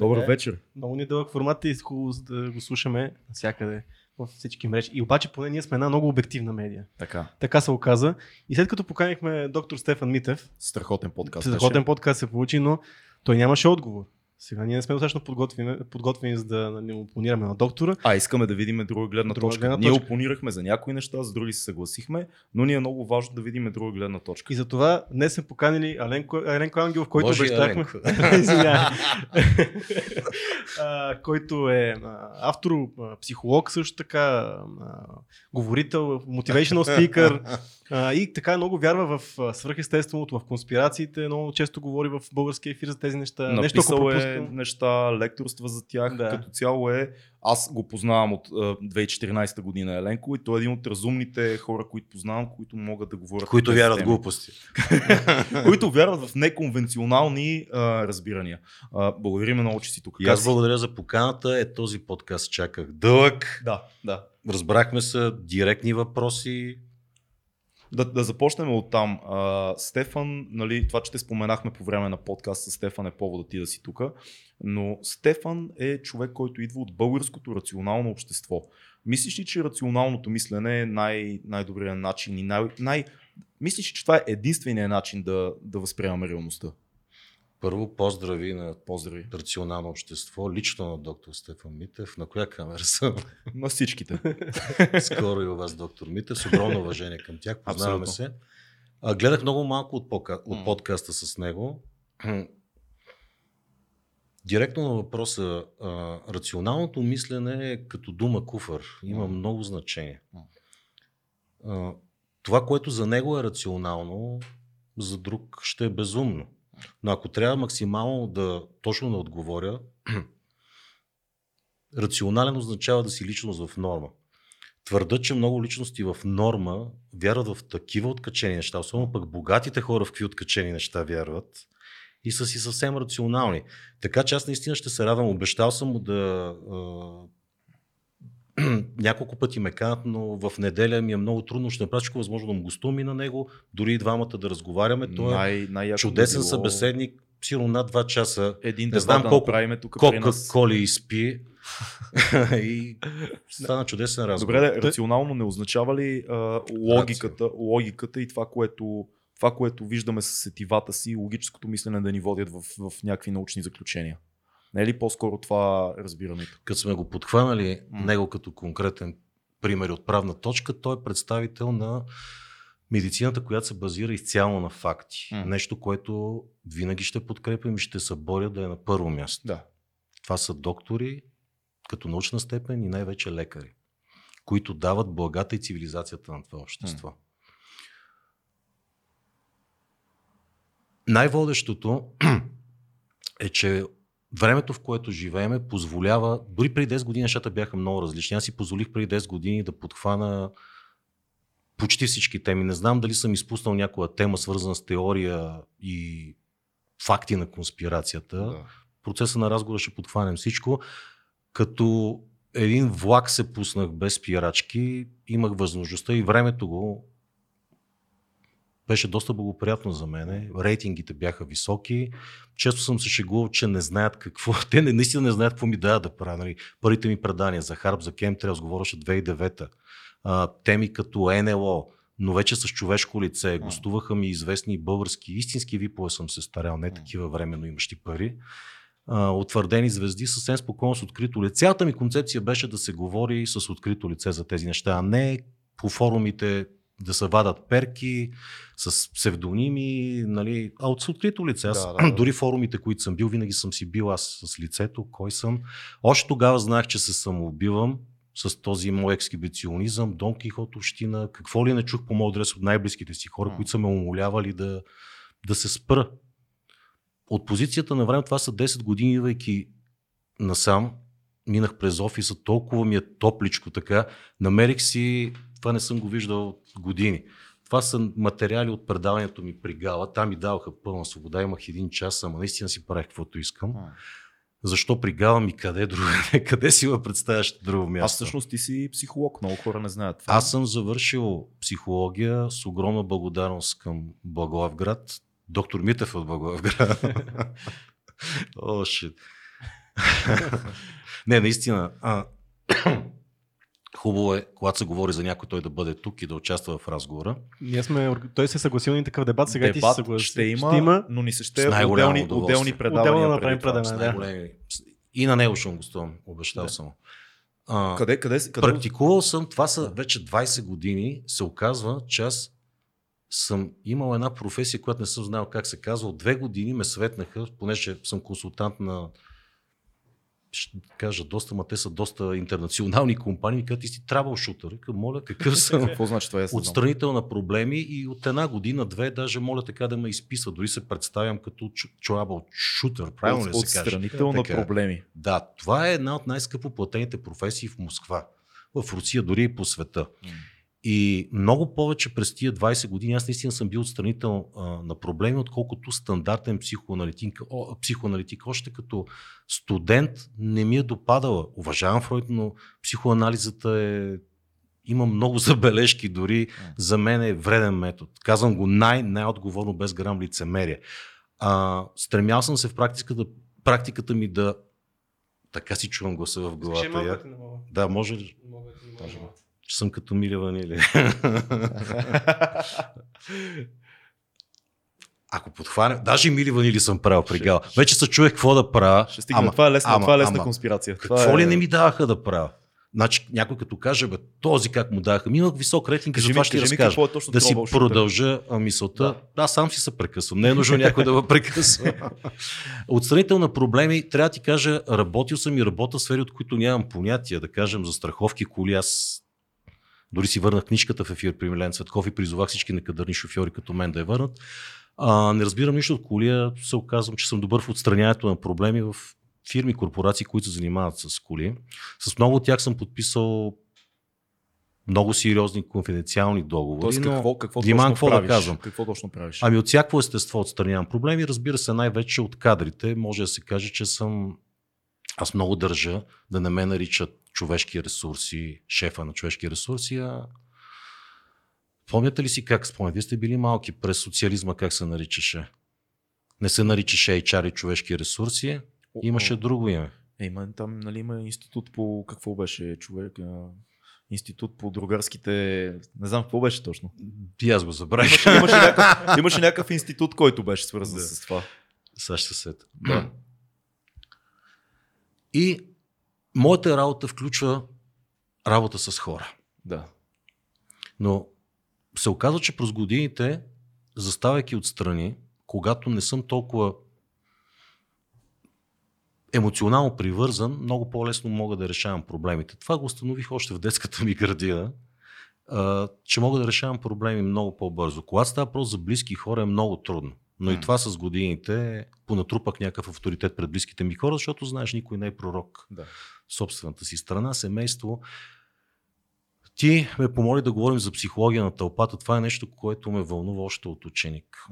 Добър вечер. Много ни е дълъг формат и е хубаво да го слушаме навсякъде във всички мрежи. И обаче поне ние сме една много обективна медия. Така. Така се оказа. И след като поканихме доктор Стефан Митев, Страхотен подкаст. страхотен подкаст се получи, но той нямаше отговор. Сега ние не сме достатъчно подготвени, подготвени за да нали, опонираме на доктора. А, искаме да видим друга гледна Друга точка. гледна Ние точка. опонирахме за някои неща, за други се съгласихме, но ни е много важно да видим друга гледна точка. И затова днес сме поканили Аленко, Аленко Ангелов, който Може и обещахме. А, който е автор, психолог също така, говорител, motivational speaker а, и така много вярва в свръхестественото, в конспирациите, много често говори в българския ефир за тези неща. Нещо, ако Написал е пропускам. неща, лекторства за тях. Да. Като цяло е, аз го познавам от а, 2014 година Еленко и той е един от разумните хора, които познавам, които могат да говорят. Които вярват теми. глупости. които вярват в неконвенционални а, разбирания. А, благодарим много, че си тук. И аз благодаря за поканата. Е, този подкаст чаках дълъг. Да, да. Разбрахме се, директни въпроси. Да, да започнем от там. А, Стефан, нали, това, че те споменахме по време на подкаста, Стефан е повода ти да си тук, но Стефан е човек, който идва от българското рационално общество. Мислиш ли, че рационалното мислене е най- най-добрият начин и най- най- Мислиш ли, че това е единственият начин да, да възприемаме реалността? Първо поздрави на Поздрави. рационално общество, лично на доктор Стефан Митев. На коя камера съм? На всичките. Скоро и у вас, доктор Митев. С огромно уважение към тях. Познаваме Абсолютно. се. А, гледах много малко от, пока, от подкаста с него. Директно на въпроса, а, рационалното мислене е като дума куфър. Има много значение. А, това, което за него е рационално, за друг ще е безумно. Но ако трябва максимално да точно да отговоря, рационален означава да си личност в норма. Твърда, че много личности в норма вярват в такива откачени неща, особено пък богатите хора в какви откачени неща вярват и са си съвсем рационални. Така че аз наистина ще се радвам. Обещал съм му да. Няколко пъти ме канат, но в неделя ми е много трудно. Ще направя всичко възможно да му гостувам и на него, дори и двамата да разговаряме. Той е Най- чудесен би било събеседник, сигурно над два часа. Един Не знам да колко тук Кока коли изпи и стана чудесен разговор. Добре, рационално не означава ли а, логиката, логиката и това което, това, което виждаме с сетивата си, логическото мислене да ни водят в, в някакви научни заключения? Не е ли по-скоро това разбирането? Като сме го подхванали М. него като конкретен пример от правна точка, той е представител на медицината, която се базира изцяло на факти. М. Нещо, което винаги ще подкрепям и ще се боря да е на първо място. Да. Това са доктори като научна степен и най-вече лекари, които дават благата и цивилизацията на това общество. Най-водещото е, че времето, в което живееме, позволява, дори преди 10 години нещата бяха много различни. Аз си позволих преди 10 години да подхвана почти всички теми. Не знам дали съм изпуснал някоя тема, свързана с теория и факти на конспирацията да. процеса на разговора ще подхванем всичко. Като един влак се пуснах без спирачки, имах възможността и времето го беше доста благоприятно за мене. Рейтингите бяха високи. Често съм се шегувал, че не знаят какво. Те не, наистина не знаят какво ми дадат да правя. Нали. Първите ми предания за Харп, за Chemtrails говореше 2009 а, Теми като НЛО, но вече с човешко лице. Гостуваха ми известни български, истински випове съм се старял, не такива временно имащи пари. А, утвърдени звезди, съвсем спокойно с открито лице. Цялата ми концепция беше да се говори с открито лице за тези неща, а не по форумите да се вадат перки с псевдоними, нали, а от открито лице. Аз, Да, да, да. дори форумите, които съм бил, винаги съм си бил аз с лицето, кой съм. Още тогава знаех, че се самоубивам с този мой ексхибиционизъм, Дон Кихот община, какво ли не чух по моят адрес от най-близките си хора, М. които са ме умолявали да, да се спра. От позицията на време, това са 10 години, идвайки насам, минах през офиса, толкова ми е топличко така, намерих си, това не съм го виждал от години. Това са материали от предаването ми при Гала. Там ми даваха пълна свобода, имах един час, ама наистина си правех каквото искам. Защо при Гала ми къде другаде? Къде си ме представяш друго място? Аз всъщност ти си психолог, много хора не знаят това. Аз съм завършил психология с огромна благодарност към Благоевград. Доктор Митев от Благоевград. О, шит. не, наистина. А, хубаво е, когато се говори за някой, той да бъде тук и да участва в разговора. Ние сме, той се е съгласил на такъв дебат, сега Дебат ти се съгласи. ще има, ще има. но ни се ще отделни, отделни предавания. Отделно направим предаване. Да. И на него ще му гостувам, обещал Да. съм. А, Къде, къде, къде, Практикувал съм, това са вече 20 години, се оказва, че аз съм имал една професия, която не съм знал как се казва. От две години ме светнаха, понеже съм консултант на ще кажа доста, ма те са доста интернационални компании, като ти си трабъл шутър. Викам, моля, какъв съм? Какво значи това? Знам. Отстранител на проблеми и от една година, две, даже моля така да ме изписва. Дори се представям като trouble шутър. Правилно ли От- се каже? Отстранител на Така е. проблеми. Да, това е една от най-скъпо платените професии в Москва. В Русия, дори и по света. И много повече през тия 20 години аз наистина съм бил отстранител а, на проблеми, отколкото стандартен психоаналитик, о, психоаналитик. Още като студент не ми е допадала. Уважавам Фройд, но психоанализата е има много забележки, дори за мен е вреден метод. Казвам го най- най-отговорно, без грам лицемерие. А, стремял съм се в практиката, практиката ми да така си чувам гласа в главата. Я. Да, може ли? Даже ме. Че съм като Миля Ванили. Ако подхванем, даже Мили Ванили съм правил при Гала. Вече се чуех какво да правя. Ще стигнем. това е лесна, ама, това е лесна ама, конспирация. Какво това ли е... не ми даваха да правя? Значи някой като каже, бе, този как му даха. Ми имах висок рейтинг, Кажи за ми, това ще ти разкажа. какво е точно Да си продължа а, мисълта. Да. Аз сам си се прекъсвам. Не е нужно някой да ме прекъсва. Отстранител на проблеми, трябва да ти кажа, работил съм и работя в сфери, от които нямам понятия. Да кажем за страховки, коли. Аз дори си върнах книжката в ефир при Милен Цветков и призовах всички некадърни шофьори като мен да я върнат. А, не разбирам нищо от коли, се оказвам, че съм добър в отстраняването на проблеми в фирми, корпорации, които се занимават с коли. С много от тях съм подписал много сериозни конфиденциални договори. Тоест, но какво, какво, внимавам точно какво да правиш? казвам. Какво точно правиш? Ами от всяко естество отстранявам проблеми, разбира се, най-вече от кадрите. Може да се каже, че съм. Аз много държа да не ме наричат човешки ресурси, шефа на човешки ресурси, а Помняте ли си как спомняте? Вие сте били малки през социализма, как се наричаше? Не се наричаше HR и човешки ресурси, имаше друго име. Е, има, там нали, има институт по какво беше човек? Институт по другарските... Не знам какво беше точно. И аз го забравих. Имаше, имаше, някакъв, имаше някакъв институт, който беше свързан Да. с това. Сега ще се сета. Да. И моята работа включва работа с хора. да. Но се оказва, че през годините, заставайки отстрани, когато не съм толкова емоционално привързан, много по-лесно мога да решавам проблемите. Това го установих още в детската ми градина, че мога да решавам проблеми много по-бързо. Когато става просто за близки хора е много трудно. Но и това с годините понатрупах някакъв авторитет пред близките ми хора, защото знаеш, никой не е пророк да. собствената си страна, семейство. Ти ме помоли да говорим за психология на тълпата. Това е нещо, което ме вълнува още от ученик.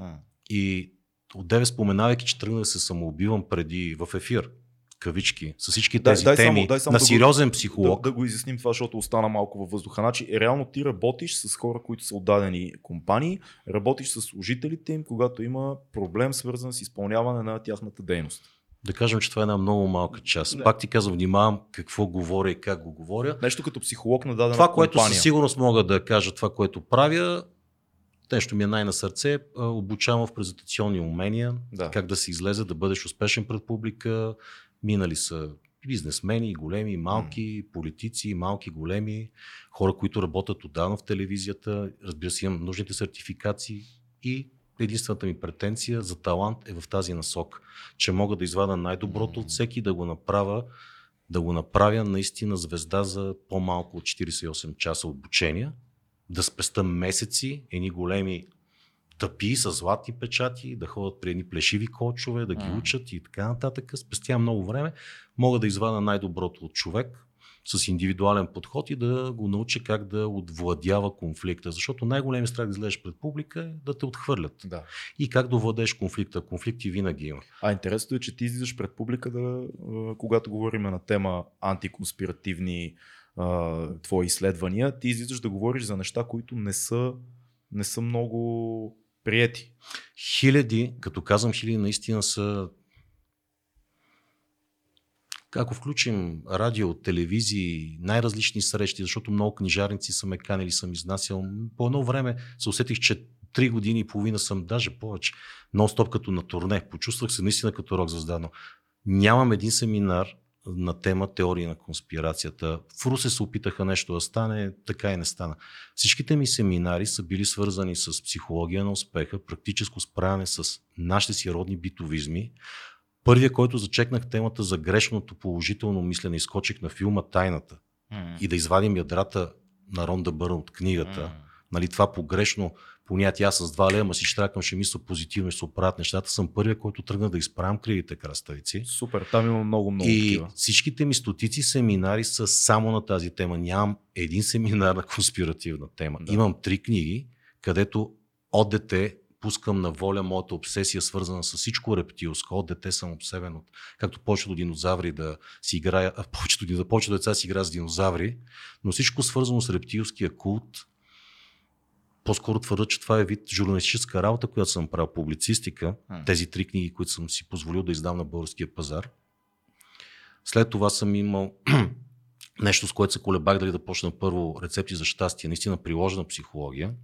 И от деве споменавайки, че тръгна да се самоубивам преди в ефир, кавички, с всички Дай- тези дай само- теми дай само на да сериозен Да, психолог. да го изясним това, защото остана малко във въздуха. Значи, реално ти работиш с хора, които са отдадени компании, работиш с служителите им, когато има проблем свързан с изпълняване на тяхната дейност. Да кажем, че това е една много малка част. Да. Пак ти казвам, внимавам какво говоря и как го говоря. Нещо като психолог на дадена Това, което компания. със сигурност мога да кажа, това, което правя, нещо ми е най на сърце, обучавам в презентационни умения, Да. как да се излезе, да бъдеш успешен пред публика. Минали са бизнесмени, големи, малки, политици, малки, големи, хора, които работят отдавна в телевизията. Разбира се, имам нужните сертификации и единствената ми претенция за талант е в тази насок, че мога да извада най-доброто от всеки да го направя да го направя наистина звезда за по-малко от 48 часа обучение, да спеста месеци, едни големи тъпи с златни печати, да ходят при едни плешиви кочове, да ги М. учат и така нататък. Спестявам много време. Мога да извада най-доброто от човек с индивидуален подход и да го науча как да отвладява конфликта. Защото най-големият страх да излезеш пред публика е да те отхвърлят. Да. И как да владееш конфликта. Конфликти винаги има. А интересното е, че ти излизаш пред публика, да, когато говорим на тема антиконспиративни твои изследвания, ти излизаш да говориш за неща, които не са, не са много приети. Хиляди, като казвам хиляди, наистина са ако включим радио, телевизии, най-различни срещи, защото много книжарници са ме канили, съм изнасял. По едно време се усетих, че три години и половина съм, даже повече, нон-стоп като на турне. Почувствах се наистина като рок звезда, но нямам един семинар на тема теории на конспирацията. В Русе се опитаха нещо да стане, така и не стана. Всичките ми семинари са били свързани с психология на успеха, практическо справяне с нашите си родни битовизми. Първият, който зачекнах темата за грешното положително мислене, изкочих на филма Тайната М. и да извадим ядрата на Ронда Бърн от книгата. М. Нали, това погрешно понятие, аз с два лева, ма си штракам, ще мисля позитивно, ще се оправят нещата. Съм първият, който тръгна да изправям кривите краставици. Супер, там има много, много И такива. всичките ми стотици семинари са само на тази тема. Нямам един семинар на конспиративна тема. Да. Да. Имам три книги, където от дете пускам на воля моята обсесия, свързана с всичко рептилско. От дете съм обсебен от, както повечето динозаври да си играя, повечето, дин- повечето деца си играят с динозаври, но всичко свързано с рептилския култ, по-скоро твърда, че това е вид журналистическа работа, която съм правил, публицистика. М. Тези три книги, които съм си позволил да издам на българския пазар. След това съм имал нещо, с което се колебах дали да почна първо рецепти за щастие, наистина приложена психология.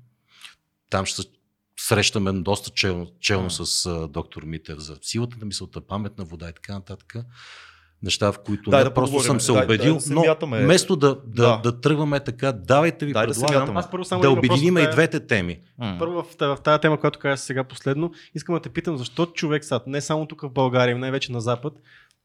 Там ще срещаме доста челно, челно с доктор Митев за силата на мисълта, паметна вода и така нататък. Неща, в които Дай не, да просто съм се Дай- убедил, дай да но мятаме. вместо да, да, Да. да. тръгваме така, давайте ви Дай да предлагам мятаме. Аз първо само да обединим и двете теми. М. Първо в, в тази тема, която казах сега последно, искам да те питам, защо човек сад, не само тук в България, най-вече на Запад,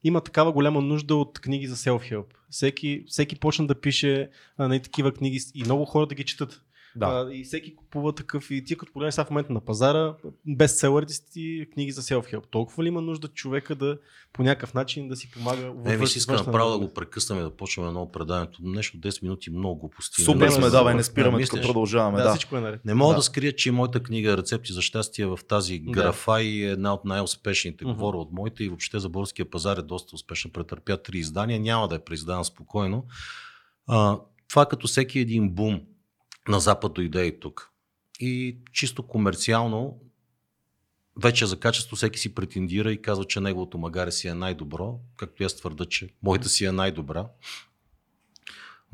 има такава голяма нужда от книги за self-help. Всеки, всеки почна да пише а, на такива книги и много хора да ги четат. Да. А, и всеки купува такъв. И ти като погледнеш сега в момента на пазара, бестселърите си книги за self-help. Толкова ли има нужда човека да по някакъв начин да си помага? Не, си искам външна направо да го прекъснем и да почваме едно предаването. Нещо 10 минути много глупости. Супер Не сме, давай, да- не спираме, Да, тук продължаваме. Да, Да, всичко е наред. Не мога Да. да. да скрия, че моята книга Рецепти за щастие в тази Да. графа и е една от най-успешните. Мгм. Говоря от моите и въобще за българския пазар е доста успешна. Претърпя три издания. Няма да е преиздана спокойно. А, това като всеки един бум на Запад дойде и тук. И чисто комерциално вече за качество всеки си претендира и казва, че неговото магаре си е най-добро, както аз твърда, че моята си е най-добра.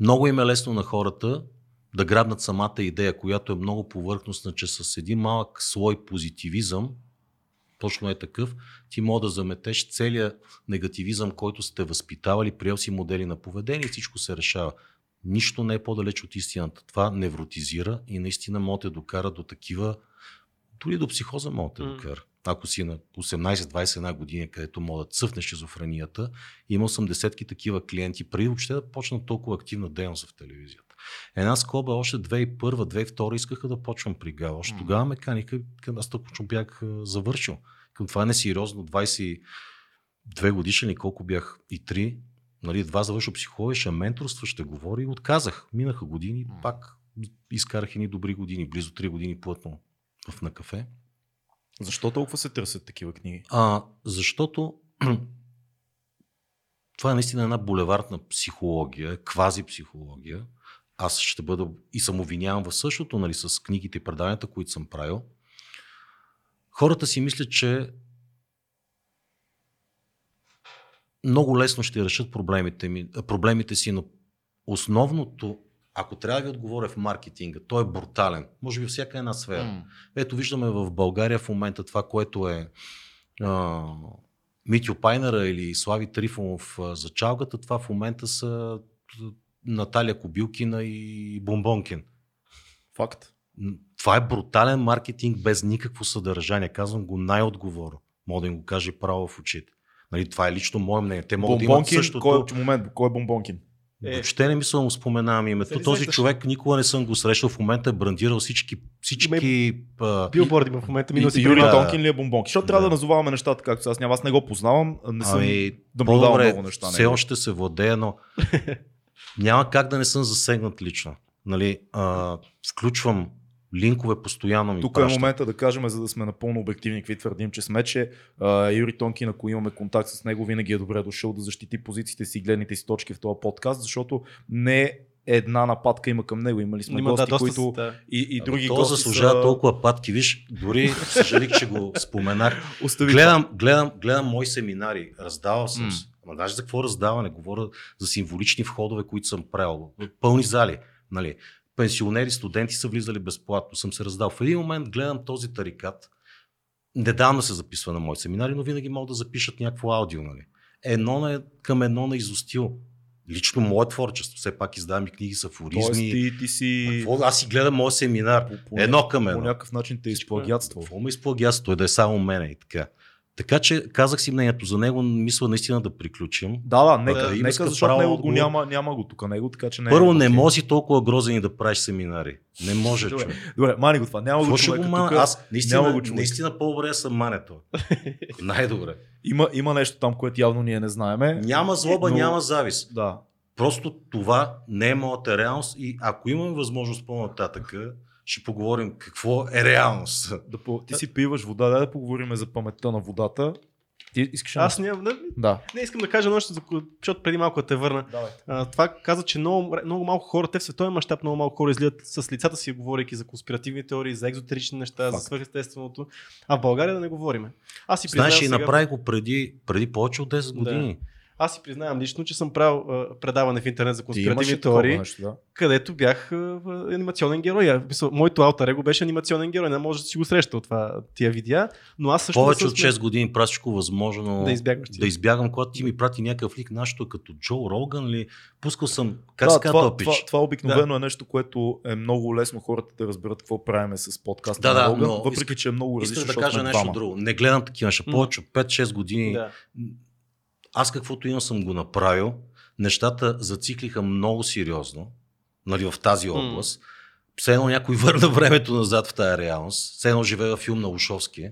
Много им е лесно на хората да грабнат самата идея, която е много повърхностна, че с един малък слой позитивизъм, точно е такъв, ти мога да заметеш целият негативизъм, който сте възпитавали, приел си модели на поведение и всичко се решава. Нищо не е по-далеч от истината. Това невротизира и наистина може да докара до такива, дори до психоза може да М. докара. Ако си на 18-21 години, където мога да цъфне шизофренията, имал съм десетки такива клиенти, преди въобще да почна толкова активна дейност в телевизията. Една скоба още 2001-2002 искаха да почвам при Гал. Още М. тогава ме каниха, към аз точно бях завършил. Към това е несериозно. 22 годишен и колко бях и 3. Нали, два завършил психология, ще менторства, ще говори и отказах. Минаха години, пак изкарах едни добри години, близо 3 години плътно в на кафе. Защо толкова се търсят такива книги? А, защото това е наистина една булевардна психология, квази-психология. Аз ще бъда и съм обвиняван в същото, нали, с книгите и преданията, които съм правил. Хората си мислят, че много лесно ще решат проблемите, ми, проблемите си, но основното, ако трябва да ви отговоря в маркетинга, той е брутален. Може би всяка една сфера. М. Ето виждаме в България в момента това, което е а, Митю Пайнера или Слави Трифонов за чалгата, това в момента са Наталия Кобилкина и Бомбонкин. Факт. Това е брутален маркетинг без никакво съдържание. Казвам го най-отговорно. Мога да им го каже право в очите. Нали, това е лично мое мнение. Те могат да имат Бомбонкин, същото. кой, е- момент, кой е Бомбонкин? Е. Въобще не мисля да му споменавам името. Този човек никога не съм го срещал. В момента е брандирал всички, всички Билборди в момента минал си Юрий Да. Тонкин ли е Бомбонкин? Защото трябва Да. да назоваваме нещата както. Аз няма, аз не го познавам, не съм Ами, наблюдавал по-добре, много неща. все него. още се владея, но няма как да не съм засегнат лично. Нали, а, включвам линкове постоянно ми Тук е пращат. момента да кажем, за да сме напълно обективни, какви твърдим, че сме, че а, Юри Тонкин, ако имаме контакт с него, винаги е добре дошъл да защити позициите си и гледните си точки в този подкаст, защото не една нападка има към него. Имали сме Има, гости, да, доста, които да. и, и Абе, други То гости заслужава са... толкова патки. Виж, дори съжалих, че го споменах. Остави Гледам, гледам, гледам мои семинари, раздавал съм М. се. Ама даже за какво раздаване? Говоря за символични входове, които съм правил. Пълни зали. Нали? Пенсионери, студенти са влизали безплатно. Съм се раздал. В един момент гледам този тарикат. Недавно се записва на мои семинари, но винаги могат да запишат някакво аудио. Нали? Едно на, към едно на изостил. Лично мое творчество. Все пак издавам и книги с Тоест афоризми. ти, ти си Какво? Аз си гледам моят семинар. по, по, Едно към по едно. някакъв начин те изплагятства. Какво ме изплагяства? Той да е само мене и така. Така че казах си мнението за него, мисля наистина да приключим. Да, да, нека, Да, нека защото право него го няма, няма го тук него, така че не Първо, е, не може си толкова грозен и да правиш семинари. Не може, Добре. човек. Добре, мани го това. Няма Какво го ще го човека мана? тук. Аз наистина, няма го човек. наистина по-добре съм мането. Най-добре. Има, има нещо там, което явно ние не знаеме. Няма злоба, Но- няма завист. Да. Просто това не е моята реалност и ако имаме възможност по-нататък, ще поговорим какво е реалност. Да. Ти си пиваш вода, дай да поговорим за паметта на водата. Ти искаш Аз не, не, Да. не искам да кажа нещо, за защото преди малко да те върна. Давай. А, това каза, че много, много малко хора, те в световен мащаб много малко хора излизат с лицата си, говорейки за конспиративни теории, за екзотерични неща, за Факт. свръхестественото. А в България да не говориме. Аз си Знаеш, и сега- направи го преди, преди повече от 10 години. Аз си признавам лично, че съм правил а, предаване в интернет за Ти конспиративни теории, нещо, да. където бях а, анимационен герой. А, мисъл, моето алтер его беше анимационен герой. Не може да си го срещал това, тия видеа, но аз също Повече от съм 6 години правя всичко възможно Да избягваш да избягам, когато ти ми прати някакъв лик, нашето като Джо Роган ли, пускал съм, как да, това, пич? това, това обикновено е нещо, което е много лесно хората да разберат какво правиме с подкаста Да, на да, Роган, но въпреки иск- че е много различно, Исках да кажа сме нещо двама. друго. Не гледам такива неща. Повече от 5-6 години. Да. Аз каквото имам съм го направил. Нещата зациклиха много сериозно нали, в тази област. Все едно някой върна времето назад в тази реалност. Все едно живее във филм на Ушовски.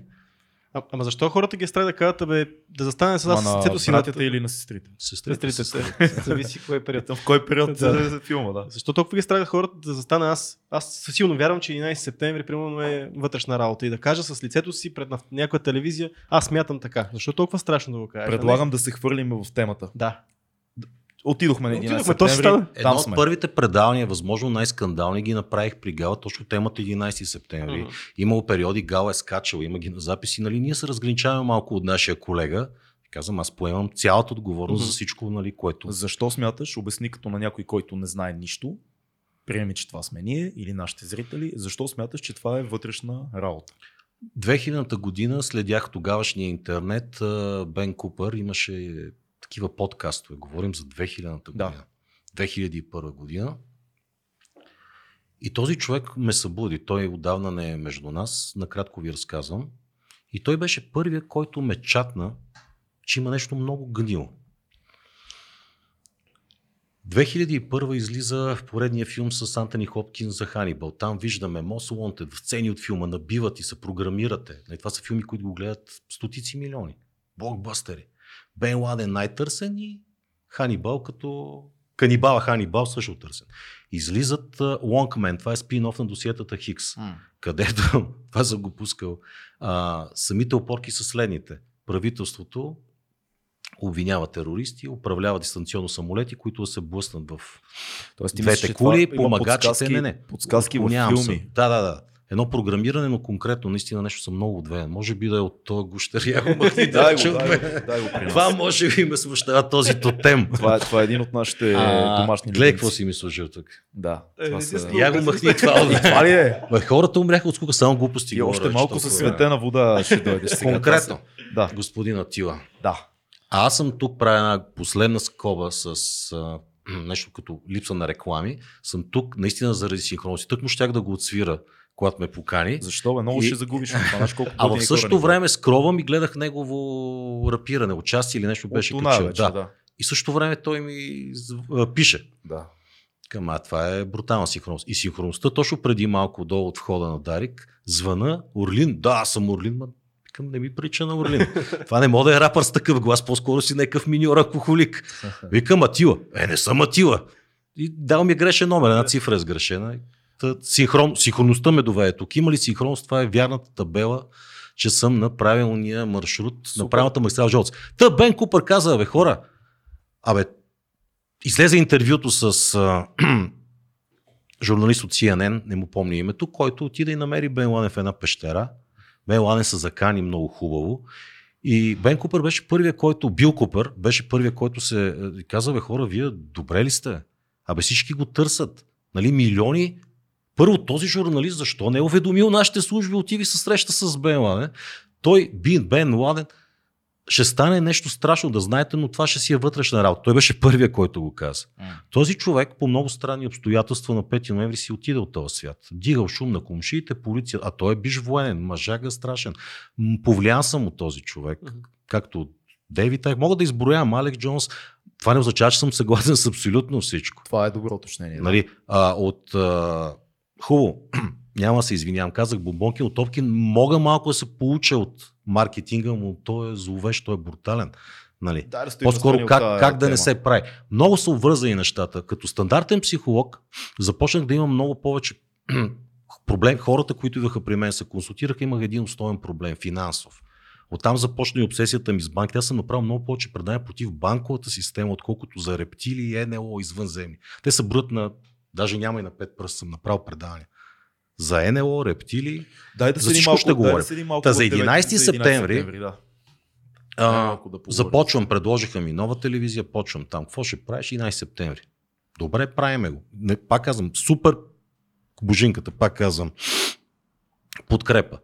А, ама защо хората ги страх да кажат, бе, да застане с Ма нас с лицето си на братята или на сестрите? Сестрите. сестрите? се. Зависи кой е период. В кой период Да. е филма, да. Защо толкова ги страга хората да застана аз? Аз със силно вярвам, че 11 септември, примерно, е вътрешна работа и да кажа с лицето си пред някоя телевизия, аз смятам така. Защо толкова страшно да го кажа? Предлагам да се хвърлим в темата. Да. Отидохме на 11 Отидохме, септември. Едно Там от първите предавания, възможно най-скандални, ги направих при Гала, точно темата 11 септември. Мгм. Имало периоди, Гала е скачал, има ги на записи. Нали, ние се разграничаваме малко от нашия колега. Казвам, аз поемам цялата отговорност Мгм. за всичко, нали, което... Защо смяташ, обясни като на някой, който не знае нищо, приеми, че това сме ние или нашите зрители, защо смяташ, че това е вътрешна работа? 2000-та година следях тогавашния интернет. Бен Купър имаше такива подкастове. Говорим за 2000-та Да. година. 2001 година. И този човек ме събуди. Той отдавна не е между нас. Накратко ви разказвам. И той беше първият, който ме чатна, че има нещо много гнило. 2001 излиза в поредния филм с Антони Хопкин за Ханибал. Там виждаме Most Wanted в сцени от филма, набиват и се програмирате. Това са филми, които го гледат стотици милиони. Блокбъстери. Бен Ладен най-търсен и Ханибал като канибала Ханибал също търсен. Излизат Лонгмен, това е спин-оф на досиетата Хикс, където, това съм го пускал, а, самите опорки са следните. Правителството обвинява терористи, управлява дистанционно самолети, които да се блъснат в Тоест, двете кули, помагачите, не, не. подсказки в филми. се. Да, да, да. Едно програмиране, но конкретно, наистина нещо съм много отвеен. Може би да е от този гущер. Я го махни да Дай го, дай го, дай го при нас. Това може би ме смущава този тотем. Това е, това е един от нашите А, домашни Гледай какво си ми сложил тук. Да. Е, Това не са... Я го махни това. Това ли е? Бе, хората умряха от скука, само глупости. И още малко със светена вода ще дойдеш сега. Конкретно, Да, господин Атила. да. А аз съм тук, правя една последна скоба с а, нещо като липса на реклами. Съм тук наистина заради синхронност. Тъкмо щях да го отсвира, когато ме покани. Защо бе? Много И- ще загубиш. знаеш колко А в готини същото време скровам и гледах негово рапиране, участие или нещо беше качил. Да. да. И в същото време той ми пише. да. Към, а това е брутална синхронност. И синхронността точно преди малко долу от входа на Дарик, звъна Орлин. Да, аз съм Орлин, ма към не ми прича на Орлин. това не мога да е рапър с такъв глас, по-скоро си някакъв миньор алкохолик. Викам Атила. Е, не съм Атила. И дал ми грешен номер, една цифра е сгрешена. Синхрон, синхронността ме доведе тук. Има ли синхронност? Това е вярната табела, че съм на правилния маршрут, Супер. на правилната магистрала Жолц. Та Бен Купър каза, бе хора, абе, излезе интервюто с а, журналист от CNN, не му помня името, който отиде и намери Бен Ладен в една пещера. Бен Ладен се закани много хубаво И Бен Купър беше първия, който, Бил Купър беше първия, който се е, каза, бе хора, вие добре ли сте? Абе всички го търсят. Нали, милиони. Първо този журналист, защо не е уведомил нашите служби, отиви се среща с Бен Ладен. Той, Бин, Бен Ладен, ще стане нещо страшно да знаете, но това ще си е вътрешна работа. Той беше първия, който го каза. Този човек по много странни обстоятелства на 5 ноември си отиде от този свят. Дигал шум на комшиите, полиция, а той е биш военен, мъжага страшен. Повлиян съм от този човек, Мгм. както Дейвид Тайк. Мога да изброявам Алек Джонс. Това не означава, че съм съгласен с абсолютно всичко. Това е добро уточнение. да. Нали, а, от а, хубаво, няма да се извинявам, казах бомбонки от Топкин, мога малко да се получа от маркетинга, но той е зловещ, той е брутален. Нали. Да, По-скоро от как, как да не се прави. Много са обвързани нещата. Като стандартен психолог започнах да имам много повече проблем. Хората, които идваха при мен се консултираха, имах един основен проблем финансов. Оттам започна и обсесията ми с банките. Аз съм направил много повече предания против банковата система, отколкото за рептили и НЛО извънземни. Те са броят на, даже няма и на пет пръста, съм направил предания. За НЛО, рептили. Дай да За всичко малко, ще да говорим. малко Та за 9, 11 септември, да. А, да започвам, предложиха ми нова телевизия, почвам там. Какво ще правиш? 11 септември. Добре, правиме го. Не, пак казвам, супер божинката, пак казвам, подкрепа.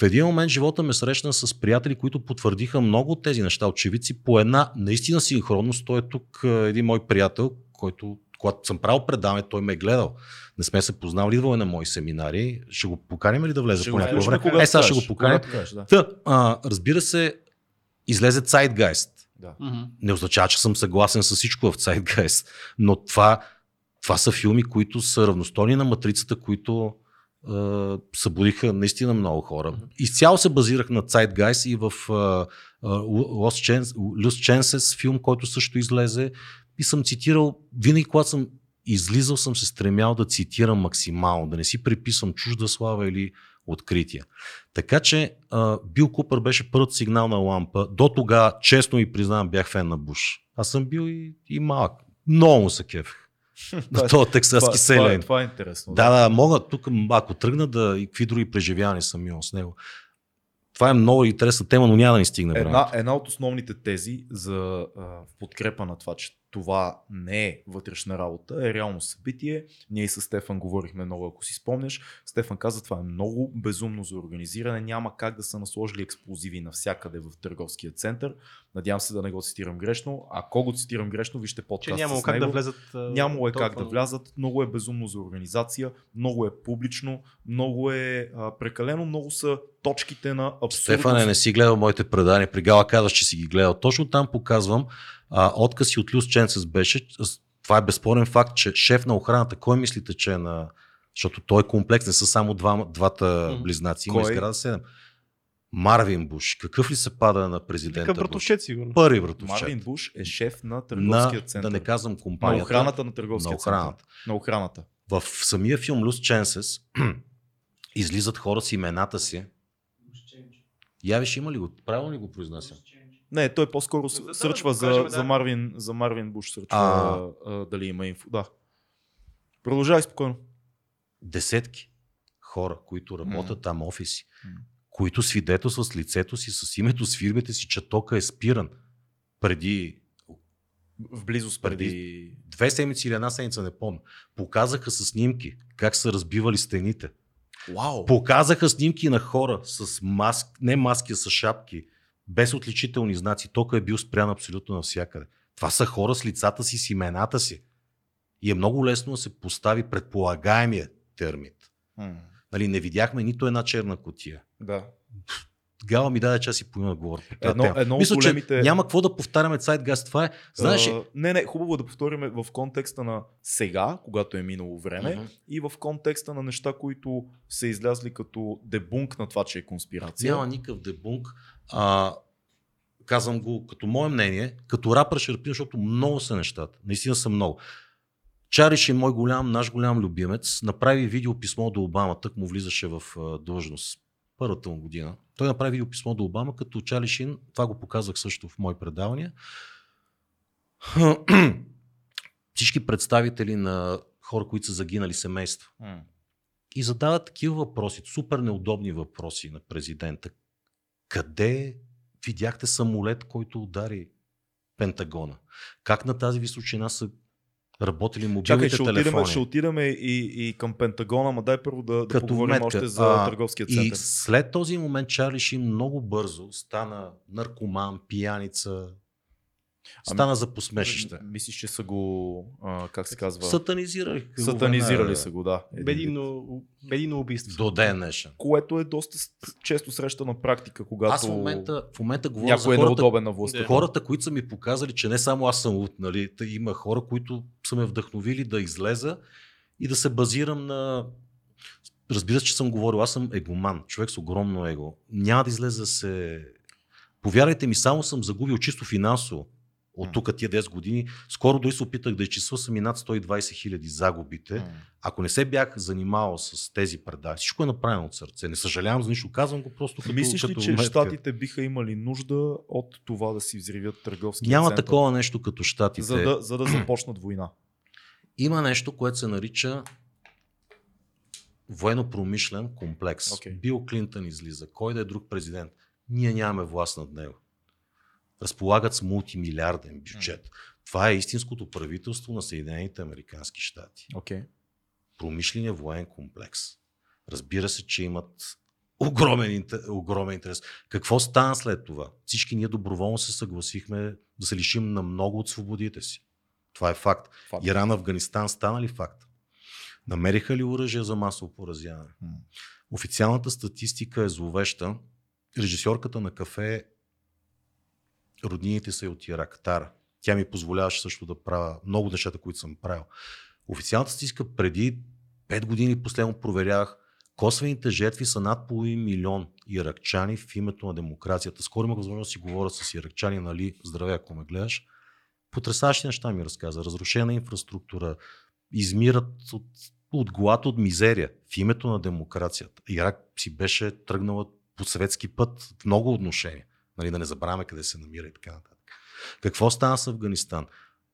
В един момент живота ме срещна с приятели, които потвърдиха много от тези неща, очевидци, по една наистина синхронност. Той е тук един мой приятел, който, когато съм правил предаване, той ме е гледал. Не сме се познавали, идвал е на мои семинари. Ще го поканим ли да влезе Ще по някакво време? Е, сега ще го поканим. да. Та, а, разбира се, излезе Zeitgeist. Да. Не означава, че съм съгласен с всичко в Zeitgeist, но това, това са филми, които са равностойни на матрицата, които е, събудиха наистина много хора. Изцяло се базирах на Zeitgeist и в е, е, Lost, Chance, Lost Chances филм, който също излезе и съм цитирал, винаги когато съм излизал съм се стремял да цитирам максимално, да не си приписвам чужда слава или открития. Така че а, Бил Купър беше първата сигнална лампа. До тогава, честно и признавам, бях фен на Буш. Аз съм бил и, и малък. Много му се кефех. На този тексаски това, това, селен. е- това е интересно. Да, да, мога тук, ако тръгна да и какви други преживявания съм имал с него. Това е много интересна тема, но няма да ни стигне Една, времето. една от основните тези за а, подкрепа на това, че това не е вътрешна работа, е реално събитие. Ние и с Стефан говорихме много, ако си спомняш. Стефан каза, това е много безумно за организиране. Няма как да са насложили експлозиви навсякъде в търговския център. Надявам се да не го цитирам грешно. Ако го цитирам грешно, вижте Че подкаст нямало с как него. да влезат. Нямало е как да влязат. Много е безумно за организация, много е публично, много е а, прекалено, много са точките на абсурдност. Стефане, не си гледал моите предания. При Гала казваш, че си ги гледал. Точно там показвам. А, отказ си от Люс Ченсес беше. Това е безспорен факт, че шеф на охраната, кой мислите, че е на... Защото той е комплекс, не са само два, двата близнаци. Има Кой? изграда 7. Марвин Буш. Какъв ли се пада на президента Буш? братовчет, сигурно. Първи братовчет. Марвин Буш е шеф на на, търговския център. да не казвам на компанията. охраната на търговския на охраната. център. На охраната. В самия филм Люс Ченсес излизат хора с имената си. Явиш има ли го? Правилно ли го произнасям? Не, той по-скоро Да, сръчва да за, покажем, да. за, Марвин, за Марвин Буш. Сръчва А. а, дали има инфо. Да. Продължавай спокойно. десетки хора, които работят М. там офиси, М. които свидетелстват с лицето си, с името, с фирмите си, че тока е спиран преди В близост преди... Преди- две седмици или една седмица, не помня. Показаха с снимки как са разбивали стените. Вау! Показаха снимки на хора с маск, не маски, а с шапки, без отличителни знаци. Тока е бил спрян абсолютно навсякъде. Това са хора с лицата си, с имената си. И е много лесно да се постави предполагаемия термит. Нали, не видяхме нито една черна котия. Да. Гала ми даде час и половина да говоря по тази Едно- тема. едно Мисля, големите- че няма какво да повтаряме Zeitgeist. Това е, знаеш, А, не, не, хубаво е да повторим в контекста на сега, когато е минало време, Мгм. и в контекста на неща, които са излязли като дебунк на това, че е конспирация. Няма никакъв дебунк. А, казвам го като мое мнение, като рапър ще рапина, защото много са нещата. Наистина са много. Чариш е мой голям, наш голям любимец, направи видео писмо до Обама, тък му влизаше в длъжност първата му година. Той направи видео писмо до Обама, като Чарли Шин, това го показах също в мои предавания. Всички представители на хора, които са загинали семейства М, и задават такива въпроси, супер неудобни въпроси на президента. Къде видяхте самолет, който удари Пентагона. Как на тази височина са работили мобилните Чакай, ще телефони? отидем, ще отидем и, и към Пентагона, ма дай първо да, да Като поговорим метка. още за А, търговския И център. след този момент Чарли Шин много бързо стана наркоман, пияница, стана за посмешище. Мислиш, че са го, а, как се казва, Сатанизирали. сатанизирали са го, да. Бедино, бедино убийство. До ден днешен. Което е доста често срещана практика, когато Аз в момента, в момента говоря за някой е хората, неудобен на властта. Хората, които са ми показали, че не само аз съм луд, нали, та има хора, които са ме вдъхновили да излеза и да се базирам на... Разбира се, че съм говорил, аз съм егоман, човек с огромно его. Няма да излезе да се... Повярвайте ми, само съм загубил чисто финансово от тук тия 10 години. Скоро дори се опитах да изчисла съм и над 120 хиляди загубите. Ако не се бях занимавал с тези предавания, всичко е направено от сърце. Не съжалявам за нищо, казвам го просто като, Мислиш ли, като че метка. щатите биха имали нужда от това да си взривят търговски Няма център, такова нещо като щатите. за да, за да започнат война? Има нещо, което се нарича военно-промишлен комплекс. Окей. Бил Клинтън излиза, кой да е друг президент. Ние нямаме власт над него. Разполагат с мултимилиарден бюджет. Това е истинското правителство на Съединените Американски щати. Okay. Промишления военен комплекс. Разбира се, че имат огромен, огромен интерес. Какво стана след това? Всички ние доброволно се съгласихме да се лишим на много от свободите си. Това е факт. Факт. Иран, Афганистан стана ли факт? Намериха ли оръжие за масово поразяване? Официалната статистика е зловеща. Режисьорката на кафе роднините са и от Ирак, Тара. Тя ми позволяваше също да правя много нещата, които съм правил. Официалната статистика преди 5 години последно проверях Косвените жертви са над половин милион иракчани в името на демокрацията. Скоро имах възможност да си говоря с иракчани, нали, здраве, ако ме гледаш. Потрясащи неща ми разказа. Разрушена инфраструктура, измират от, от глад, от мизерия в името на демокрацията. Ирак си беше тръгнала по светски път в много отношения. Нали, да не забравяме къде се намира и така нататък. Какво стана с Афганистан?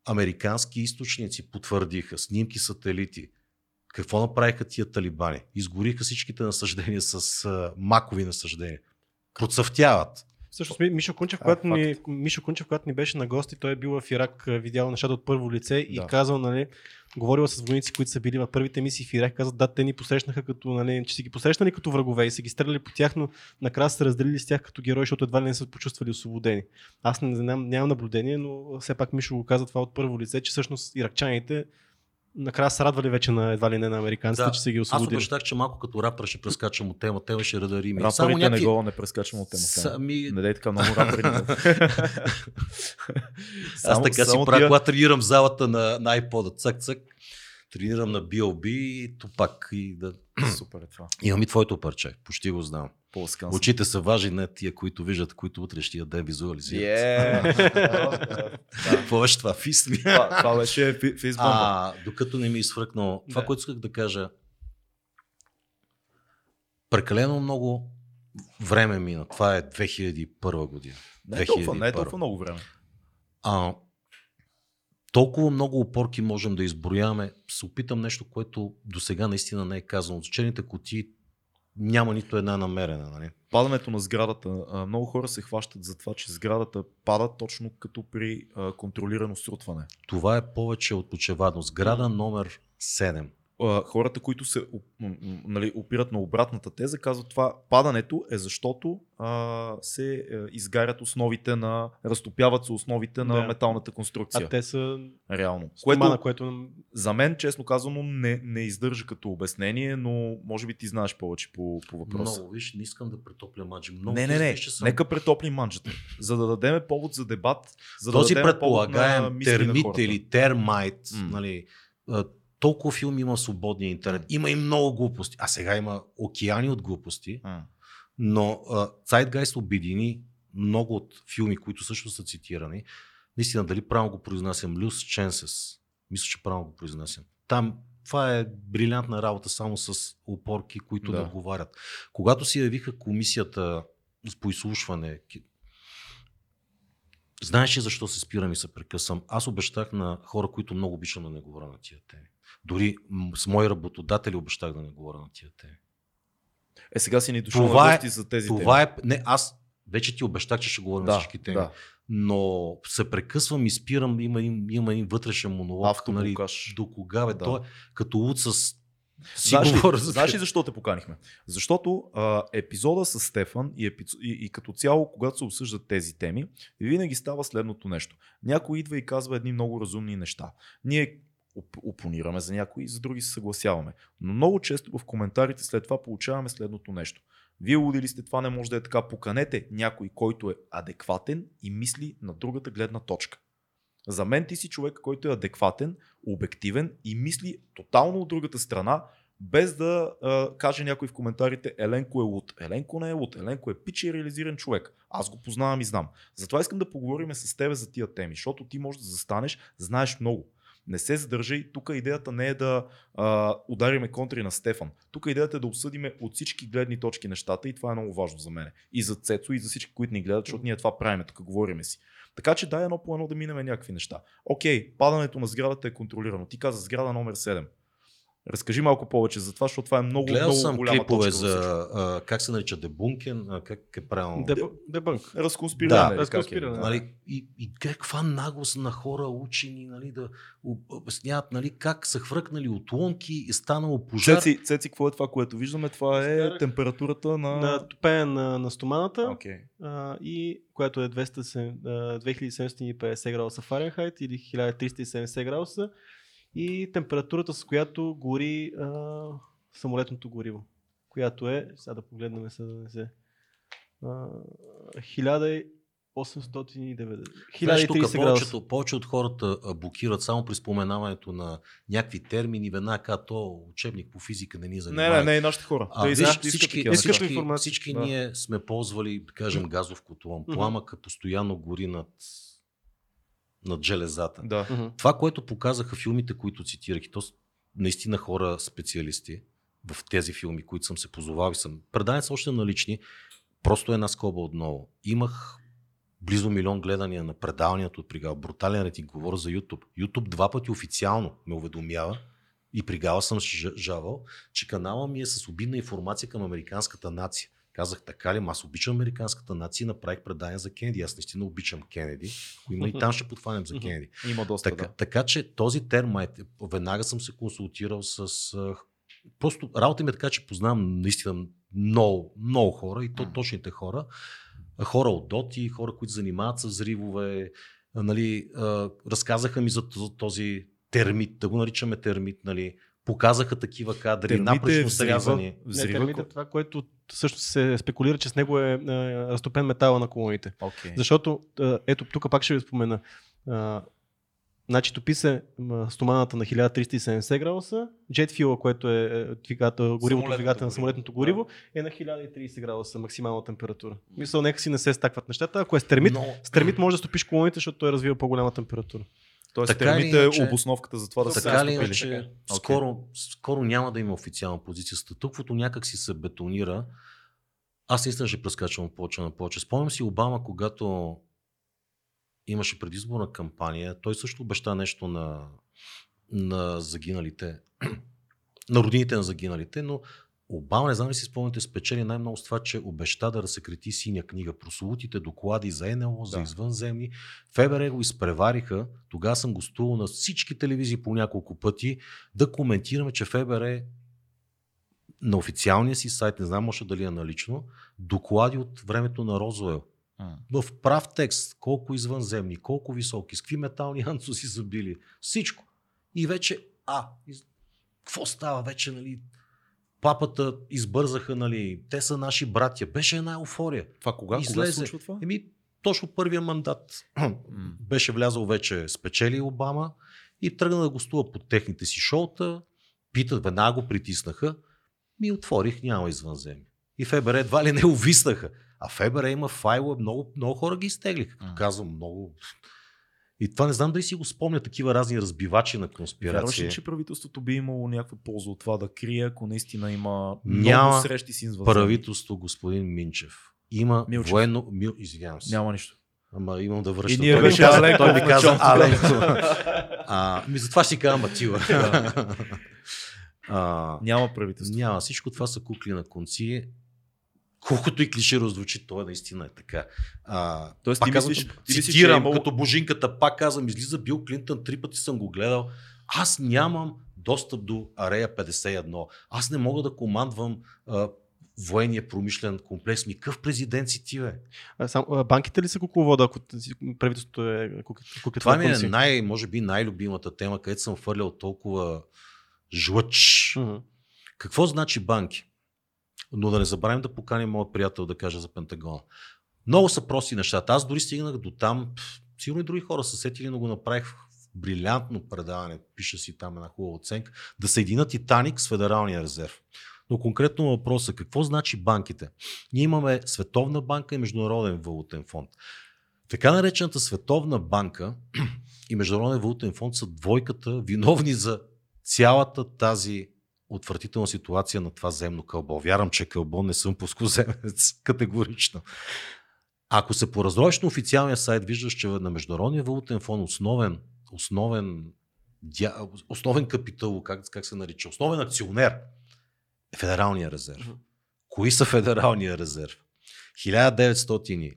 Американски източници потвърдиха, снимки, сателити. Какво направиха тия талибани? Изгориха всичките насъждения с а, макови насъждения. Процъфтяват. Всъщност Ми- Мишо Кунчев, А, когато ни, Мишо Кунчев, когато ни беше на гости, той е бил в Ирак, видял нещата от първо лице и Да. казал, нали, говорил с войници, които са били в първите мисии в Ирак, казал, да, те ни посрещнаха като, нали, че си ги посрещнали като врагове и са ги стреляли по тях, но накрая са разделили с тях като герои, защото едва ли не са почувствали освободени. Аз не знам, нямам наблюдение, но все пак Мишо го каза това от първо лице, че всъщност иракчаните накрая са радвали вече на едва ли не на американците, че са ги аз освободили. обещах, че малко като рапър ще прескачам от тема, тема ще рада Рими. Рапърите не го не прескачам от темата. Сами... Не дай така много рапъри. Аз Само- така си само правя, тия- когато тренирам залата на, на iPod, цък, цък, тренирам на BLB и тупак. И да... Супер е това. Имам и твоето парче, почти го знам. Съм. Очите са важни, не тия, които виждат, които утре ще я ден визуализират. Yeah. Какво беше това? Фист ми. това, това беше фи- фейсбомба. А, докато не ми е изфръкнал. Това, Да. което исках да кажа, прекалено много време мина. Това е 2001 година. Не е толкова, не е 2001. толкова много време. А, толкова много опорки можем да изброяваме. Се опитам нещо, което до сега наистина не е казано. От черните кутии няма нито една намерена. Нали? Падането на сградата. Много хора се хващат за това, че сградата пада точно като при контролирано срутване. Това е повече от очевадно. Сграда номер 7. А, Хората, които се нали, опират на обратната теза, казват това падането е защото а, се е, изгарят основите на, разтопяват се основите на Да. металната конструкция. А те са Реално. стомана, Което което за мен, честно казано, не, не издържа като обяснение, но може би ти знаеш повече по, по въпроса. Много, виж, не искам да претопля маджи. Много Не, не, не. съм- Нека претоплим манджата. За да дадем повод за дебат. За Този да на предполагаем на термит хората. или термайт, М. нали, толкова филми има в свободния интернет. Има и много глупости. А сега има океани от глупости. М. Но Zeitgeist обедини много от филми, които също са цитирани. Наистина, дали правилно го произнасям? Loose Chances. Мисля, че правилно го произнасям. Там това е брилянтна работа само с опорки, които да. Да. говорят. Когато се явиха комисията по изслушване, знаеш ли защо се спирам и се прекъсвам? Аз обещах на хора, които много обичам да не говоря на тия теми. Дори с мои работодатели обещах да не говоря на тия теми. Е, сега си ни дошъл Това на е- гости за тези Това теми. е. Не, аз Вече ти обещах, че ще говорим Да, всички теми. да. Но се прекъсвам и спирам, има, има, има един вътрешен монолог. Нали, Автоблокаж. до кога, бе? Да. Той е като луд с... Си Знаеш ли, говоря за- знаеш ли защо те поканихме? Защото а, епизода с Стефан и, епи... и, и като цяло, когато се обсъждат тези теми, винаги става следното нещо. Някой идва и казва едни много разумни неща. Ние оп- опонираме за някои, за други се съгласяваме. Но много често в коментарите след това получаваме следното нещо. Вие луди сте, това не може да е така. Поканете някой, който е адекватен и мисли на другата гледна точка. За мен ти си човек, който е адекватен, обективен и мисли тотално от другата страна, без да а, каже някой в коментарите Еленко е луд. Еленко не е луд. Еленко е пич и реализиран човек. Аз го познавам и знам. Затова искам да поговорим с тебе за тия теми, защото ти можеш да застанеш, знаеш много. Не се задържай. Тук идеята не е да а, удариме контри на Стефан. Тук идеята е да обсъдиме от всички гледни точки нещата и това е много важно за мен. И за Цецо, и за всички, които ни гледат, защото ние това правиме, тук говориме си. Така че дай едно по едно да минем някакви неща. Окей, падането на сградата е контролирано. Ти каза сграда номер 7. Разкажи малко повече за това, защото това е много, Гледал много съм голяма клипове точка за а, как се нарича дебункен, а, как е правилно. Деб- Дебънк. Разконспириране. Да, е? разконспиране, Да. Нали, и, и каква наглост на хора учени, нали, да об- обясняват нали, как са хвъркнали отломки и станало пожар. Цеци, Цеци, какво е това, което виждаме? Това е Изкарах температурата на... На топене на, на стоманата, Окей. а, и която е 200, а, 2750 градуса Фаренхайт или 1370 градуса и температурата с която гори а, самолетното гориво, която е, сега да погледнем се да не се, а, 1890. Знаеш, тук 1030 градуса. повечето, повече от хората блокират само при споменаването на някакви термини, веднага казват, то учебник по физика не ни Не, занимава. не, не, и нашите хора. А, Те виж, искат, всички, искат всички, всички Да. ние сме ползвали, да кажем, газов котлон. Пламъка постоянно гори над, над железата. Да. Това, което показаха филмите, които цитирах, и то наистина хора специалисти в тези филми, които съм се позовал и съм. Предания са още налични. Просто една скоба отново. Имах близо милион гледания на предаванията от Пригал. Брутален и говоря за YouTube. YouTube два пъти официално ме уведомява и Пригала съм жавал, че канала ми е с обидна информация към американската нация. Казах така ли, аз обичам американската нация и направих предание за Кенеди. Аз наистина обичам Кенеди. Ако има и там ще подхванем за Кенеди. Има доста, Така, да. така че този термайт, веднага съм се консултирал с... Просто работа ми е така, че познавам наистина много, много хора и то точните хора. Хора от Доти, хора, които се занимават с взривове. Нали, разказаха ми за, този термит, да го наричаме термит. Нали. Показаха такива кадри, Термит е напречно взрива. срязани. Не, Взрива, термит е ко- това, което също се спекулира, че с него е, е разтопен метала на колоните. Окей. Защото, а, ето тук пак ще ви спомена. А, значи топи се стоманата на 1370 градуса, джет фила, което е е, двигател, горивото двигател на самолетното гориво, е на 1030 градуса максимална температура. Мисля, нека си не се стакват нещата. Ако е с термит, Но, с термит може да стопиш колоните, защото той развива по-голяма температура. Тоест, Така или термит е иначе- обосновката за това да се така ли разтопили. иначе, Окей. скоро, скоро няма да има официална позиция. Статуквото някак си се бетонира. Аз наистина ще прескачам от повече на повече. Спомням си Обама, когато имаше предизборна кампания, той също обеща нещо на, на загиналите, на родините на загиналите, но Обама, не знам ли си спомняте, спечели най-много с това, че обеща да разсекрети синя книга. Прословутите доклади за НЛО, за Да. извънземни. ФБР го изпревариха. Тогава съм гостувал на всички телевизии по няколко пъти да коментираме, че ФБР на официалния си сайт, не знам може дали е налично, доклади от времето на Розуел. В прав текст, колко извънземни, колко високи, с какви метални анцуси са били. Всичко. И вече, а, какво става вече, нали? Папата избързаха, нали? Те са наши братя. Беше една еуфория. Това кога? Кога се Излезе. случва това? Еми, точно първия мандат беше влязъл вече, спечели Обама и тръгна да гостува по техните си шоута. Питат, веднага го притиснаха. Ми отворих, няма извънземни. И ФБР едва ли не увиснаха. А ФБР има файлове, много, много хора ги изтеглиха. Като казвам, много... И това не знам дали си го спомня, такива разни разбивачи на Вярваш конспирация. ли, че правителството би имало някаква полза от това да крие, ако наистина има Няма много срещи с извънземни? Правителство, господин Минчев. Има Милчев. военно... Мил... Извинявам се. Няма нищо. Ама имам да връщам. И ние той беше каза, той ми каза. Аленко. а, ми затова ще си кажа Матила. а, Няма правителство. няма. Всичко това са кукли на конци. Колкото и клиширо звучи, това наистина е така. А, Тоест, ти казвам, мислиш- ти че цитирам е имало- като божинката, пак казвам, излиза Бил Клинтън, три пъти съм го гледал. Аз нямам достъп до Арея 51. Аз не мога да командвам а, военния промишлен комплекс. Ми какъв президент си ти, бе? А, сам, а, банките ли са кукловода, ако правителството е куклет? Това ми е най, може би най-любимата тема, където съм фърлял толкова жлъч. Какво значи банки? Но да не забравим да поканим моят приятел да каже за Пентагона. Много са прости нещата. Аз дори стигнах до там, сигурно и други хора са сетили, но го направих в брилянтно предаване, пиша си там една хубава оценка, да съедина Титаник с Федералния резерв. Но конкретно въпроса, какво значи банките? Ние имаме Световна банка и Международен валутен фонд. Така наречената Световна банка и Международен валутен фонд са двойката виновни за цялата тази отвратителна ситуация на това земно кълбо. Вярвам, че кълбо не съм пускоземец категорично. Ако се поразровиш на официалния сайт, виждаш, че на Международния валутен фонд основен, основен, основен капитал, как, как се нарича, основен акционер е Федералния резерв. Кои са Федералния резерв? 1913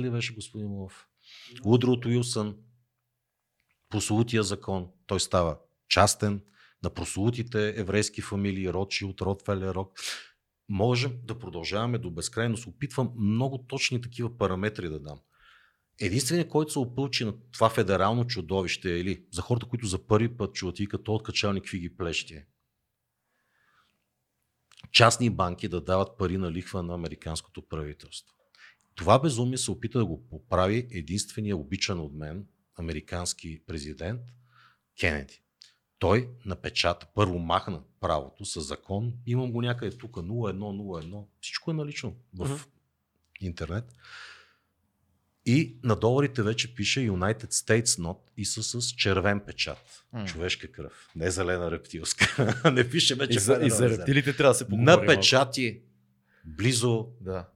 ли беше господин Мулов? Удро от Уилсън, прослутия закон, той става частен, на прослутите еврейски фамилии, Ротшилд, Ротфелер, Рок. Можем да продължаваме до безкрайност. Опитвам много точни такива параметри да дам. Единственият, който се опълчи на това федерално чудовище е или за хората, които за първи път чуват и като откачални какви ги плещи. Частни банки да дават пари на лихва на американското правителство. Това безумие се опита да го поправи единствения обичан от мен американски президент Кенеди. Той напечата, първо махна правото с закон, имам го някъде тук 0101, всичко е налично в Мгм. интернет. И на доларите вече пише United States Not и са с червен печат. М. Човешка кръв. Не зелена рептилска. не пише вече И за, и за рептилите трябва да се поговорим. На печати близо Да.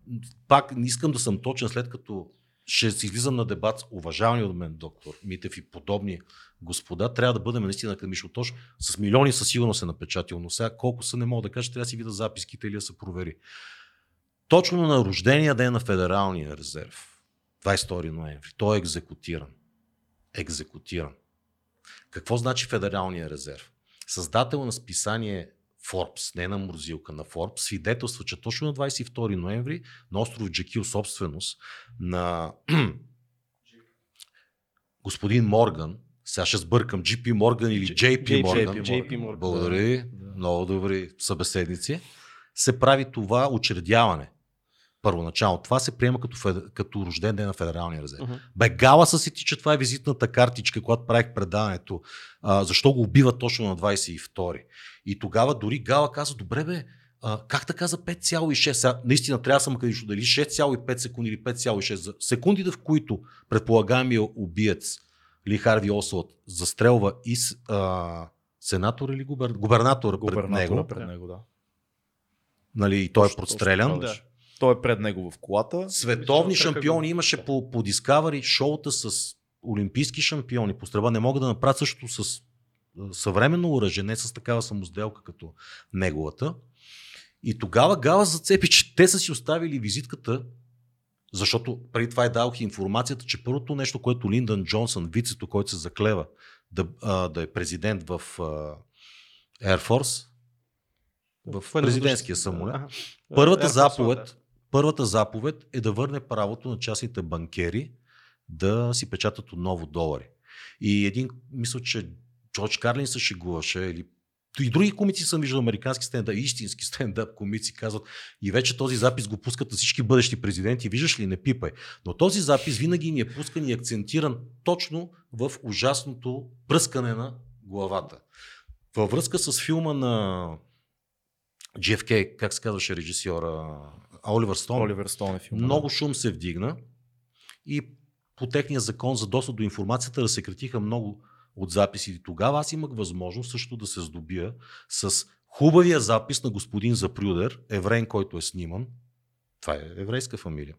пак не искам да съм точен, след като ще си излизам на дебат с уважавани от мен доктор Митев и подобни господа, трябва да бъдем наистина академично точно. С милиони със сигурност е напечатил, но сега колко са не мога да кажа, трябва да си видя записките или да се провери. Точно на рождения ден на Федералния резерв, 22 ноември, той е екзекутиран. Екзекутиран. Какво значи Федералния резерв? Създател на списание Forbes, не на морзилка, на Forbes, свидетелства, че точно на 22 ноември на остров Джекил собственост на господин Морган, сега ще сбъркам GP Морган или JP JP Морган, JP благодаря ви, Да. много добри събеседници, се прави това учредяване. Първоначално. Това се приема като, фед... като рожден ден на Федералния резерв. Мгм. Бе, Гала са си ти, че това е визитната картичка, когато правих предаването. А, защо го убива точно на 22? И тогава дори Гала каза, добре бе, а, как така за 5,6? Сега, наистина трябва да съм академично, дали 6,5 секунди или 5,6. За секундите, в които предполагаемия убиец Ли Харви Освалд застрелва и а, сенатор или губер... губернатор пред Губернатора него, пред него, да. нали, и той е подстрелян. беше. Той е пред него в колата. Световни шампиони тръка имаше по, по Discovery шоута с олимпийски шампиони по стрелба. Не могат да направят същото с а, съвременно оръжие, не с такава самозделка като неговата. И тогава Гала зацепи, че те са си оставили визитката, защото преди това е дадох информацията, че първото нещо, което Линдън Джонсън, вицето, който се заклева да, а, да е президент в а, Air Force, в президентския самолет. Първата заповед. Първата заповед е да върне правото на частните банкери да си печатат отново долари. И един, мисля, че Джордж Карлин се шегуваше или и други комици съм виждал, американски стендъп, истински стендъп комици казват и вече този запис го пускат на всички бъдещи президенти, виждаш ли, не пипай. Но този запис винаги ни е пускан и акцентиран точно в ужасното пръскане на главата. Във връзка с филма на JFK, как се казваше режисьора, Оливър Стоун, Оливер Стоун е филм. много шум се вдигна и по техния закон за достъп до информацията да секретиха много от записите. Тогава аз имах възможност също да се здобия с хубавия запис на господин Запрюдер, еврейн, който е сниман. Това е еврейска фамилия.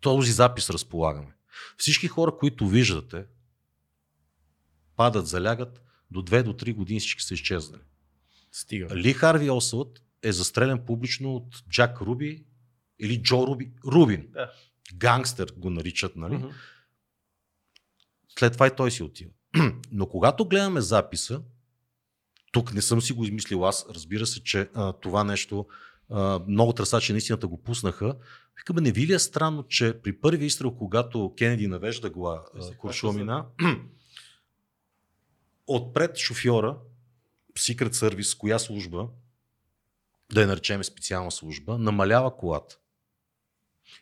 Този запис разполагаме. Всички хора, които виждате, падат, залягат, до 2 до 3 години всички са изчезнали. Стига. Ли Харви Освалд е застрелян публично от Джак Руби или Джо Руби, Рубин. Да. Гангстер го наричат, нали? Мгм. След това и той си отива. Но когато гледаме записа, тук не съм си го измислил аз, разбира се, че а, това нещо а, много търсачи наистина го пуснаха. Викаме, не ви ли е странно, че при първи изстрел, когато Кенеди навежда гла куршумина, отпред шофьора, Secret Service, коя служба, да я наречем специална служба, намалява колата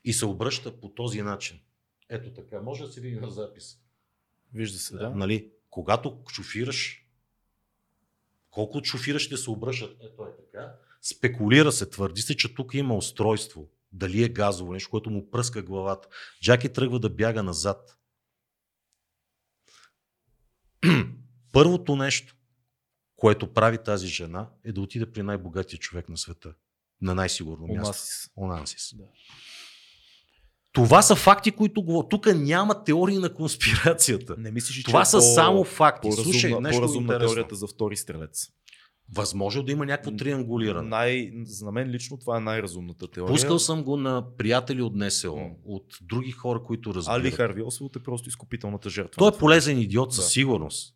и се обръща по този начин. Ето така, може да се види на запис. Вижда се, Да. Нали, когато шофираш, колко от шофиращите се обръщат, ето е така, спекулира се, твърди се, че тук има устройство, дали е газово, нещо, което му пръска главата. Джаки тръгва да бяга назад. Първото нещо, което прави тази жена, е да отиде при най-богатия човек на света. На най-сигурно място. Онасис. Онансис. Да. Това са факти, които говорят. Тук няма теории на конспирацията. Не мислиш, ли, Това че са по- само факти. по-разумна, Слушай, нещо по-разумна интересно. теорията за втори стрелец. Възможно да има някакво триангулиране. Най, за мен лично това е най-разумната теория. Пускал съм го на приятели от НСО, М. от други хора, които разбират. Али Харви Освалд е просто изкупителната жертва. Той е полезен идиот със Да. сигурност.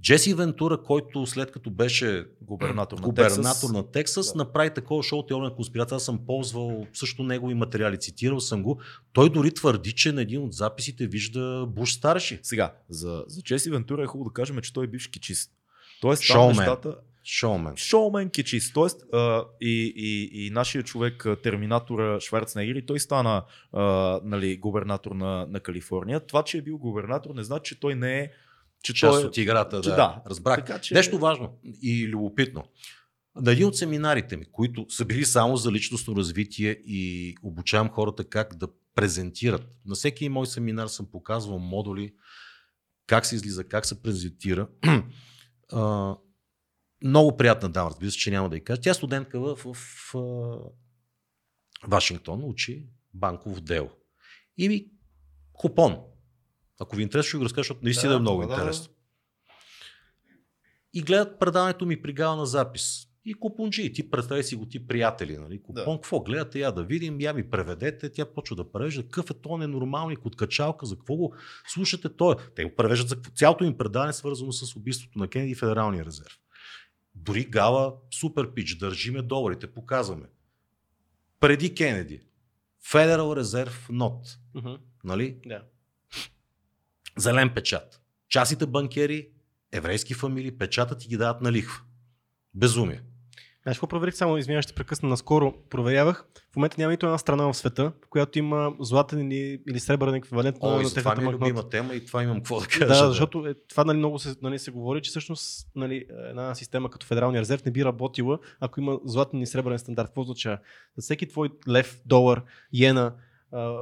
Джеси Вентура, който след като беше Губернатор на губернатор Тексас. на Тексас, Да. направи такова шоу теория на конспирация. Аз съм ползвал също негови материали, цитирал съм го. Той дори твърди, че на един от записите вижда Буш старши. Сега, за, за Джеси Вентура е хубаво да кажем, че той е бивш кичист. Тоест, там Шоумен. нещата... Шоумен. Шоумен кичист. Тоест, а, и, и, и нашия човек, терминатора Шварценегер, и той стана а, нали, губернатор на, на Калифорния. Това, че е бил губернатор, не значи, че той не е че Част той от играта, че да. да. Разбрах. Така, че- Нещо важно и любопитно. На един от семинарите ми, които са били само за личностно развитие и обучавам хората как да презентират. На всеки мой семинар съм показвал модули, как се излиза, как се презентира. А, много приятна дама, разбира се, че няма да й кажа. Тя е студентка в, в, в Вашингтон, учи банково дело. И ми купон. Ако ви интересува, ще го разкажа, защото наистина Да, е много да, да, интересно. И гледат предаването ми при гала на запис. И купонджи, ти представи си го ти приятели, нали? Купон, Да. какво гледате, я да видим, я ми преведете, тя почва да превежда. Какъв е то ненормалник от качалка, за какво го слушате той? Те го превеждат за? Цялото им предаване е свързано с убийството на Кенеди и Федералния резерв. Дори гала, супер пич, държиме доларите, показваме. Преди Кенеди, Федерал резерв нот, нали? Да. Зелен печат. Частите банкери, еврейски фамилии, печатат и ги дават на лихва. Безумие. Знаеш какво проверих? Само, извинявай, ще прекъсна. Наскоро проверявах. В момента няма нито една страна в света, в която има златен или, или сребърен еквивалент О, на, на това ми е любима тема и това имам какво да кажа. Да, защото е, това нали, много се, нали, се говори, че всъщност нали, една система като Федералния резерв не би работила, ако има златен и сребърен стандарт. Какво означава? За всеки твой лев, долар, йена,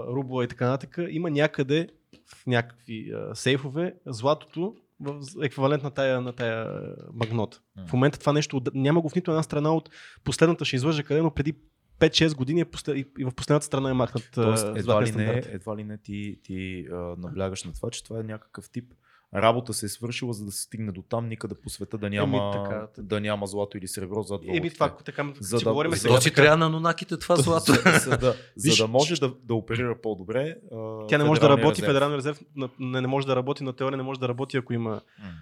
рубла и така нататък, има някъде в някакви а, сейфове златото в еквивалент на тая, на тая а, багнота. М. В момента това нещо няма го в нито една страна от последната ще излъжа къде, но преди 5-6 години е послед... и- в последната страна е махнат Тоест, едва ли, не, едва ли не ти, ти а, наблягаш на това, че това е някакъв тип работа се е свършила, за да се стигне до там, никъде по света да няма, така, така. да няма злато или сребро зад Еми валутите. това, така, За да- говорим за сега. То си трябва на нонаките това злато. за, за, да, Виж, за да може да, да оперира по-добре. а, Тя не може да работи, резерв. Федералния резерв не, не може да работи, на теория не може да работи, ако има,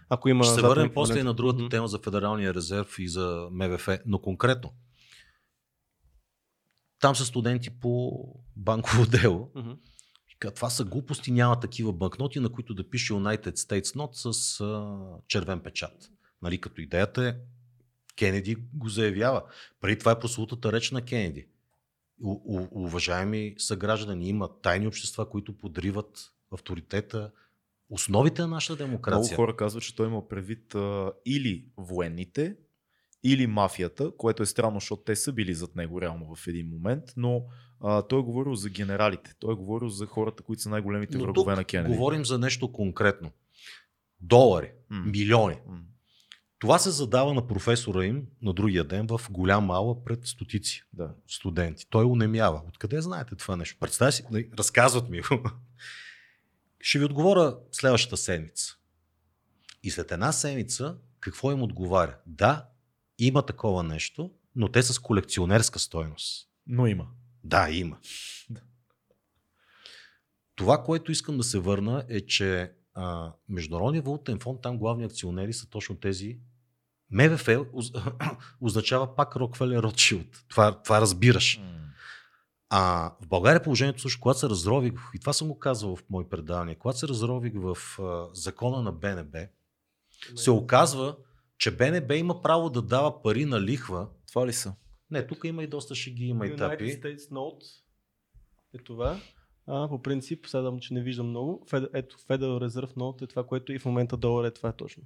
ако има Ще се върнем после и на другата Мгм. тема за Федералния резерв и за МВФ, но конкретно. Там са студенти по банково дело. Мгм. Казват, това са глупости, няма такива банкноти, на които да пише United States Not с а, червен печат. Нали, като идеята е, Кенеди го заявява. Преди това е прослутата реч на Кенеди. У, у, уважаеми съграждани, има тайни общества, които подриват авторитета, основите на нашата Много демокрация. хора казват, че той има предвид а, или военните, или мафията, което е странно, защото те са били зад него реално в един момент, но а, той е говорил за генералите, той е говорил за хората, които са най-големите Но врагове на Кенеди. говорим за нещо конкретно. Долари, М. милиони. М. Това се задава на професора им на другия ден в голям ала пред стотици Да. студенти. Той унемява. Откъде знаете това нещо? Представя си, нали, разказват ми го. Ще ви отговоря следващата седмица. И след една седмица какво им отговаря? Да, има такова нещо, но те с колекционерска стойност. Но има. Да, има. Да. Това, което искам да се върна е, че а, Международният валутен фонд, там главни акционери са точно тези. МВФ оз- означава пак Рокфелер Ротшилд. Това, това разбираш. А в България положението също, когато се разрових, и това съм го казвал в мои предавания, когато се разрових в а, закона на БНБ, се оказва, че БНБ има право да дава пари на лихва. Това ли са? Не, тук има и доста шеги, има и United тапи. States Note е това. А, по принцип, следвам, че не виждам много. Фед, ето, Federal Reserve Note е това, което и в момента долар е това е точно.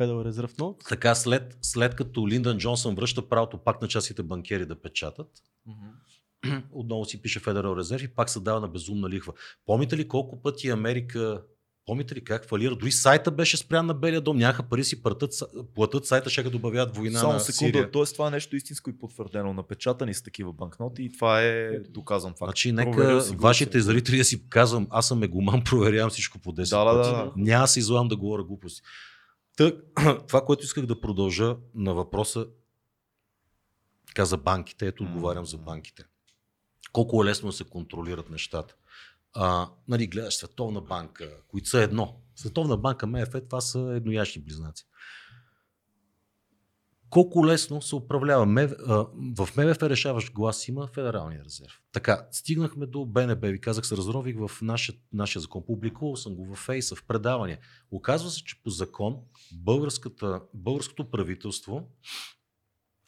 Federal Reserve Note. Така, след, след като Линдън Джонсън връща правото пак на частите банкери да печатат, отново си пише Федерал резерв и пак се дава на безумна лихва. Помните ли колко пъти Америка Помните ли как фалира? Дори сайта беше спрян на Белия дом. Нямаха пари да си платят, платят сайта, ще добавят война Само на секунда, Сирия. т.е. това е нещо истинско и потвърдено. Напечатани с такива банкноти и това е доказан факт. Значи, нека вашите зрители да си казвам, аз съм егоман, проверявам всичко по 10 Да, да, пъти. да, да. Няма да се излагам да говоря глупости. Тък, това, което исках да продължа на въпроса, каза банките, ето отговарям за банките. Колко е лесно да се контролират нещата. А, нали, гледаш Световна банка, които са едно. Световна банка, МФ, това са едноящи близнаци. Колко лесно се управлява. В МВФ решаващ глас има Федералния резерв. Така, стигнахме до БНБ. Ви казах, се разрових в нашия, нашия закон. Публикувал съм го в Фейса, в предавания. Оказва се, че по закон българското правителство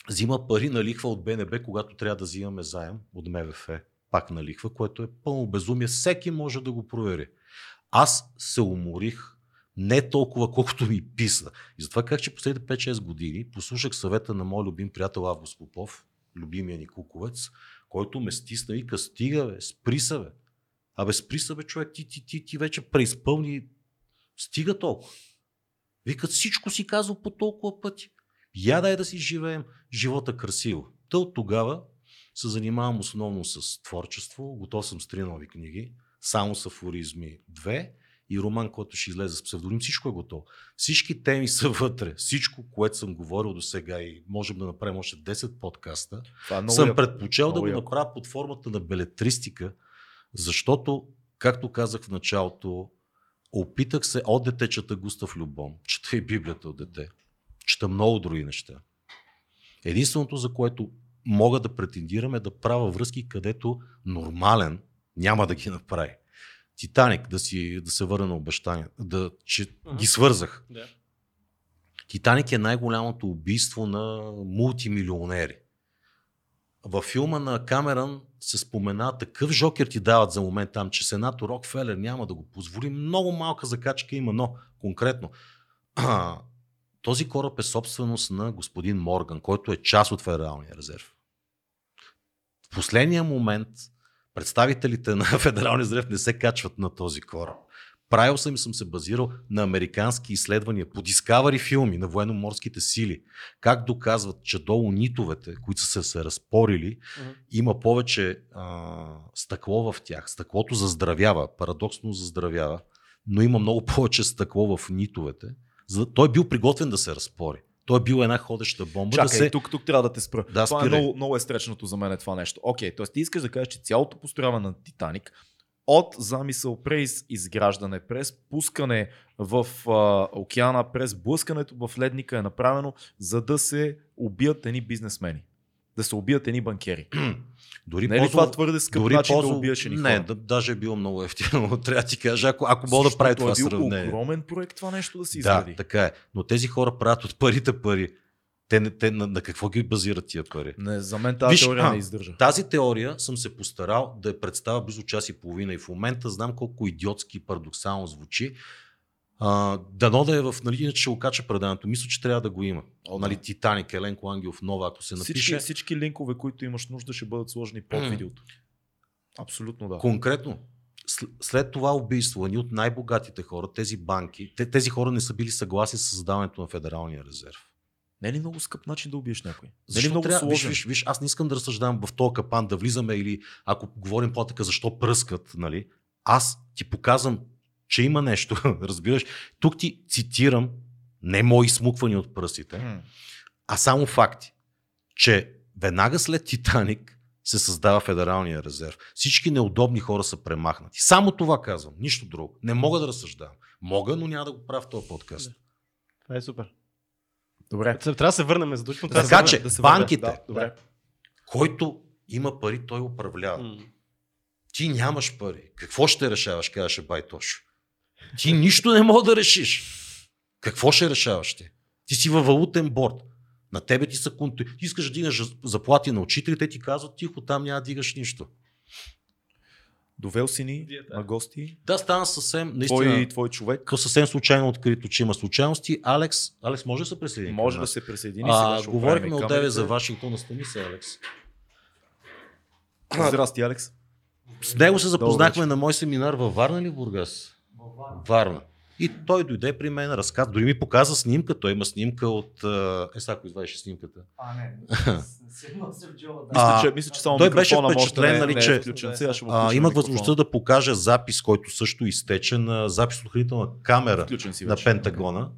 взима пари на лихва от БНБ, когато трябва да взимаме заем от МВФ. Пак на лихва, което е пълно безумие. Всеки може да го провери. Аз се уморих не толкова, колкото ми писна. И затова как, че последните 5-6 години послушах съвета на мой любим приятел Август Попов, любимия ни куковец, който ме стисна и вика, стига бе, спри се бе. Абе, спри се бе, човек, ти, ти, ти, ти вече преизпълни, стига толкова. Викат, всичко си казал по толкова пъти. Я дай да си живеем живота красиво. Та от тогава се занимавам основно с творчество, готов съм с три нови книги, само с афоризми две и роман, който ще излезе с псевдоним. Всичко е готово. Всички теми са вътре. Всичко, което съм говорил до сега и можем да направим още 10 подкаста, Това е съм яко. предпочел да Много го яко. направя под формата на белетристика, защото, както казах в началото, опитах се от дете чета Густав Любом, чета и Библията от дете, чета много други неща. Единственото, за което мога да претендирам е да правя връзки, където нормален няма да ги направи. Титаник, да, си, да се върна на обещания, да, че Ага. ги свързах. Да. Титаник е най-голямото убийство на мултимилионери. Във филма на Камерън се спомена такъв жокер ти дават за момент там, че сенатор Рокфелер няма да го позволи. Много малка закачка има, но конкретно този кораб е собственост на господин Морган, който е част от Федералния резерв. В последния момент представителите на Федералния резерв не се качват на този кораб. Правил съм и съм се базирал на американски изследвания по Discovery филми на военноморските сили. Как доказват, че долу нитовете, които са се разпорили, Мгм. има повече а, стъкло в тях. Стъклото заздравява, парадоксно заздравява, но има много повече стъкло в нитовете. За да, той е бил приготвен да се разпори. Той е бил една ходеща бомба. Чакай, да се... тук, тук трябва да те спра. Да, това е много, много естречното за мен е това нещо. Окей, т.е. ти искаш да кажеш, че цялото построяване на Титаник от замисъл през изграждане, през пускане в а, океана, през блъскането в ледника е направено, за да се убият едни бизнесмени. Да се убият едни банкери. Дори Не е ли това твърде скъп начин да убиеш едни Не, да, даже е било много ефтино, трябва да ти кажа, ако, ако мога да прави това е бил сравнение. огромен проект това нещо да Да, изгради. така е. Но тези хора правят от парите пари. Те, не- те на, на какво ги базират тия пари? Не, за мен тази Виж, теория а, не издържа. Тази теория съм се постарал да я представя близо час и половина и в момента знам колко идиотски и парадоксално звучи. А, дано да е в, нали, иначе ще го кача предаването. Мисля, че трябва да го има. О, нали. Титаник, Еленко Ангелов, нова, ако се напише. Всички, всички линкове, които имаш нужда, ще бъдат сложени под М. видеото. Абсолютно да. Конкретно, сл- след това убийство, едни от най-богатите хора, тези банки, те, тези хора не са били съгласни с създаването на Федералния резерв. Не е ли много скъп начин да убиеш някой? Не е ли Защо много трябва, виж, сложен? виж, виж, аз не искам да разсъждавам в този капан, да влизаме или ако говорим по-така, защо пръскат, нали? Аз ти показвам, че има нещо, разбираш. Тук ти цитирам не мои смуквани от пръстите, М. а само факти, че веднага след Титаник се създава Федералния резерв. Всички неудобни хора са премахнати. Само това казвам, нищо друго. Не мога да разсъждавам. Мога, но няма да го правя в този подкаст. Това е супер. Добре. Трябва да се върнем задушно. Така да че, да се банките. Да, добре. който има пари, той управлява. М. Ти нямаш пари. Какво ще решаваш, казваше Байтош. Ти нищо не мога да решиш. Какво ще решаваш ти? Ти си във валутен борт. На тебе ти са конту... Ти искаш да дигаш заплати на учителите, ти казват тихо, там няма да дигаш нищо. Довел си ни на гости. Да, стана съвсем, наистина, Твой, твой човек. Съвсем случайно открито, че има случайности. Алекс, Алекс може да се присъедини Може да се присъедини. А, говорихме от тебе за Вашингтон, настани се, Алекс. Здрасти, Алекс. С него се запознахме на мой семинар във Варна или в Бургас? Варна. И той дойде при мен, разказа, дори ми показа снимка, той има снимка от... а, Е, сега ако извадиш снимката. А, не, не се нося в джоба, да. Мисля, А, че, мисля, че само той беше впечатлен, не, нали, не че- е включен. Сега ще му А, имах възможността да покажа запис, който също изтече на запис от охранителна камера на. Пентагона,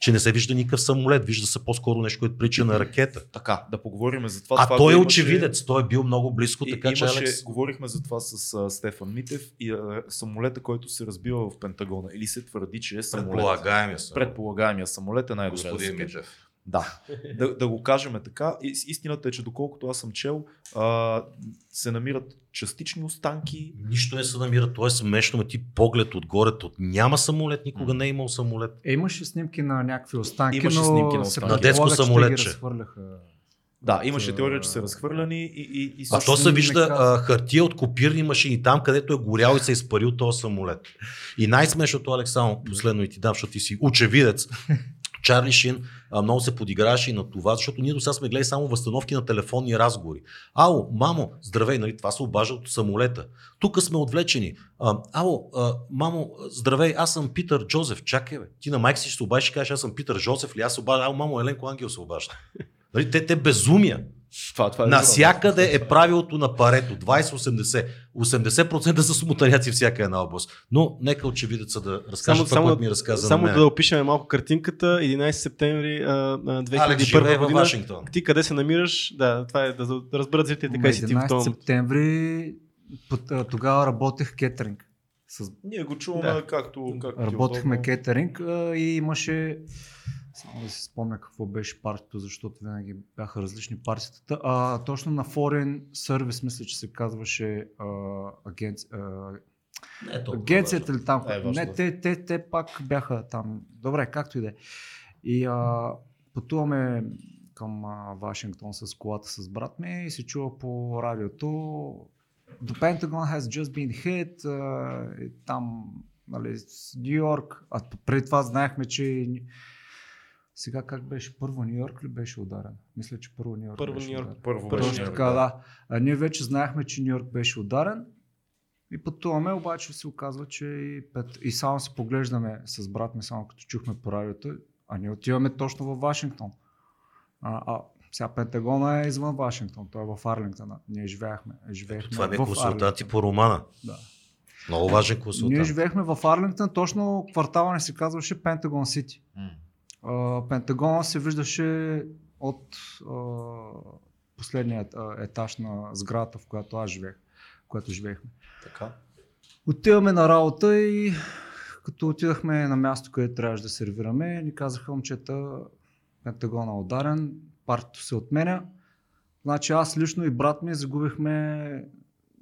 че не се вижда никакъв самолет, вижда се по-скоро нещо, което прилича на ракета. Така, да поговорим за това. А това той е очевидец, той е бил много близко, И, така че имаше, Алекс... говорихме за това с а, Стефан Митев и а, самолета, който се разбива в Пентагона. Или се твърди, че е самолет. Предполагаемия съм. Предполагаемия самолет е най-добре да Господин каже. Митев. Да, да, да го кажем така. Истината е, че доколкото аз съм чел, а, се намират частични останки. Нищо не се намира, то е смешно, ме ти поглед отгоре, тут няма самолет, никога не е имал самолет. Е, имаше снимки на някакви останки, Имаше но снимки на останки. На детско самолетче. разхвърляха. Да, имаше теория, че са разхвърляни и, и, и А то се вижда а, хартия от копирни машини там, където е горял и се е изпарил този самолет. И най-смешното, Александър, последно и ти дам, защото ти си очевидец. Чарли Шин много се подиграваше и на това, защото ние до сега сме гледали само възстановки на телефонни разговори. Ало, мамо, здравей, нали, това се обажда от самолета. Тук сме отвлечени. А, ало, а, мамо, здравей, аз съм Питър Джозеф. Чакай, бе. Ти на майка си ще се обадиш и кажеш, аз съм Питър Джозеф или аз се обажда, ало, мамо, Еленко Ангел се обажда. Нали, те, те безумия. Това, това е Насякъде е правилото на парето. 20-80. 80% са смутаняци всяка една област. Но нека очевидеца да разкаже това, което ми разказа само на мен. да опишем малко картинката. 11 септември а, а, Алекс живее 2001 във година. Вашингтон. Ти къде се намираш? Да, това е да, разберат зрителите къде си ти в 11 този момент. септември тогава работех кетеринг. С, Ние го чуваме Да. както, както е работехме удобно. кетеринг а, и имаше само да си спомня какво беше партито, защото винаги бяха различни партията. А, точно на Foreign Service, мисля, че се казваше а, агенция, а, Не е толкова Агенцията ли там? Е, не, те, те, те пак бяха там. Добре, както и да е. И а, пътуваме към а, Вашингтон с колата с брат ми и се чува по радиото The Pentagon has just been hit и там нали, Нью Йорк. А преди това знаехме, че сега как беше? Първо Нью Йорк ли беше ударен? Мисля, че първо Нью Йорк Първо беше Ню Йорк. Първо Първо беше Точно Йорк, така, да. А ние вече знаехме, че Нью Йорк беше ударен и пътуваме, обаче се оказва, че и, пет... и само се поглеждаме с брат ми, само като чухме по радиото, а ние отиваме точно в Вашингтон. А, а сега Пентагона е извън Вашингтон, той е в Арлингтон. Ние живеехме. живеехме Това бе консултанти Арлингтон. по романа. Да. Много важен Ние консултант. живеехме в Арлингтон, точно квартала не се казваше Пентагон Сити. М. Пентагона се виждаше от а, последния а, етаж на сградата, в която аз живеех, в която живеехме. Така. Отиваме на работа и като отидахме на място, където трябваше да сервираме, ни казаха момчета, Пентагона е ударен, партито се отменя. Значи аз лично и брат ми загубихме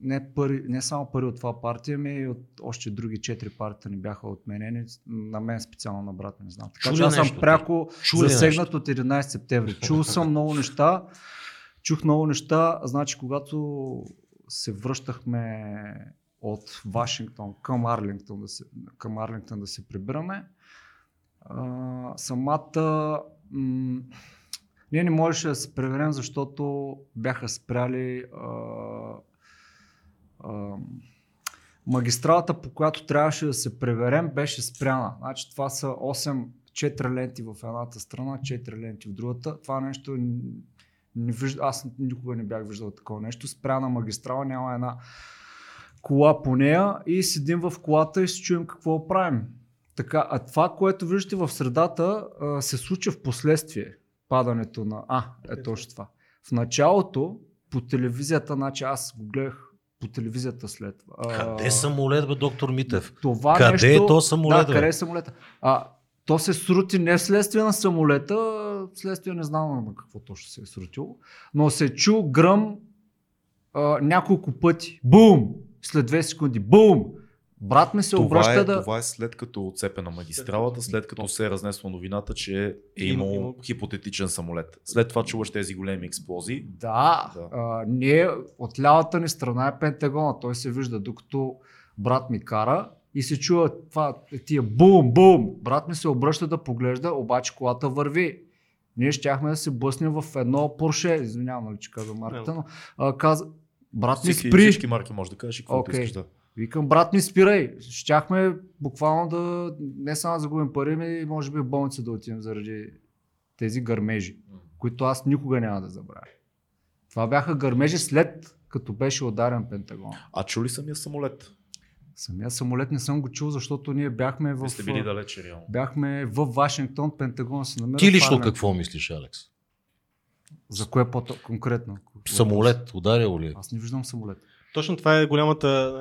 не, пари, не само пари от това партия, ми и от още други четири партии ни бяха отменени. На мен специално на брат не знам. Така че аз съм пряко засегнат нещо? от 11 септември. Чул съм много неща. Чух много неща. Значи, когато се връщахме от Вашингтон към Арлингтон да се, към Арлингтон да се прибираме, а, самата м- ние не можеше да се преверем, защото бяха спряли а, магистралата, по която трябваше да се преверем, беше спряна. Значи това са 8 4 ленти в едната страна, 4 ленти в другата. Това нещо не вижда, аз никога не бях виждал такова нещо. Спряна магистрала, няма една кола по нея и седим в колата и се чуем какво правим. Така, а това, което виждате в средата, се случи в последствие. Падането на... А, е точно това. В началото по телевизията, значи аз го гледах по телевизията след това. А, Къде е самолет, бе, доктор Митев? Това Къде нещо, е то самолет, Да, бе? къде е самолета? А, то се срути не вследствие на самолета, вследствие не знам на какво точно се е срутило, но се чу гръм а, няколко пъти. Бум! След две секунди. Бум! Брат ми се Това обръща е, да... това е след като е отцепена магистралата, след като се е разнесла новината, че е Има- имал има- хипотетичен самолет. След това чуваш тези големи експлозии. Да, Да. А, ние от лявата ни страна е Пентагона. Той се вижда, докато брат ми кара и се чува това, тия бум, бум. Брат ми се обръща да поглежда, обаче колата върви. Ние щяхме да се блъснем в едно Порше, извинявам, нали, че казвам марката, но а, каза, брат ми Всички, спри. всички марки може да кажеш и каквото Окей. искаш да. Викам, брат ми спирай. Щяхме буквално да не само да загубим пари, ми може би в болница да отидем заради тези гърмежи, които аз никога няма да забравя. Това бяха гърмежи след като беше ударен Пентагон. А чули самия самолет? Самия самолет не съм го чул, защото ние бяхме в, Вие сте били далече реално. бяхме в Вашингтон, Пентагон се намира. Ти лично какво мислиш, Алекс? За кое по-конкретно? Самолет ударил ли? е? Аз не виждам самолет. Точно това е голямата,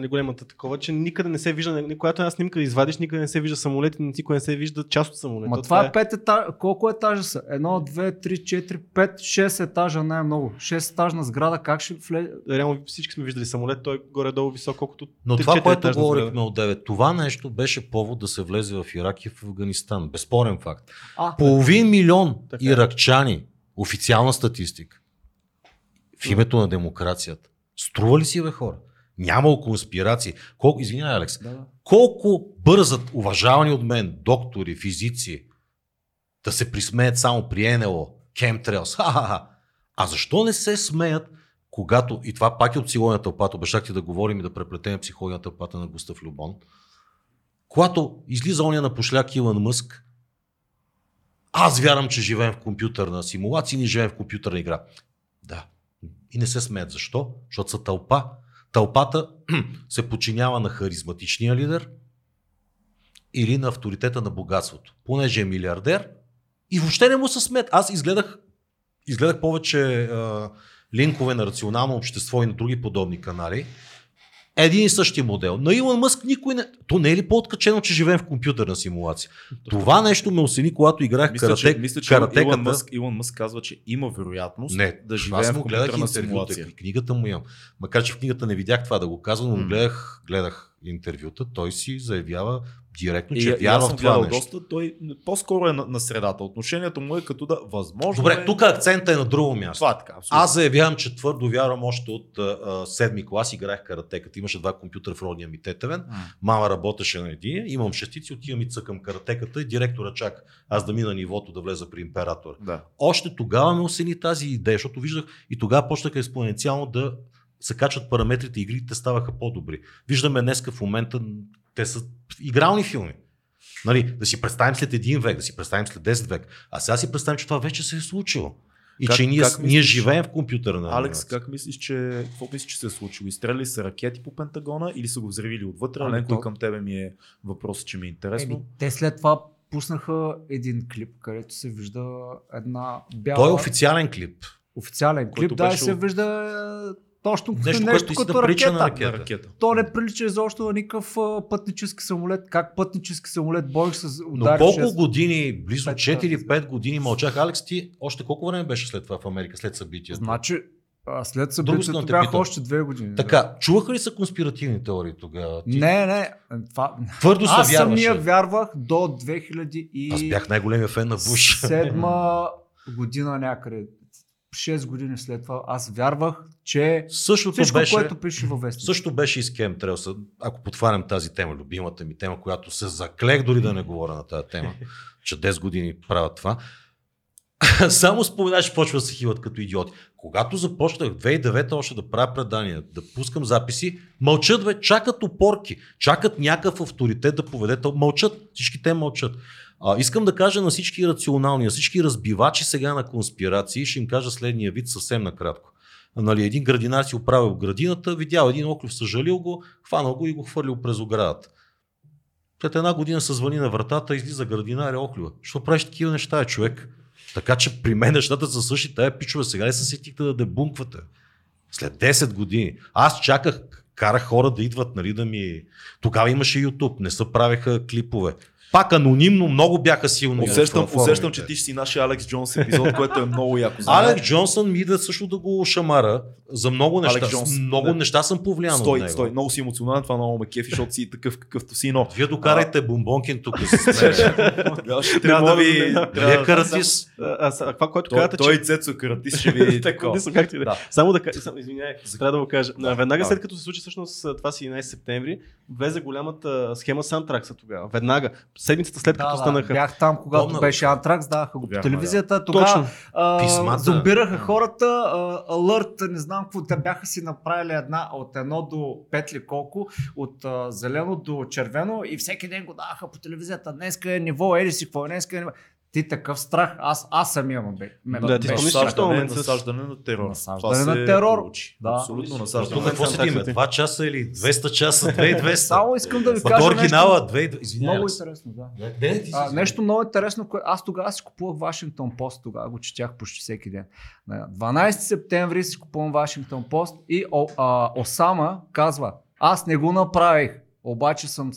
не голямата такова, че никъде не се вижда, ни- когато една снимка извадиш, никъде не се вижда самолет и никога не се вижда част от самолета. Ма това е пет етажа. Колко етажа са? Едно, две, три, четири, пет, шест етажа най-много. Шест етажна сграда, как ще влезе? Реално всички сме виждали самолет, той е горе-долу висок, колкото Но три- това, четири което говорихме от 9, това нещо беше повод да се влезе в Ирак и в Афганистан. Безспорен факт. А, Половин милион Така е. иракчани, официална статистика, в името на демокрацията. Струва ли си, бе, хора? Нямало конспирации. Колко, извинявай, Алекс, да, да. колко бързат уважавани от мен доктори, физици да се присмеят само при НЛО, Chemtrails, ха-ха-ха. А защо не се смеят, когато, и това пак е от психология на тълпата, обещах ти да говорим и да преплетем психология на тълпата на Густав Любон, когато излиза оня на пошляк Илон Мъск, аз вярвам, че живеем в компютърна симулация, ние живеем в компютърна игра. Да. И не се смеят. Защо? Защото са тълпа. Тълпата се подчинява на харизматичния лидер или на авторитета на богатството. Понеже е милиардер и въобще не му се смеят. Аз изгледах, изгледах повече а, линкове на рационално общество и на други подобни канали. Един и същи модел. На Илон Мъск никой не... То не е ли по-откачено, че живеем в компютърна симулация? Това нещо ме осени, когато играх Мисля, карате, че, мисля, че каратеката. Илон, Мъск, Илон Мъск казва, че има вероятност Не, да аз живеем в му гледах компютърна интервюта, симулация. книгата му имам. Макар, че в книгата не видях това да го казва, но гледах, гледах интервюта, той си заявява директно, че и вярва в това нещо. доста, той по-скоро е на, на средата. Отношението му е като да възможно Добре, е... тук акцента е на друго място. Това е така, абсолютно. Аз заявявам, че твърдо вярвам още от а, седми клас, играех каратеката. Имаше два компютъра в родния ми тетевен. М. Мама работеше на един, имам шестици, отивам и цъкам каратеката и директора чака аз да мина нивото да влеза при императора. Да. Още тогава ме осени тази идея, защото виждах и тогава почнаха експоненциално да се качват параметрите, игрите ставаха по-добри. Виждаме днеска в момента, те са игрални филми. Нали, да си представим след един век, да си представим след 10 век. А сега си представим, че това вече се е случило. И Как- че ние, как ние мислиш- живеем в компютърна Алекс, анимация. как мислиш, че, какво мислиш, че се е случило? Изстреляли са ракети по Пентагона или са го взривили отвътре? Ами Ленко, то- и към тебе ми е въпрос, че ми е интересно. Еми, те след това пуснаха един клип, където се вижда една бяла... Той е официален клип. официален клип, да, беше се вижда точно Нещо, нещо, което като наистина прилича на ракета. ракета. На ракета. То не прилича изобщо на никакъв а, пътнически самолет. Как пътнически самолет боиш с Но удари колко 6... години, близо Пет, 4-5 години мълчах. Алекс, ти още колко време беше след това в Америка, след събитието? Значи, а, след събитието да бяха още две години. Така, чуваха ли са конспиративни теории тогава? Ти Не, не. Това... Твърдо се Аз вярваше. самия вярвах до 2000 и... Аз бях най-големия фен на Буш. Седма година някъде. 6 години след това аз вярвах, че Същото всичко, беше, което пише във вестник. също беше и с Chemtrails. Ако потварям тази тема, любимата ми тема, която се заклех дори да не говоря на тази тема, че 10 години правят това. Само споменаш, почва да се хиват като идиоти. Когато започнах 2009 още да правя предания, да пускам записи, мълчат, бе, чакат опорки, чакат някакъв авторитет да поведе, мълчат, всички те мълчат. А, искам да кажа на всички рационални, на всички разбивачи сега на конспирации, ще им кажа следния вид съвсем накратко. Нали, един градинар си оправил градината, видял един оклюв, съжалил го, хванал го и го хвърлил през оградата. След една година се звъни на вратата, излиза градинаря оклюва. Що правиш такива неща, е, човек? Така че при мен нещата са същи. Тая пичове сега ли се сетихте да дебунквате? След 10 години. Аз чаках, карах хора да идват, нали, да ми... Тогава имаше YouTube, не се правеха клипове. Пак анонимно много бяха силни. Усещам, усещам, че ти ще си нашия Алекс Джонс епизод, което е много яко. за Алекс. Джонсън ми да също да го шамара за много неща. Алекс Джонс. много Да. неща съм повлиян от Стой, него. стой, много си емоционален, това много ме кефи, защото си такъв какъвто си, но Вие докарайте бомбонкин тук с трябва да ви... Вие каратис. А, а, а, това, което Той, казвате, той и Цецо Каратис ще ви е. Да. Само да кажа, само, извинявай, трябва да го кажа. Веднага след като се случи всъщност това си 11 септември, влезе голямата схема с Антракса тогава. Веднага. Седмицата след като Да, да, станаха. бях там, когато Помня го. беше Антракс, даваха го по телевизията. Тогава Точно. а, Писмата. зомбираха хората, а, алърт, не знам какво, те бяха си направили една от едно до пет ли колко, от а, зелено до червено и всеки ден го даваха по телевизията. Днеска е ниво, еди си какво, е, днеска е ниво. Ти такъв страх, аз, аз самия ме бе. ме- Да, ти спомниш в този момент насаждане на терор. Насаждане на терор. Да. Абсолютно насаждане. Тук какво контактите. 2 часа или 200 часа, 2200? Само искам да ви кажа нещо. оригинала 2200. Извинявай. Много интересно, да. Не, А, нещо много интересно, кое... аз тогава си купувах Вашингтон Пост, тогава го четях почти всеки ден. На 12 септември си купувам Вашингтон Пост и О, а, Осама казва, аз не го направих, обаче съм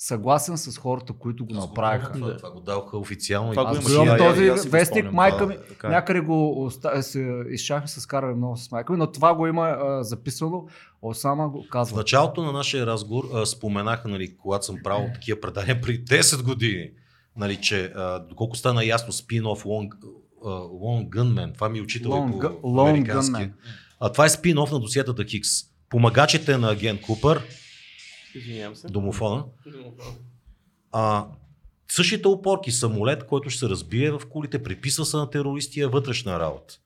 съгласен с хората, които го направиха. Това, това го даваха официално. Това и го Аз го имам Да, този аз вестник, спомням, майка ми, така е. някъде го оста... се изшахме с караме много с майка ми, но това го има а, записано. Осама го В казва. началото на нашия разговор а, споменаха, нали, когато съм правил такива предания преди 10 години, нали, че а, доколко стана ясно спин-оф Long, Long Gunman, това ми е учител Long по Gu- Long американски. Gunman. А, това е спин-оф на досиетата Хикс. Помагачите на агент Купър, Извинявам се. домофона, а, същите опорки, самолет, който ще се разбие в кулите, приписва се на терористи, е вътрешна работа.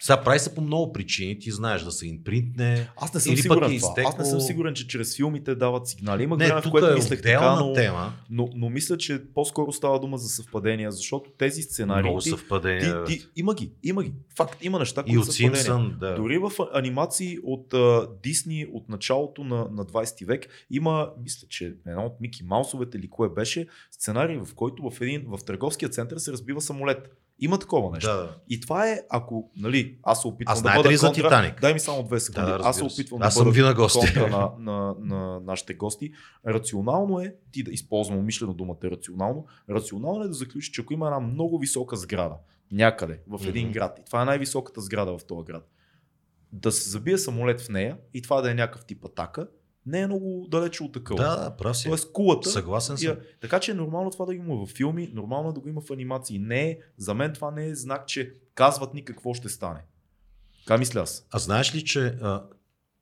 Сега прави се по много причини, ти знаеш да се импринтне. Аз не съм Или сигурен пък в е. Аз не изтекло- съм сигурен, че чрез филмите дават сигнали. Има Не, време, в което е мислех така, но, тема. но, но, мисля, че по-скоро става дума за съвпадения, защото тези сценарии... Много ти, съвпадения. ти, ти, има ги, има ги. Факт, има неща, които са съвпадения. Симпсън, да. Дори в анимации от а, Дисни от началото на, на 20 век има, мисля, че едно от Мики Маусовете или кое беше, сценарий, в който в, един, в търговския център се разбива самолет. Има такова нещо. Да. И това е, ако, нали, аз се опитвам А да бъда ли за контра... Титаник? Дай ми само две секунди. Да, аз се опитвам Аз да съм бъда на контра на, на, на, нашите гости. Рационално е, ти да използвам умишлено думата рационално, рационално е да заключиш, че ако има една много висока сграда, някъде в един Мгм. град, и това е най-високата сграда в този град, да се забие самолет в нея и това да е някакъв тип атака, не е много далече от такъв. Да, прав си. Тоест кулата. Съгласен съм. я- така че е нормално това да го има в филми, нормално е да го има в анимации. Не е, за мен това не е знак, че казват ни какво ще стане. Така мисля аз. А знаеш ли, че а,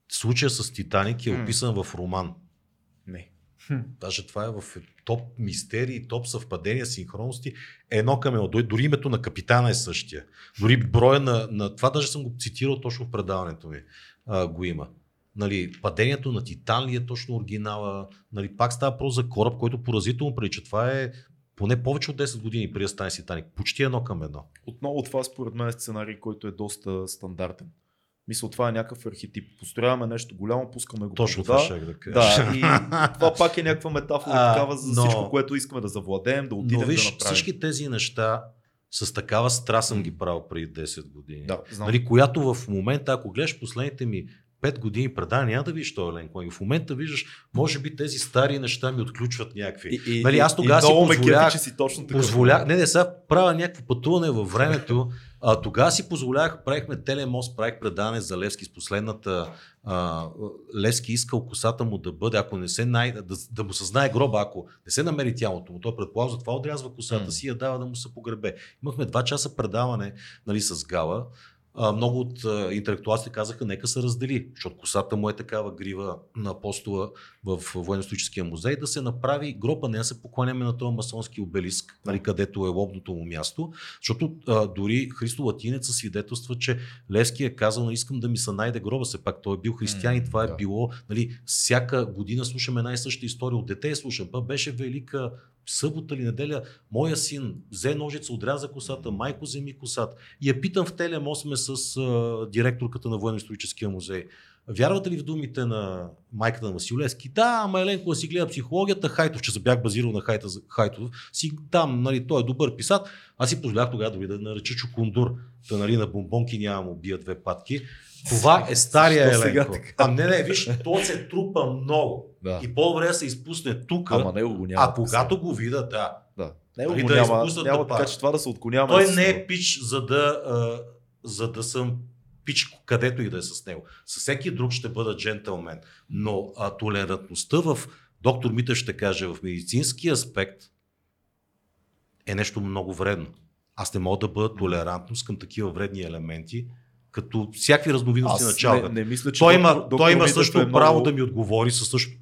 случая с Титаник е описан в роман? Не. Даже това е в топ мистерии, топ съвпадения, синхронности. Едно към едно. Дори- Дори името на капитана е същия. Дори броя на, на... Това даже съм го цитирал точно в предаването ми. А, го има. Нали, падението на Титан ли е точно оригинала? Нали, пак става про за кораб, който поразително прилича. Това е поне повече от 10 години преди да стане Титаник. Почти едно към едно. Отново това според мен е сценарий, който е доста стандартен. Мисля, това е някакъв архетип. Построяваме нещо голямо, пускаме го Точно по вода. да кажа. Да, и това пак е някаква метафора А, такава за но- всичко, което искаме да завладеем, да отидем Но виж, да направим. всички тези неща с такава страст съм ги правил преди 10 години. Да, знам. Нали, която в момента, ако гледаш последните ми 5 години предания, няма да видиш този Елен Коин. В момента виждаш, може би тези стари неща ми отключват някакви. И, и, Нали, аз и- тогава и си позволях- че си точно такъв. Позволя... Не, не, сега правя някакво пътуване във времето. А, тогава си позволявах, правихме телемост, правих предаване за Левски с последната. А, Левски искал косата му да бъде, ако не се най... да, да му се знае гроба, ако не се намери тялото му, той предполага, затова отрязва косата М. си и я дава да му се погребе. Имахме два часа предаване нали, с Гала. Много от интелектуалците казаха, нека се раздели, защото косата му е такава грива на апостола в военно-историческия музей, да се направи гроба, не да се покланяме на този масонски обелиск, нали, където е лобното му място, защото а, дори Христо Латинец свидетелства, че Левски е казал, нали, искам да ми се найде гроба, все пак той е бил християнин, М, това е било, нали, всяка година слушаме една и съща история от дете, слушам, па беше велика събота или неделя, моя син взе ножица, отряза косата, майко вземи косата. И я питам в Телемост сме с а, директорката на военно-историческия музей. Вярвате ли в думите на майката на Василевски? Да, ама Еленко си гледа психологията, Хайтов, че се бях базирал на Хайта, Хайтов, си там, нали, той е добър писат. Аз си позволях тогава дори да нареча Чукундур, да нали, на бомбонки няма му убия две патки. Това е стария Еленко. А не, не, виж, то се трупа много. Да. И по-добре да се изпусне тук, Ама него го няма. а когато го видя, да. Да. Него Нали, го да няма, няма да така, че това да се отклонява. Той не е пич, за да, а, за да съм пич където и да е с него. С всеки друг ще бъда джентълмен. Но а, толерантността в, доктор Мита ще каже, в медицински аспект е нещо много вредно. Аз не мога да бъда толерантност към такива вредни елементи, като всякакви разновидности на чалга. не, не мисля, че Той има, доктор той има също е много- право да ми отговори със също.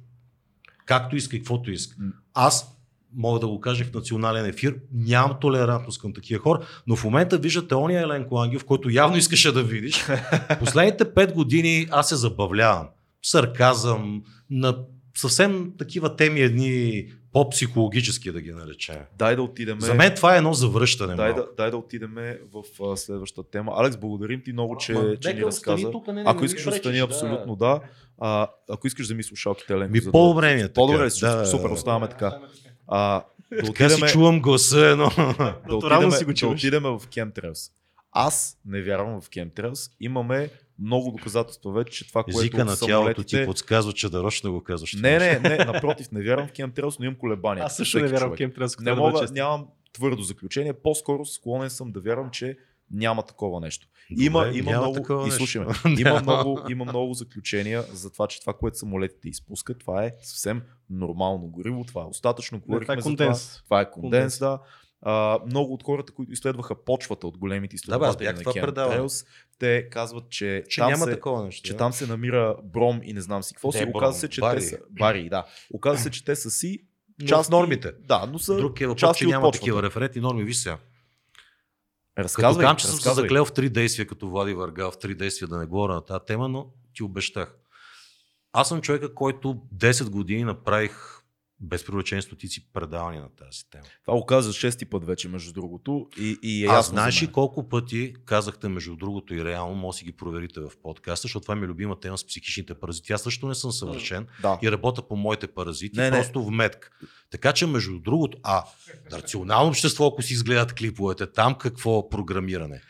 Както иска каквото иска. Аз мога да го кажа в национален ефир, нямам толерантност към такива хора, но в момента виждате ония Еленко Ангелов, който явно искаше да видиш. Последните пет години аз се забавлявам. Сарказъм, на съвсем такива теми едни по-психологически да ги наречем. Дай да отидем. За мен това е едно завръщане. Дай малко. да, дай да отидем в а, следващата тема. Алекс, благодарим ти много, че, Ма, че ни разказа. тук, не, не, Ако не искаш да остани, абсолютно да. А, ако искаш да ми слушалките, Еленко. Ми за да- по-добре ми е По-добре? Да, Супер, да, оставаме така. А, да Така си отидем, чувам гласа едно. да Натурално отидем, си го да чуваш. отидем в Chemtrails. Аз не вярвам в Chemtrails. Имаме много доказателства вече, че това, което Езика на тялото ти подсказва, че да да го казваш. Не, не, не, напротив, не вярвам в Chemtrails, но имам колебания. Аз също не вярвам в. Кемтрелс. Не мога, нямам твърдо заключение. По-скоро склонен съм да вярвам, че няма такова нещо. Има, Добре, има няма много, такова и нещо. слушай ме, има, много, има много заключения за това, че това, което самолетите изпускат, това е съвсем нормално гориво. Това е остатъчно. Това Говорихме е за това. конденс. Това е конденс, Конденс. да. А, много от хората, които изследваха почвата от големите изследователи бях на това предаване. Chemtrails, те казват, че, Че там няма се, такова нещо. че да. там се намира бром и не знам си какво Не си. Оказва се, че барий. те са бари, да. Оказва се, че те са си в нормите. Да, но са Друг е въпрос, части че няма почвата. такива референтни норми. Виж сега. Като Разказвай, казвам, че съм се заклел в три действия, като Влади Варга, в три действия да не говоря на тази тема, но ти обещах. Аз съм човека, който 10 години направих без привлечение стотици предавания на тази тема. Това го каза шести път вече, между другото. И, и е Аз ясно знаеш ли колко пъти казахте между другото и реално, може си ги проверите в подкаста, защото това ми е любима тема с психичните паразити. Аз също не съм съвършен Да. и работя по моите паразити, Не, не. просто в метка. Така че между другото, а рационално общество, ако си изгледат клиповете, там какво програмиране?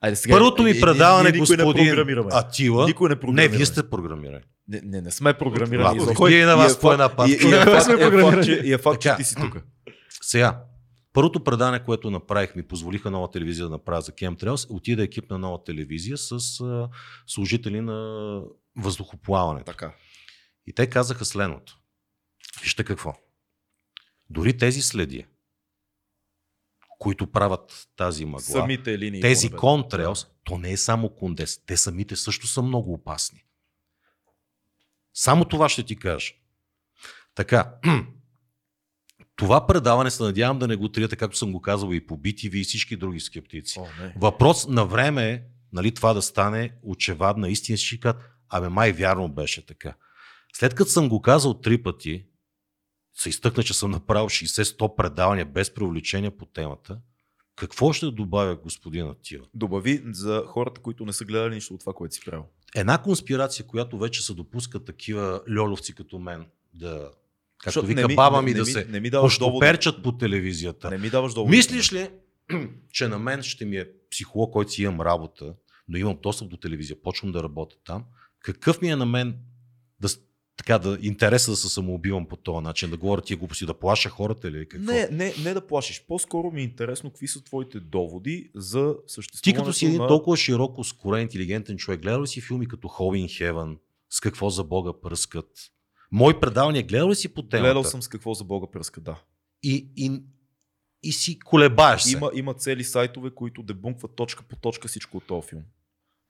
Айде, сега, Първото ми е, е, предаване, не господин програмираме. Атила, Никой не не, вие сте програмирани. Не, не, не сме програмирани. Ладно, изобщо. вие на И е вас по една папка. И, и, е, е, че, и е факт, че ти си тук. Сега, първото предаване, което направих, ми позволиха нова телевизия да направя за Chemtrails, отида екип на нова телевизия с а, служители на въздухоплаването. Така. И те казаха следното. Вижте какво. Дори тези следи, които правят тази мъгла, Самите линии. тези контрейлс, то не е само кондес. Те самите също са много опасни. Само това ще ти кажа. Така, това предаване се надявам да не го триете, както съм го казал и по BTV и всички други скептици. О, не. Въпрос на време е нали, това да стане очевадна истина. Ще кажат, абе май вярно беше така. След като съм го казал три пъти, се изтъкна, че съм направил 60-100 предавания без привлечение по темата, какво ще добавя господин Атила? Добави за хората, които не са гледали нищо от това, което си правил. Една конспирация, която вече се допускат такива льоловци като мен, да, както Защото вика не ми- баба не- ми, не да ми- се не ми даваш довод. перчат по телевизията. Не ми даваш довод. Мислиш ли, че на мен ще ми е психолог, който си имам работа, но имам достъп до телевизия, почвам да работя там, какъв ми е на мен да, така, да, интереса да се самоубивам по този начин, да говоря тия глупости, да плаша хората или какво? Не, не, не да плашиш. По-скоро ми е интересно какви са твоите доводи за Ти съществуването като си един на... толкова широко скорен, интелигентен човек, гледал ли си филми като Hole in Heaven, с какво за Бога пръскат? Мои предавания гледал ли си по темата? Гледал съм с какво за Бога пръска, да. И, и, и си колебаеш се. Има, има цели сайтове, които дебункват точка по точка всичко от този филм.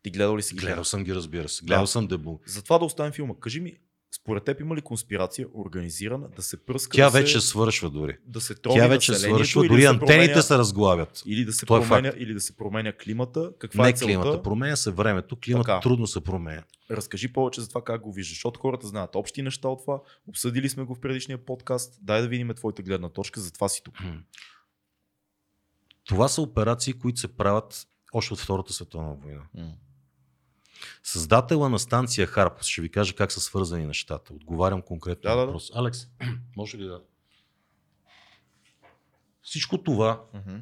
Ти гледал ли си ги? Гледал съм ги, разбира се. Гледал Да. съм дебу. Затова да оставим филма. Кажи ми, според теб има ли конспирация организирана да се пръска? Тя да вече се, свършва дори. да се трони Тя вече свършва, дори да антените променя- се разглавят. Или да се, Това е променя, или да се променя климата. Каква Не е целта? климата, променя се времето, климата Така. трудно се променя. Разкажи повече за това как го виждаш, защото хората знаят общи неща от това. Обсъдили сме го в предишния подкаст. Дай да видим твоята гледна точка, затова си тук. Това са операции, които се правят още от Втората световна война. М. Създателя на станция Харп, ще ви кажа как са свързани нещата. Отговарям конкретно Да, на да, да. въпрос. Алекс, може ли да... Всичко това Мгм.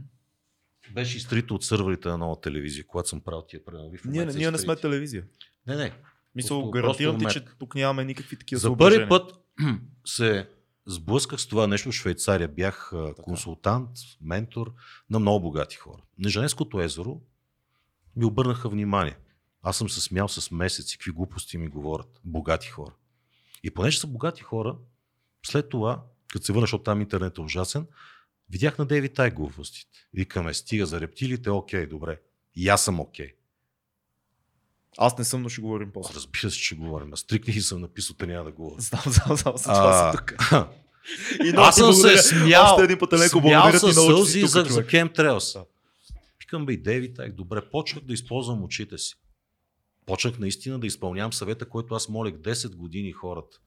беше изтрито от сървърите на нова телевизия, когато съм правил тия пренови. Ние, ние не сме телевизия. Не, не. Мисъл, Просто- гарантирам ти, че тук нямаме никакви такива За първи път се сблъсках с това нещо в Швейцария. Бях а, консултант, ментор на много богати хора. На Женевското езеро ми обърнаха внимание. Аз съм се смял с месеци, какви глупости ми говорят. Богати хора. И понеже са богати хора, след това, като се върна, защото там интернет е ужасен, видях на Дейви тай глупостите. Викаме, стига за рептилите, окей, добре. И аз съм окей. Аз не съм, но ще говорим после. Разбира се, че говорим. Аз три книги съм написал, те няма да говоря. Знам, знам, знам, за това съм тук. И Аз съм се смял. Още един път е леко благодаря ти сълзи за, за. Chemtrails. Да. Викам бе, и Дейвид, ай, добре, почнах да използвам очите си. Почнах наистина да изпълнявам съвета, който аз молех 10 години хората.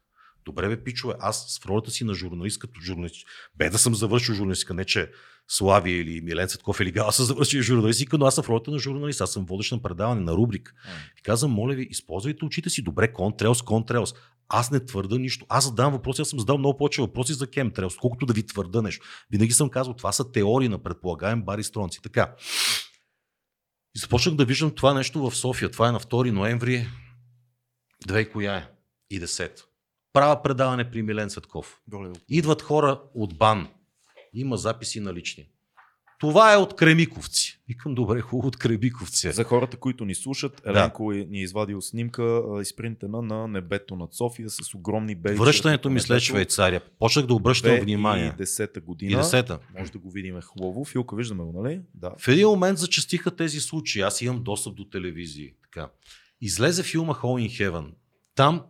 Добре бе, пичове, аз в ролята си на журналист, като журналист, бе да съм завършил журналистика, не че Слави или Милен Цветков или Гала са завършили журналистика, но аз съм в ролята на журналист, аз съм водещ на предаване, на рубрик. И казвам, моля ви, използвайте очите си добре, контрелс, контрелс. Аз не твърда нищо. Аз задавам въпроси, аз съм задал много повече въпроси за Chemtrails, колкото да ви твърда нещо. Винаги съм казал, това са теории на предполагаем Бари Стронци. Така. И започнах да виждам това нещо в София. Това е на 2 ноември. Две и коя е? И 10. Правя предаване при Милен Цветков. Идват хора от БАН. Има записи на лични. Това е от Кремиковци. Викам, добре, хубаво от Кремиковци. е. За хората, които ни слушат, Еленко е- ни е извадил снимка, изпринтена на небето над София с огромни бели Връщането ми след. Швейцария. Почнах да обръщам внимание. 2010 И година. десета. Може да го видим хубаво. Филка, виждаме го, нали? Да. В един момент зачастиха тези случаи. Аз имам достъп до телевизии. Така. Излезе филма Hole in Heaven. Там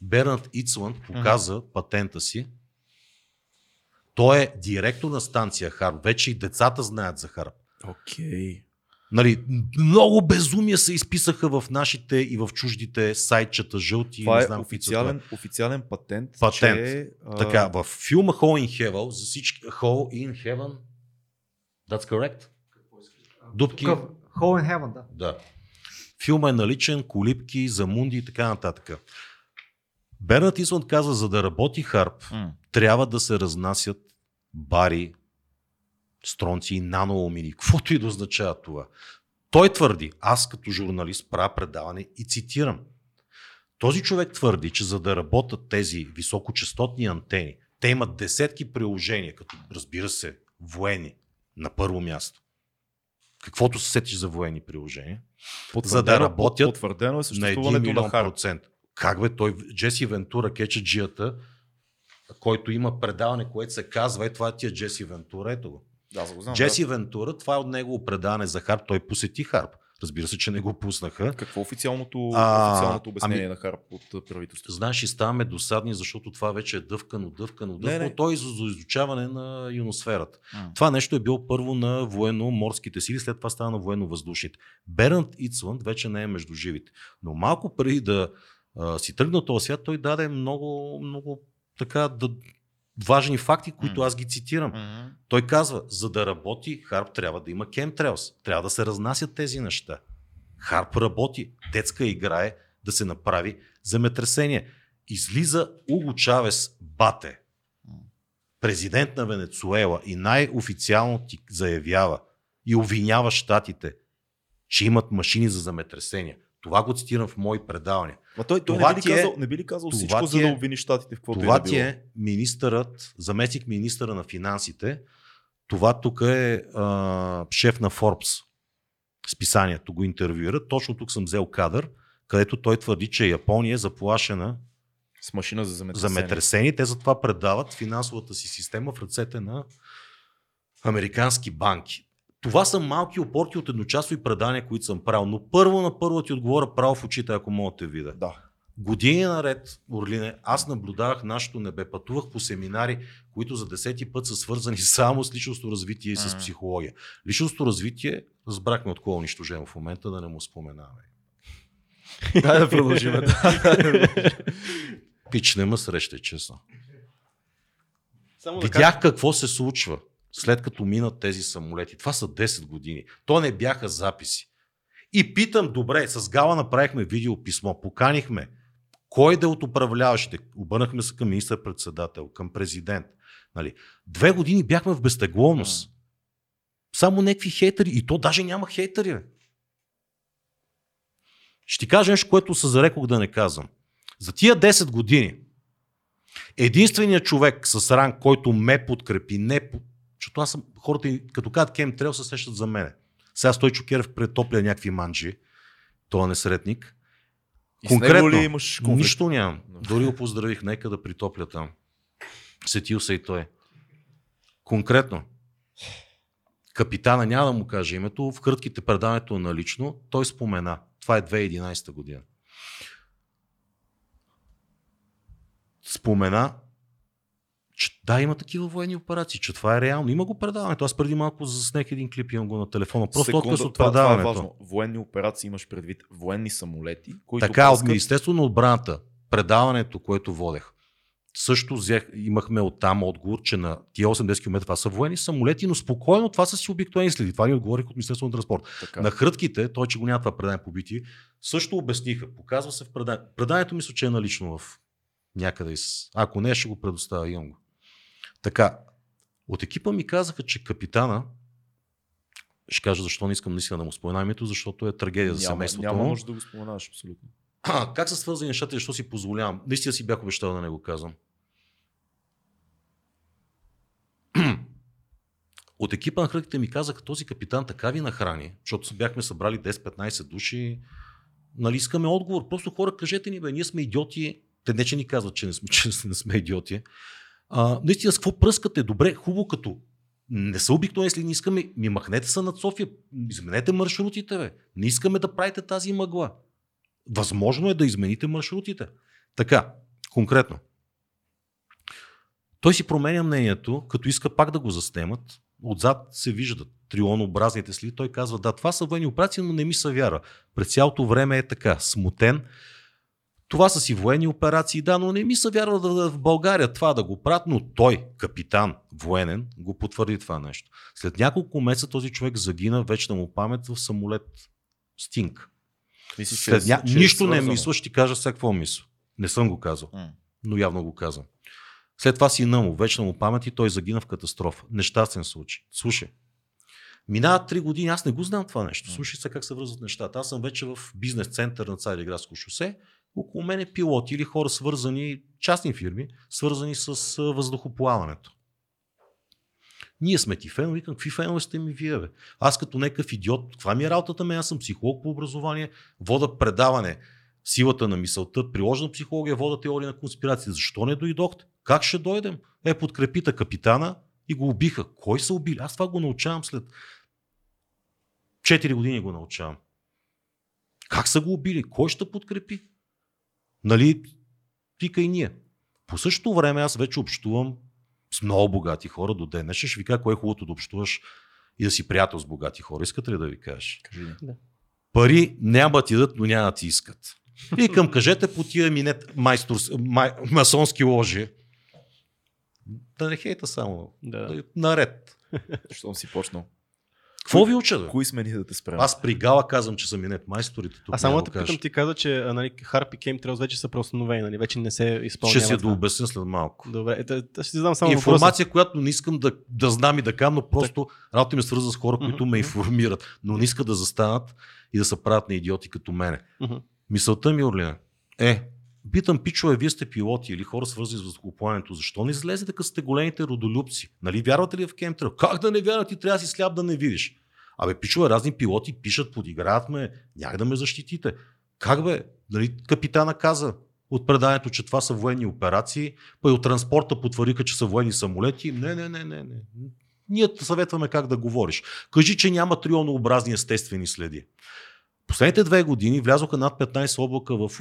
Бернат Ицланд показа патента си. Той е директор на станция Харп. Вече и децата знаят за Харп. Окей. Нали, много безумия се изписаха в нашите и в чуждите сайтчета, жълти. Това не е знам какви са официален, официален патент. Патент. Че, Така, в филма Hole in Heaven, за всички... Hole in Heaven, that's correct? Дупки. Тук, Hole in Heaven, да. Да. Филма е наличен, колипки, замунди и така нататък. Бернат Исланд каза, за да работи Харп, м, трябва да се разнасят бари, стронци и наноумини. Каквото и да означава това. Той твърди, аз като журналист правя предаване и цитирам. Този човек твърди, че за да работят тези високочастотни антени, те имат десетки приложения, като разбира се, военни, на първо място. Каквото се сетиш за военни приложения, за да потвърдено- работят Потвърдено е на 1 съществуването на, милион Харп. процент. Как бе, той, Джеси Вентура, кечаджията, който има предаване, което се казва, е това ти е Джеси Вентура, ето го. Да, го знам. Джеси Вентура, това е от негово предаване за Харп, той посети Харп. Разбира се, че не го пуснаха. Да. Какво е официалното, А, официалното обяснение ами- на Харп от а, правителството? Знаеш, и ставаме досадни, защото това вече е дъвкано, дъвкано, дъвкано. не. Той е за изучаване на юносферата. М. Това нещо е било първо на военно-морските сили, след това става на военно-въздушните. Бернт Ицланд вече не е между живите. Но малко преди да а, си тръгна този свят, той даде много, много така да, важни факти, които аз ги цитирам. Той казва, за да работи Харп трябва да има chemtrails. Трябва да се разнасят тези неща. Харп работи. Детска игра е да се направи земетресение. Излиза Уго Чавес Бате, президент на Венецуела и най-официално ти заявява и обвинява щатите, че имат машини за земетресения. Това го цитирам в мои предавания. Ма той, той Това не, би ли е- казал, не би ли казал всичко, ти за да е- обвини щатите в каквото Това ти било? е министърът, заместник министъра на финансите. Това тук е а, шеф на Forbes. Списанието го интервюира. Точно тук съм взел кадър, където той твърди, че Япония е заплашена С машина за земетресение. земетресение. Те затова предават финансовата си система в ръцете на американски банки. Това са малки опорки от едночасови предания, които съм правил. Но първо на първо ти отговоря право в очите, ако мога да те видя. Да. Години наред, Орлине, аз наблюдавах нашето небе, пътувах по семинари, които за десети път са свързани само с личностно развитие и с психология. Личностно развитие, разбрахме от кого унищожено в момента, да не му споменаваме. Дай да продължим. Пич не ме среща, честно. Само да Видях какво се случва след като минат тези самолети. Това са 10 години. То не бяха записи. И питам, добре, с Гала направихме видеописмо, поканихме кой да е от управляващите. Обърнахме се към министър-председател, към президент. Нали. Две години бяхме в безтегловност. Само някакви хейтери. И то даже няма хейтери. бе. Ще ти кажа нещо, което се зарекох да не казвам. За тия 10 години единственият човек с ранг, който ме подкрепи, не, защото аз съм, хората, като казват Кем Трел, се сещат за мене. Сега Стой Чукерев претопля някакви манджи, той е несретник. И Конкретно, ли имаш конфликт? Нищо нямам. Дори го поздравих, нека да притопля там. Сетил се и той. Конкретно. Капитана, няма да му кажа името, в кратките предаването е налично, той спомена. Това е 2011 година. Спомена, че да, има такива военни операции, че това е реално. Има го предаването. Аз преди малко заснех един клип, имам го на телефона. Просто Секунда, отказ от това, това е предаването. важно. Военни операции имаш предвид. Военни самолети, които Така, от пускат- Министерство на отбраната, предаването, което водех, също взех, имахме оттам отговор, че на тия 80 км това са военни самолети, но спокойно това са си обикновени следи. Това ни отговорих от Министерство на транспорт. Така. На хрътките, той, че го няма това предание по бити, също обясниха. Показва се в преданието. Преданието мисля, че е налично в някъде. Ако не, ще го предоставя, имам го. Така, от екипа ми казаха, че капитана, ще кажа защо не искам наистина да му спомена името, защото е трагедия за няма, семейството няма нужда да го споменаваш, абсолютно. А, как са свързани нещата и защо си позволявам? Наистина си бях обещал да не го казвам. От екипа на хръките ми казаха, този капитан така ви нахрани, защото бяхме събрали 10-15 души. Нали, искаме отговор. Просто хора, кажете ни, бе, ние сме идиоти. Те не, че ни казват, че не сме, че не сме идиоти. А, наистина, с какво пръскате? Добре, хубаво, като не са обикновени, если не искаме, ми махнете се над София, изменете маршрутите, бе. Не искаме да правите тази мъгла. Възможно е да измените маршрутите. Така, конкретно. Той си променя мнението, като иска пак да го заснемат. Отзад се виждат трионообразните сли. Той казва, да, това са военни операции, но не ми се вяра. През цялото време е така, смутен. Това са си военни операции, да, но не ми се вярва да, в България това да го правят, но той, капитан, военен, го потвърди това нещо. След няколко месеца този човек загина, вече му памет в самолет Стинг. Мислиш, След ня... че е Нищо не свързано? мисля, ще ти кажа сега какво мисля. Не съм го казал, М. но явно го казвам. След това сина му, вечна му памет и той загина в катастрофа. Нещастен случай. Слушай, минават три години, аз не го знам това нещо. Слушай се как се връзват нещата. Аз съм вече в бизнес център на Цареградско шосе. Около мен е пилоти или хора свързани, частни фирми, свързани с въздухоплаването. Ние сме ти фенове, какви фенове сте ми вие, бе? Аз като някакъв идиот, каква ми е работата ме? Аз съм психолог по образование, вода предаване, силата на мисълта, приложена психология, вода теория на конспирация. Защо не дойдохте? Как ще дойдем? Е, подкрепита капитана и го убиха. Кой са убили? Аз това го научавам след 4 години го научавам. Как са го убили? Кой ще подкрепи? Нали, тика и ние. По същото време аз вече общувам с много богати хора до ден. Ще ви кажа кое е хубавото да общуваш и да си приятел с богати хора. Искате ли да ви кажа? Кажи ми. Пари няма да ти дадат, но няма да ти искат. И към кажете по тия минет майстор, май, масонски ложи. Да не хейта само. Да. Да. Наред. Щом си почнал. Какво ви уча? Кои сме ние да те спрем? Аз при Гала казвам, че са минет майсторите. Тук А само да да питам, ти каза, че нали, Харп и Кеймтрейлс вече са преустановени, нали? вече не се изпълняват. Ще си я това. дообясня след малко. Добре, ето, ще ти задам само въпроса. Информация, която не искам да, да знам и да кам, но просто работа ми е свързана с хора, които ме информират, но не искат да застанат и да се правят на идиоти като мене. Мгм. Мисълта ми, Орлина, е, питам пичове, вие сте пилоти или хора свързани с въздухоплаването, защо не излезете като сте големите родолюбци? Нали вярвате ли в кемтър? Как да не вярвате, ти трябва да си сляп да не видиш. Абе, пичове, разни пилоти пишат, подиграват ме, няма да ме защитите. Как бе? Нали, капитана каза от преданието, че това са военни операции, па и от транспорта потвърдиха, че са военни самолети. Не, не, не, не, не. Ние съветваме как да говориш. Кажи, че няма трионообразни естествени следи. Последните две години влязоха над 15 облака в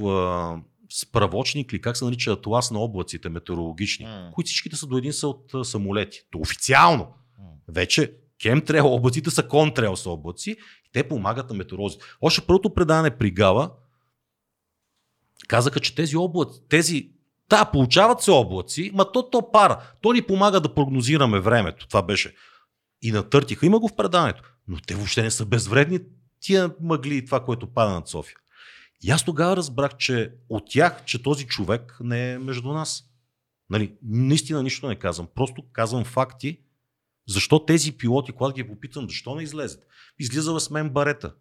справочник или как се нарича атлас на облаците метеорологични, М. които всичките са до един са от а, самолети. То официално. М. Вече кемтрел облаците са контрел с облаци и те помагат на метеоролозите. Още първото предаване при Гала казаха, че тези облаци, тези Да, получават се облаци, ма то, то пара. То ни помага да прогнозираме времето. Това беше. И натъртиха. Има го в преданието. Но те въобще не са безвредни тия мъгли и това, което пада над София. И аз тогава разбрах, че от тях, че този човек не е между нас. Нали, наистина нищо не казвам. Просто казвам факти, защо тези пилоти, когато ги попитам, защо не излезат? Излиза с мен барета.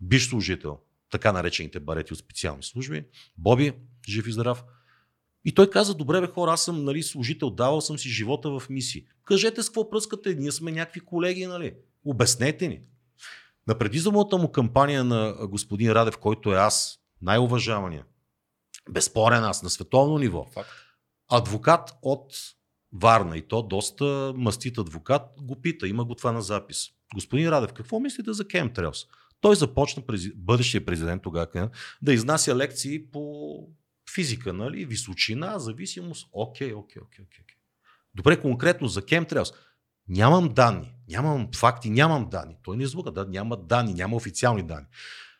Биш служител. Така наречените барети от специални служби. Боби, жив и здрав. И той каза, добре бе хора, аз съм нали, служител, давал съм си живота в мисии. Кажете с какво пръскате, ние сме някакви колеги, нали? Обяснете ни. На предизборната му кампания на господин Радев, който е аз, най-уважавания, безспорен аз на световно ниво, Факт. адвокат от Варна и то доста мастит адвокат го пита, има го това на запис. Господин Радев, какво мислите за Chemtrails? Той започна, прези... бъдещия президент тогава, да изнася лекции по физика, нали? височина, зависимост. Окей, окей, окей, окей. Добре, конкретно за Chemtrails. Нямам данни, нямам факти, нямам данни. Той не излуга, да, няма данни, няма официални данни.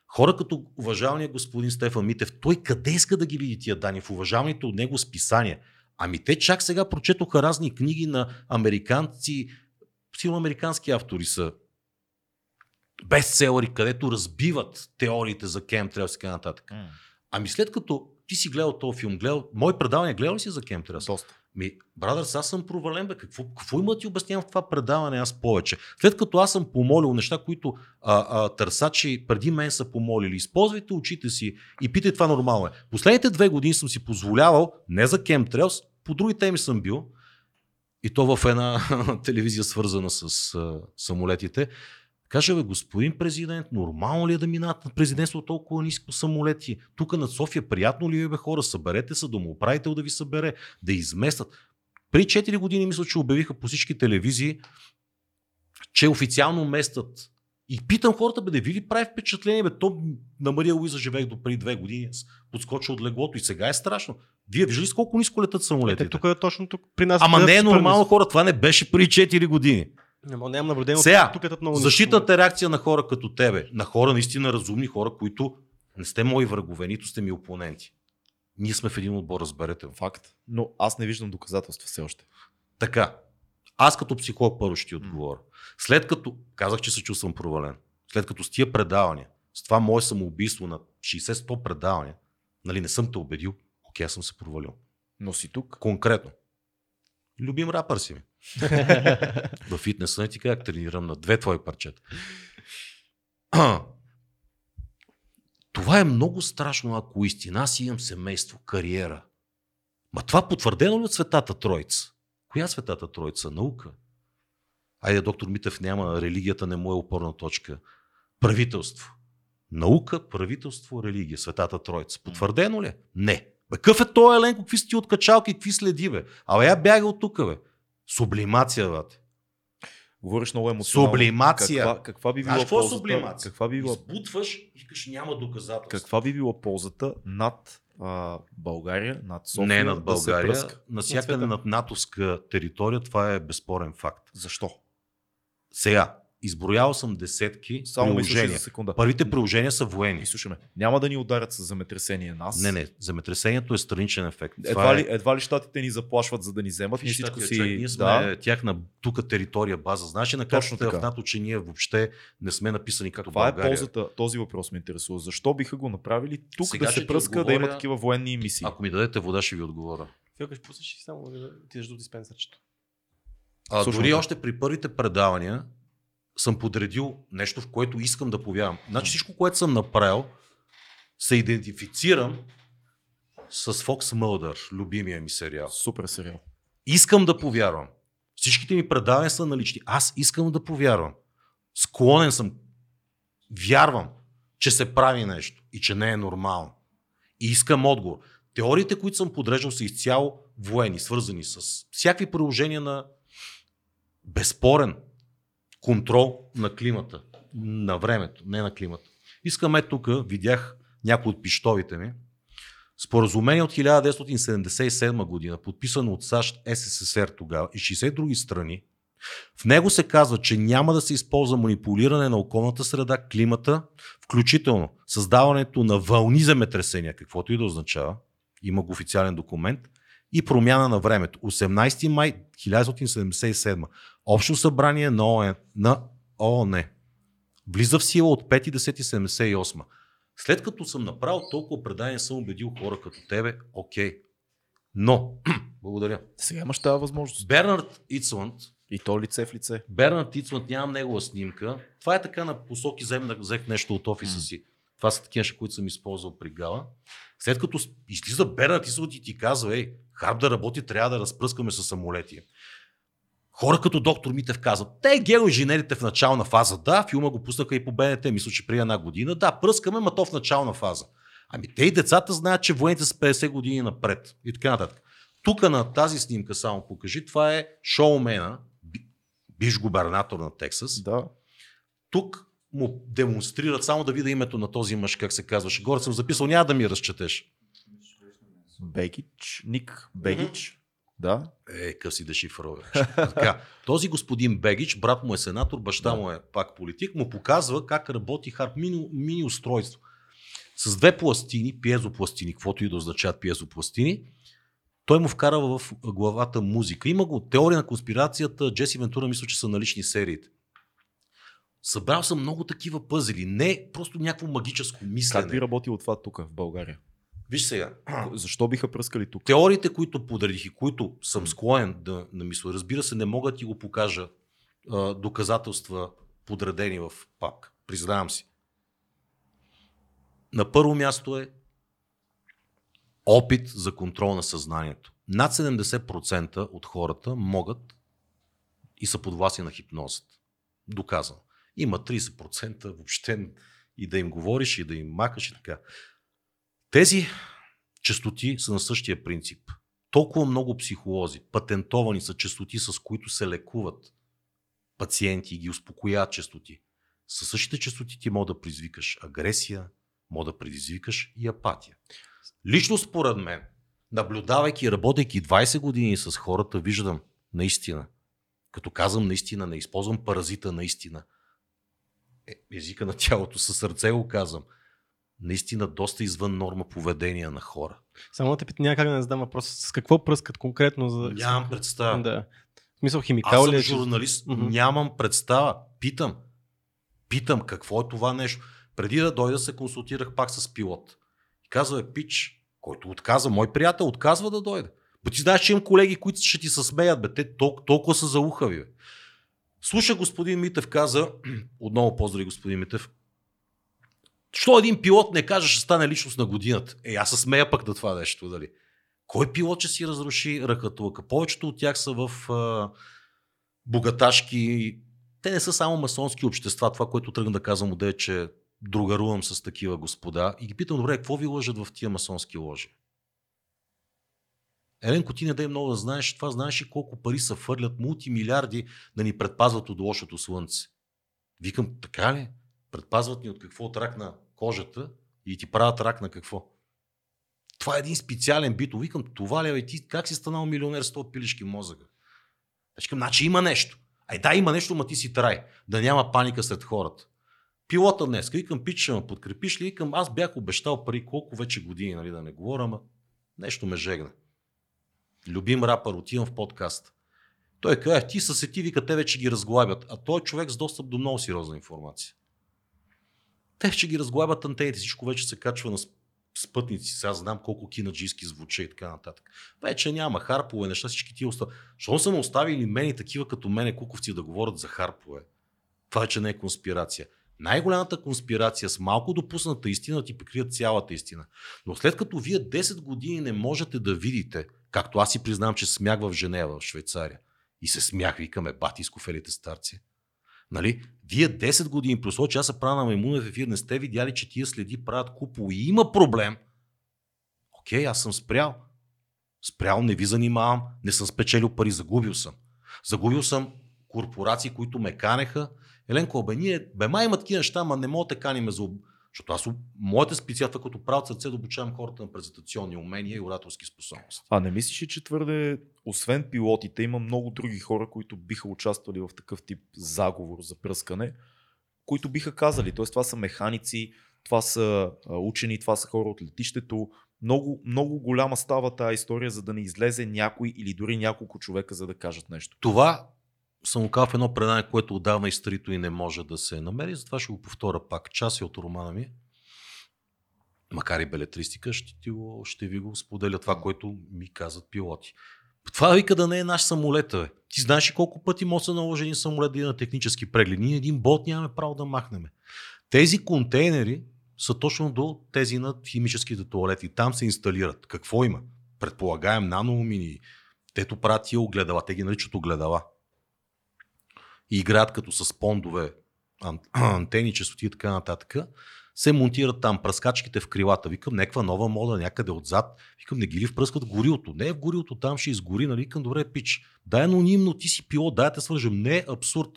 Хора като уважавания господин Стефан Митев, той къде иска да ги види тия данни? В уважаваните от него списания. Ами те чак сега прочетоха разни книги на американци, силно американски автори са бестселери, където разбиват теориите за Chemtrails и така нататък. Ами след като ти си гледал този филм, гледал, мой предаване гледал ли си за Chemtrails? Доста. Ми, брадърс, аз съм провален, бе. Какво, какво има ти обяснявам в това предаване аз повече? След като аз съм помолил неща, които а, а, търсачи преди мен са помолили, използвайте очите си и питайте това нормално е. Последните две години съм си позволявал, не за Chemtrails, по други теми съм бил, и то в една телевизия свързана с а, самолетите, Каже, бе, господин президент, нормално ли е да минат на президентство толкова ниско самолети? Тук над София приятно ли е, бе, хора? Съберете се, домоуправител да ви събере, да изместят. При 4 години мисля, че обявиха по всички телевизии, че официално местят. И питам хората, бе, да ви ли прави впечатление, бе, то на Мария Луиза живеех до преди две години, подскочил от леглото и сега е страшно. Вие виждали с колко ниско летат самолетите? Е, тук точно тук при нас. Ама не е нормално, хора, това не беше преди 4 години. Няма, нямам наблюдение. Сега, тук е много. Защитната реакция на хора като тебе, на хора наистина разумни хора, които не сте мои врагове, нито сте ми опоненти. Ние сме в един отбор, разберете. го. Факт. Но аз не виждам доказателства все още. Така. Аз като психолог първо ще ти отговоря. След като, казах, че се чувствам провален, след като с тия предавания, с това мое самоубийство на 60-100 предавания, нали не съм те убедил, окей, аз съм се провалил. Но си тук. Конкретно. Любим рапър си ми. В фитнеса не ти как тренирам на две твои парчета. Това е много страшно, ако истина аз имам семейство, кариера. Ма това потвърдено ли от Светата Троица? Коя Светата Троица? Наука. Айде, доктор Митев няма, религията не му е опорна точка. Правителство. Наука, правителство, религия, Светата Троица. Потвърдено ли? Не. Бе, какъв е той Еленко? Какви са ти откачалки? Какви следи, бе? Абе, я бяга от тук, бе. Сублимация, бе. Говориш много емоционално. Сублимация. Каква, каква би била Знаеш какво е ползата? сублимация? Каква би била, Избутваш и викаш няма доказателства. каква би била ползата над а, България, над София? Не над да се България, насякъде света. над натовска територия, това е безспорен факт. Защо? Сега, изброял съм десетки Само приложения. за секунда. Първите приложения са военни. Изслушаме. Няма да ни ударят с земетресение нас. Не, не, земетресението е страничен ефект. Едва е... ли, едва ли щатите ни заплашват, за да ни вземат? Ние Виж, всичко си... човек, ние сме да. тяхна тук територия, база. Знаеш ли на Точно картата в. НАТО, че ние въобще не сме написани като Това е България? ползата, този въпрос ме интересува. Защо биха го направили тук Сега да се пръска, да отговоря- има такива военни мисии? Ако ми дадете вода, ще ви отговоря. Филка, ще пуснеш и само да отидеш до диспенсърчето. А, дори още при първите предавания съм подредил нещо, в което искам да повярвам. Значи всичко, което съм направил, се идентифицирам с Fox Mulder, любимия ми сериал. Супер сериал. Искам да повярвам. Всичките ми предавания са налични. Аз искам да повярвам. Склонен съм. Вярвам, че се прави нещо и че не е нормално. И искам отговор. Теориите, които съм подреждал, са изцяло военни, свързани с всякакви приложения на безспорен контрол на климата, на времето, не на климата. Искаме тук, видях някои от пиштовите ми, Споразумение от 1977 година, подписано от САЩ, СССР тогава и 60 други страни, в него се казва, че няма да се използва манипулиране на околната среда, климата, включително създаването на вълни земетресения, каквото и да означава, има го официален документ, и промяна на времето. 18 май 1977. Общо събрание на ООН. На ООН. Влиза в сила от 5.10.78. След като съм направил толкова предания, съм убедил хора като тебе, окей. Но, благодаря. Сега имаш тази възможност. Бернард Ицланд, И то лице в лице. Бернард Ицланд, нямам негова снимка. Това е така на посоки, взех нещо от офиса си. Това са такива неща, които съм използвал при Гала. След като излиза Бернард Ицланд и ти казва, ей, Харп да работи, трябва да разпръскаме с самолети. Хора като доктор Митев казват, те геоинженерите в начална фаза, да, филма го пуснаха и по БНТ, мисля, че при една година, да, пръскаме, ма то в начална фаза. Ами те и децата знаят, че военните са 50 години напред и така нататък. Тук на тази снимка само покажи, това е шоумена, би- биш губернатор на Тексас. Да. Тук му демонстрират, само да видя името на този мъж, как се казваше. Горе съм записал, няма да ми разчетеш. Бегич. Ник Бегич. Да. Е, къв си дешифрове. така, този господин Бегич, брат му е сенатор, баща Да. му е пак политик, му показва как работи харп мини, мини устройство. С две пластини, пиезопластини, каквото и да означават пиезопластини, той му вкарва в главата музика. Има го теория на конспирацията, Джеси Вентура мисля, че са налични сериите. Събрал съм много такива пъзели. Не просто някакво магическо мислене. Как би работило това тук в България? Виж сега, Защо биха пръскали тук? теориите, които подредих и които съм склонен да намисля, разбира се, не мога да ти го покажа а, доказателства подредени в папка. Признавам си. На първо място е опит за контрол на съзнанието. Над 70% от хората могат и са подвластни на хипнозата. Доказано. Има 30% въобще и да им говориш, и да им макаш и така. Тези частоти са на същия принцип. Толкова много психолози, патентовани са частоти, с които се лекуват пациенти и ги успокояват частоти. Със същите частоти ти мога да предизвикаш агресия, мога да предизвикаш и апатия. Лично според мен, наблюдавайки и работейки 20 години с хората, виждам наистина, като казвам наистина, не използвам паразита наистина, езика на тялото със сърце го казвам, наистина доста извън норма поведение на хора. Само да те питам, няма как да не задам въпрос. С какво пръскат конкретно? За... Нямам представа. Да. В смисъл Аз химикал съм ли е? журналист, Мгм. нямам представа. Питам. Питам какво е това нещо. Преди да дойда се консултирах пак с пилот. И казва е пич, който отказва, мой приятел отказва да дойде. Бе, ти знаеш, че имам колеги, които ще ти се смеят, бе. Те толкова, толкова са заухави. Бе. Слуша господин Митев каза, отново поздрави господин Митев, що един пилот не каже, ще стане личност на годината? Е, аз се смея пък на това нещо, дали? Кой пилот ще си разруши ръкатулъка? Повечето от тях са в а, богаташки. Те не са само масонски общества. Това, което тръгна да казвам отде, че другарувам с такива господа и ги питам, добре, какво ви лъжат в тия масонски ложи? Еленко, ти не дай много да знаеш, това знаеш и колко пари са фърлят мултимилиарди да ни предпазват от лошото слънце. Викам, така ли? Предпазват ни от какво? От рак на кожата и ти правят рак на какво? Това е един специален бит. Викам, това ли е? Ти как си станал милионер с този пилишки мозъка? Казвам, значи има нещо. Ай да, има нещо, ма ти си трай. Да няма паника сред хората. Пилота днес, викам, пич, ще ме подкрепиш ли? Викам, аз бях обещал пари колко вече години, нали, да не говоря, ама нещо ме жегна. Любим рапър, отивам в подкаст. Той каза, ти са сети, вика, те вече ги разглабят. А той е човек с достъп до много сериозна информация. Те ще ги разглабят антените, всичко вече се качва на спътници. Сега знам колко кинаджийски звучи и така нататък. Вече няма харпове, неща, всички тия остават. Що са ме оставили мен и такива като мене куковци да говорят за харпове? Това вече не е конспирация. Най-голямата конспирация с малко допусната истина ти прикрият цялата истина. Но след като вие 10 години не можете да видите, както аз си признавам, че смях в Женева, в Швейцария, и се смях, викаме, бати изкофелите старци. Нали? Вие 10 години, при условие, че аз се правя на Маймунев ефир, не сте видяли, че тия следи правят купо и има проблем. Окей, аз съм спрял. Спрял, не ви занимавам, не съм спечелил пари, загубил съм. Загубил съм корпорации, които ме канеха. Еленко, бе, ние, бе, май има такива неща, ама не мога да каниме за... Защото аз, моята специалност, като правя сърце, да обучавам хората на презентационни умения и ораторски способности. А не мислиш ли, че твърде, освен пилотите, има много други хора, които биха участвали в такъв тип заговор за пръскане, които биха казали, т.е. това са механици, това са учени, това са хора от летището. Много, много голяма става тази история, за да не излезе някой или дори няколко човека, за да кажат нещо. Това съм в едно предание, което отдавна изтрито и не може да се намери, затова ще го повторя пак. Част е от романа ми, макар и белетристика, ще, ти го, ще ви го споделя това, което ми казват пилоти. Това вика да не е наш самолет, бе. Ти знаеш колко пъти може да се наложи един самолет да на технически преглед? Ние един бот нямаме право да махнем. Тези контейнери са точно до тези на химическите туалети. Там се инсталират. Какво има? Предполагаем наноумини. Тето правят тия огледала. Те ги наричат огледала. И играят като с пондове, ан- антени, частоти и така нататък. Се монтират там пръскачките в крилата. Викам, някаква нова мода някъде отзад. Викам, не ги ли впръскат в горилото? Не в горилото, там ще изгори. Нали? Викам, добре, пич. Дай анонимно, ти си пилот, дай да те свържем. Не абсурд.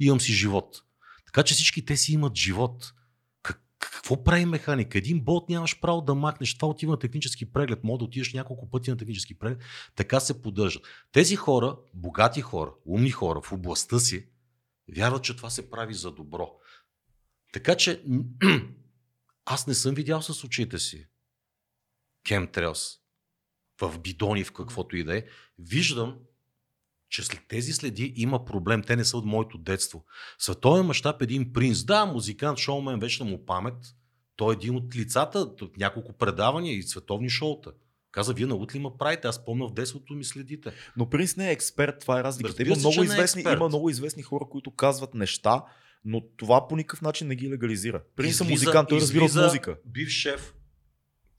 Имам си живот. Така че всички те си имат живот. Как, какво прави механик? Един болт нямаш право да махнеш. Това отива на технически преглед. Може да отидеш няколко пъти на технически преглед. Така се поддържат. Тези хора, богати хора, умни хора в областта си, вярват, че това се прави за добро. Така че аз не съм видял с очите си кемтрелс в бидони, в каквото и да е. Виждам, че след тези следи има проблем. Те не са от моето детство. Световен мащаб един принц, да, музикант, шоумен, вечна му памет. Той е един от лицата, от няколко предавания и световни шоута. Каза, вие наут ли ма правите? Аз помня в детството ми следите. Но принц не е експерт, това е разликата. Има много, е известни, експерт. има много известни хора, които казват неща, но това по никакъв начин не ги легализира. Принц е музикант, той разбира от музика. Бив шеф.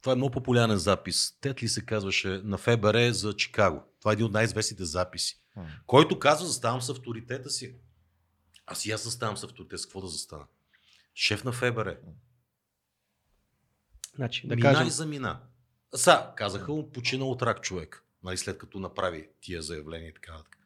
Това е много популярен запис. Тет ли се казваше на ФБР за Чикаго. Това е един от най-известните записи. Който казва, заставам с авторитета си. Аз и аз заставам с авторитет. С какво да застана? Шеф на ФБР. Значи, да мина кажем, и замина. Са, казаха му, почина от рак човек. Нали, след като направи тия заявления и така нататък.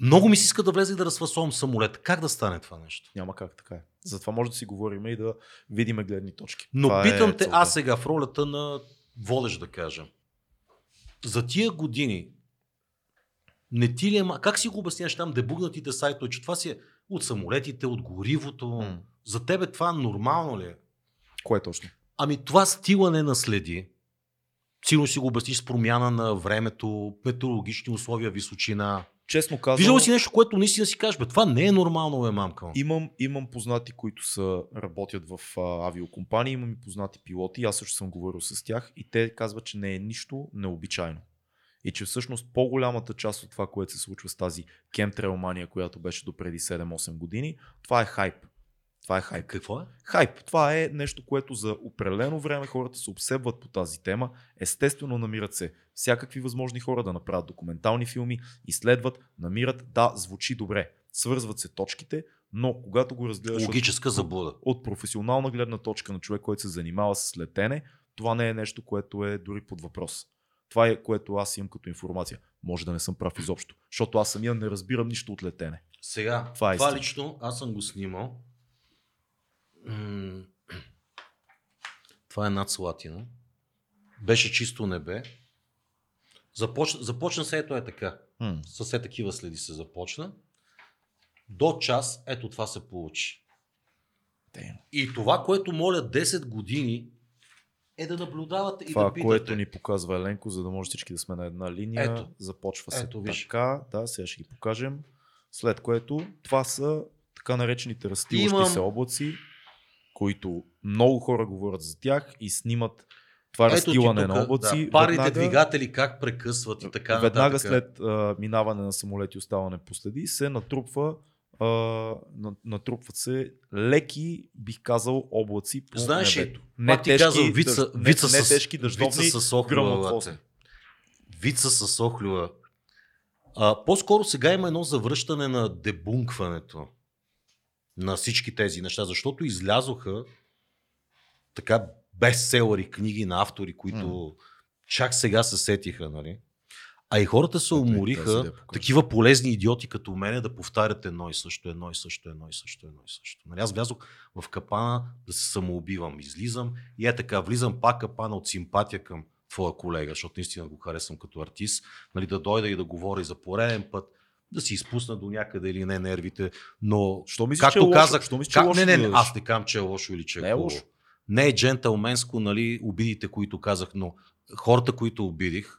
Много ми се иска да влезе и да разфасовам самолет. Как да стане това нещо? Няма как така е. Затова може да си говорим и да видим гледни точки. Но Това питам е те, аз сега в ролята на водещ да кажем. За тия години, не ти ли е, как си го обясняваш там дебугнатите сайтове, че това си е от самолетите, от горивото. М. За тебе това нормално ли е? Кое точно? Ами това стила не наследи. Сигурно си го обясниш с промяна на времето, метеорологични условия, височина. Честно казвам, Виждал си нещо, което наистина си кажеш, бе, това не е нормално, бе, мамка. Имам, имам познати, които са, работят в а, авиокомпании, имам и познати пилоти, аз също съм говорил с тях и те казват, че не е нищо необичайно. И че всъщност по-голямата част от това, което се случва с тази кемтрейлмания, която беше до преди 7-8 години, това е хайп. Това е хайп. Какво е? Хайп. Това е нещо, което за определено време хората се обсебват по тази тема. Естествено намират се всякакви възможни хора да направят документални филми, изследват, намират, да, звучи добре. Свързват се точките, но когато го разгледаш от, Логическа заблуда. от професионална гледна точка на човек, който се занимава с летене, това не е нещо, което е дори под въпрос. Това е което аз имам като информация. Може да не съм прав изобщо, защото аз самия не разбирам нищо от летене. Сега, Това това, е това истина. лично аз съм го снимал. М, Това е над Слатина. Беше чисто небе. Започна, започна се ето е така. М. С все такива следи се започна. До час ето това се получи. Damn. И това, което моля 10 години е да наблюдавате и Това, да питате. което ни показва Еленко, за да може всички да сме на една линия. Ето. Започва се Ето, виж. така. Да, сега ще ги покажем. След което това са така наречените разстилащи Имам- се облаци, които много хора говорят за тях и снимат това Ето ти разстилане тук, на облаци. Да, парите веднага- двигатели как прекъсват и така веднага нататък. след а, минаване на самолети и оставане по следи се натрупва а, на- натрупват се леки, бих казал, облаци по Знаеш небето. Пак ти казвам, вица, дъж- вица, не, не с, тежки дъждовни, лате. Вица с охлюва. А, по-скоро сега има едно завръщане на дебункването на всички тези неща, защото излязоха така бестселъри книги на автори, които М. чак сега се сетиха, нали? А и хората се да умориха, покажа. такива полезни идиоти като мене, да повтарят едно и също, едно и също, едно и също, едно и също. Нали, аз влязох в капана да се самоубивам. Излизам и е така, влизам пак капана от симпатия към твоя колега, защото наистина го харесвам като артист, нали, да дойда и да говоря и за пореден път, да си изпусна до някъде или не нервите, но Що мислиш, както че е лошо? казах, Що мислиш, че е как, лошо не, не, не, аз не казвам, че е лошо или че е, Не е хубаво. лошо. Не е джентълменско, нали, обидите, които казах, но хората, които обидих,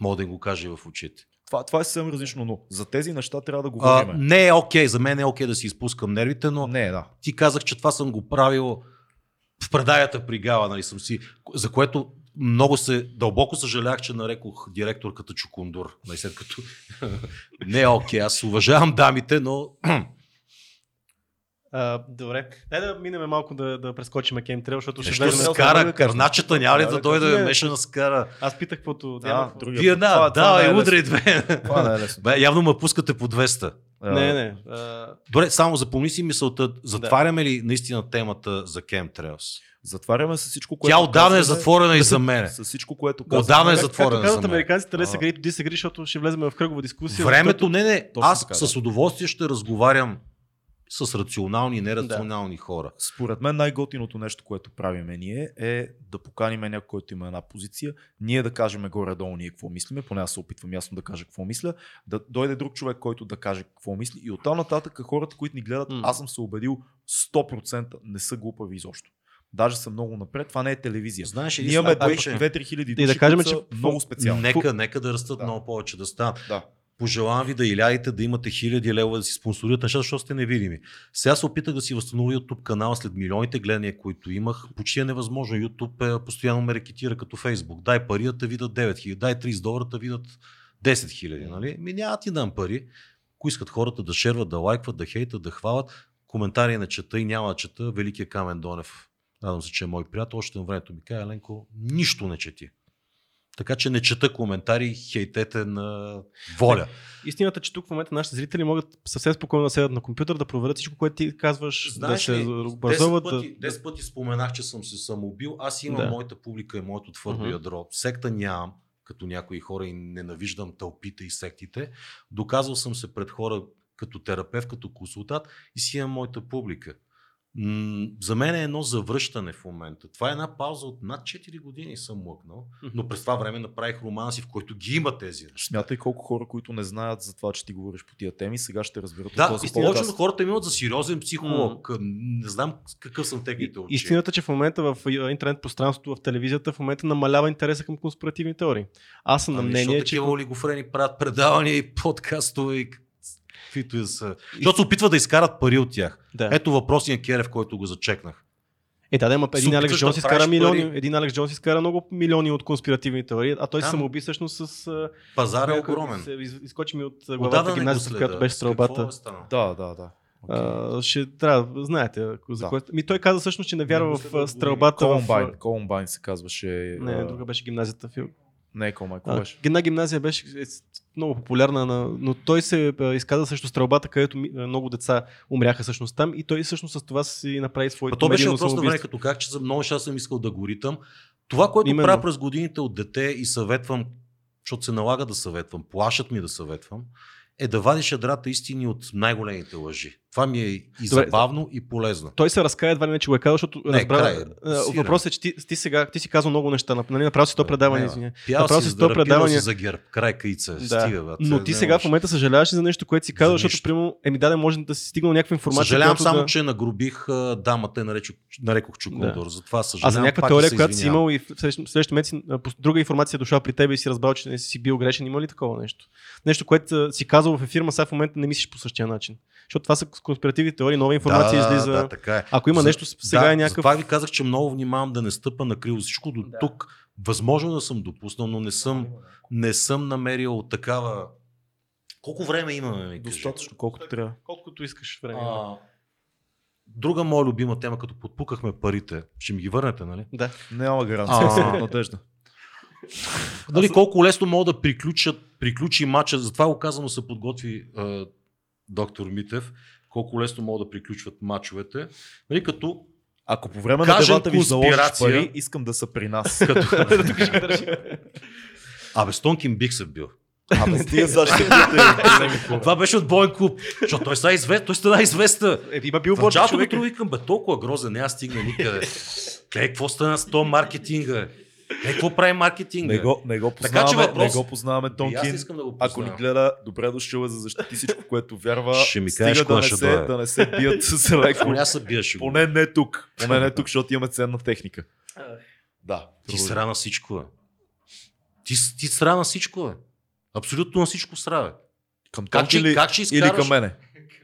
мога да го кажа в очите. Това, това е съвсем различно, но за тези неща трябва да А, говорим. не е окей, за мен е окей да си изпускам нервите, но не, да. ти казах, че това съм го правил в предавията при Гала, нали съм си, за което много се, дълбоко съжалях, че нарекох директорката Чукундур. Нали, след като не е окей, аз уважавам дамите, но А, добре. Дай да минем малко да, да прескочим Кейм Трейл, защото ще ще влезем. Скара, да кажем. кърначета няма ли да да дойде кажем. да меша на скара? Аз питах каквото. Да, другия Вие път. да, Това- е и удрай лесно. две. Е. Бе, явно ме пускате по 200. А, Не, не. А, Добре, само запомни си мисълта. Затваряме ли наистина темата за Chemtrails? Затваряме с всичко, което Тя отдавна е затворена и за мене. С всичко, което казваме. Отдавна е затворена Както казват мен. американците, let's А. agree to disagree, защото ще влезем в кръгова дискусия. Времето, не, не. Точно Аз така, да. с удоволствие ще разговарям с рационални и нерационални хора. Според мен най-готиното нещо, което правиме ние е да поканим някой, който има една позиция, ние да кажем горе-долу ние какво мислиме, поне аз се опитвам ясно да кажа какво мисля, да дойде друг човек, който да каже какво мисли и оттам нататък хората, които ни гледат, М. аз съм се убедил 100% не са глупави изобщо. Даже са много напред, това не е телевизия. Знаеш, Ние имаме единствено- 2-3 хиляди И да души, кажем, че много специални. Нека, нека да растат Да. много повече, да станат. Да. Пожелавам ви да иляете, да имате хиляди лева да си спонсорирате неща, защото сте невидими. Сега се опитах да си възстановя YouTube канала след милионите гледания, които имах. Почти е невъзможно. YouTube е, постоянно ме рекетира като Facebook. Дай пари, да видят 9 хиляди. Дай 30 долара, да видят 10 хиляди. Нали? Ми няма ти дам пари. Ако искат хората да шерват, да лайкват, да хейтат, да хвалят, коментари не чета и няма да чета. Великия Камен Донев. Радвам се, че е мой приятел. Още на времето ми каза, Еленко, нищо не чети. Така че не чета коментари, хейтете на воля. Истината е, че тук в момента нашите зрители могат съвсем спокойно да седят на компютър, да проверят всичко, което ти казваш, Знаеш да се ли, 10 образуват. Да, пъти, 10 пъти споменах, че съм се самоубил. Аз имам Да. моята публика и моето твърдо Мгм. ядро. Секта нямам, като някои хора и ненавиждам тълпите и сектите. Доказал съм се пред хора като терапевт, като консултант и си имам моята публика. За мен е едно завръщане в момента. Това е една пауза от над 4 години съм млъкнал, но през това време направих романси, в който ги има тези неща. Смятай колко хора, които не знаят за това, че ти говориш по тия теми, сега ще разберат от Да, този и повече подкаст. от хората ми имат за сериозен психолог. Не знам какъв съм техните очи. Истината, че в момента в а, интернет пространството, в телевизията, в момента намалява интереса към конспиративни теории. Аз съм на Ами, мнение, че. такива олигофрени правят предавания и подкастове и каквито и да са. Защото се опитват да изкарат пари от тях. Да. Ето въпросния Керев, който го зачекнах. Е, да, да, ма, един Се Алекс Джонс да изкара милиони. пари. Един Алекс Джонс изкара много милиони от конспиративни теории, а той се Да. самоуби всъщност с. Пазар е огромен. се из- Изкочи ми от главата го гимназията, в която беше стрелбата. е? Да, да, да. А, ще трябва, знаете, за Да. кое... Ми той каза всъщност, че не вярва Не в стрелбата. В... Колумбайн, Колумбайн се казваше. Не, друга беше гимназията. В... Не, Колумбайн, беше? една гимназия беше е, много популярна, на- но той се а, изказа срещу стрелбата, където а, много деца умряха всъщност там и той всъщност с това си направи Ма своето то беше въпрос на време, като как, че за много неща съм искал да го ритам. Това, което Именно. правя през годините от дете и съветвам, защото се налага да съветвам, плашат ми да съветвам, е да вадиш ядрата истини от най-големите лъжи. Това ми е и Добре. забавно, и полезно. Той се разкая едва ли не, че го е казал, защото Не, разбра... край, а, сирен. Въпросът е, че ти, ти, сега, ти си казал много неща, нали, направил си то предаване, Не, извиня. Пял Направо си си с сто да предавания... предавания. си за герб. Край каица. Да. Стига, бе. Но Те ти не сега в момента съжаляваш за нещо, което си казал, За защото примерно, еми да, може да си стигнал някаква информация. Съжалявам която само, да... че нагрубих а, дамата, и наречох, нарекох Чуколдор. Да. Затова А съжалявам. за някаква теория, която си имал и в следващ- в следващия а, по- друга информация е дошла при теб и си разбрал, че не си бил грешен, има ли такова нещо? Нещо, което а, си казал в ефирма, сега в момента не мислиш по същия начин. Защото това са конспиративни теории, нова информация да, излиза. Да, така е. Ако има За- нещо сега да, е някакъв. Затова ви казах, че много внимавам да не стъпа на криво. Всичко до Да. тук възможно да съм допуснал, но не съм, не съм намерил такава... Колко време имаме, ми кажи? Достатъчно, колкото трябва. Колкото искаш време. А, друга моя любима тема, като подпукахме парите, ще ми ги върнете, нали? Да. Няма гаранция, надежда. Дали колко лесно могат да приключат, приключи матча, затова го казано се подготви е, доктор Митев, колко лесно могат да приключват матчовете. Нали, като, Ако по време на дебата ви заложиш пари, искам да са при нас. Абе, с Тонкин бих се бил. Абе, стига защо Това беше от Боен клуб, защото той стана известен, той стана известен. Е, има билборд началото като викам, бе, толкова грозен, не аз стигна никъде. Клей, какво стана с то маркетинга? Е, какво прави маркетинга? не, го, не го Така че познаваме, въпрос- не го познаваме И аз Тонкин. искам да го Ако ни познавам. гледа, добре дошъл е за защити всичко, което вярва. Ще ми Стига кажеш да не, ще се, да не се бият с леко. Поне се не тук. Поне не тук, защото имаме ценна техника. Да. Ти сра на всичко, бе. Ти, ти сра на всичко, бе. Абсолютно на всичко сраве. Към Как Тонки ще- или, как ще или изкараш- към мене?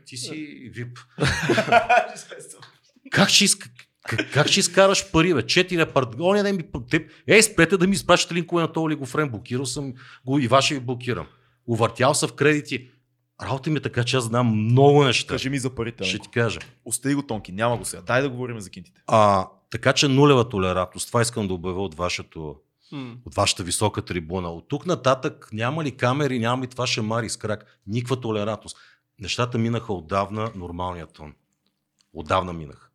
Ти си вип. как, ще. Как, как ще изкараш пари, бе? Четири парт... Оня ден ми... Те... Ей, спрете да ми изпращате линкове на този лигофрен. Блокирал съм го и ваше ви блокирам. Увъртял са в кредити. Работа ми е така, че аз знам много неща. Кажи ми за парите. Ще ти кажа. Остави го Тонки, няма го сега. Дай да говорим за кинтите. А, така че нулева толерантност. Това искам да обявя от, вашето, от вашата висока трибуна. От тук нататък няма ли камери, няма ли това шамари с крак. Никаква толерантност. Нещата минаха отдавна нормалния тон. Отдавна минах.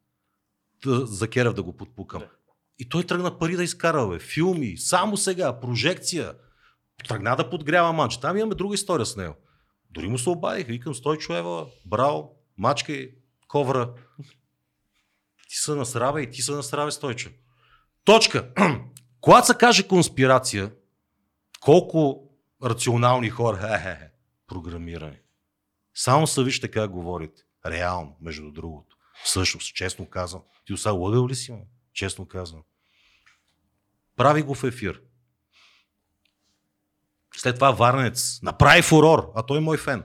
За Керев да го подпукам. Да. И той тръгна пари да изкара, бе. Филми, само сега, прожекция. Тръгна да подгрява матч. Там имаме друга история с него. Дори му се обадих, викам, стой човева, браво, мачкай, ковра. Ти са насраве и ти са насраве, Стойчо. Точка. Когато се каже конспирация, колко рационални хора, хе-хе-хе, програмирани. Само са вижте как говорите. Реално, между другото. Всъщност, честно казвам. Ти сега лъгал ли си, ме? Честно казвам. Прави го в ефир. След това Варнец направи фурор, а той е мой фен.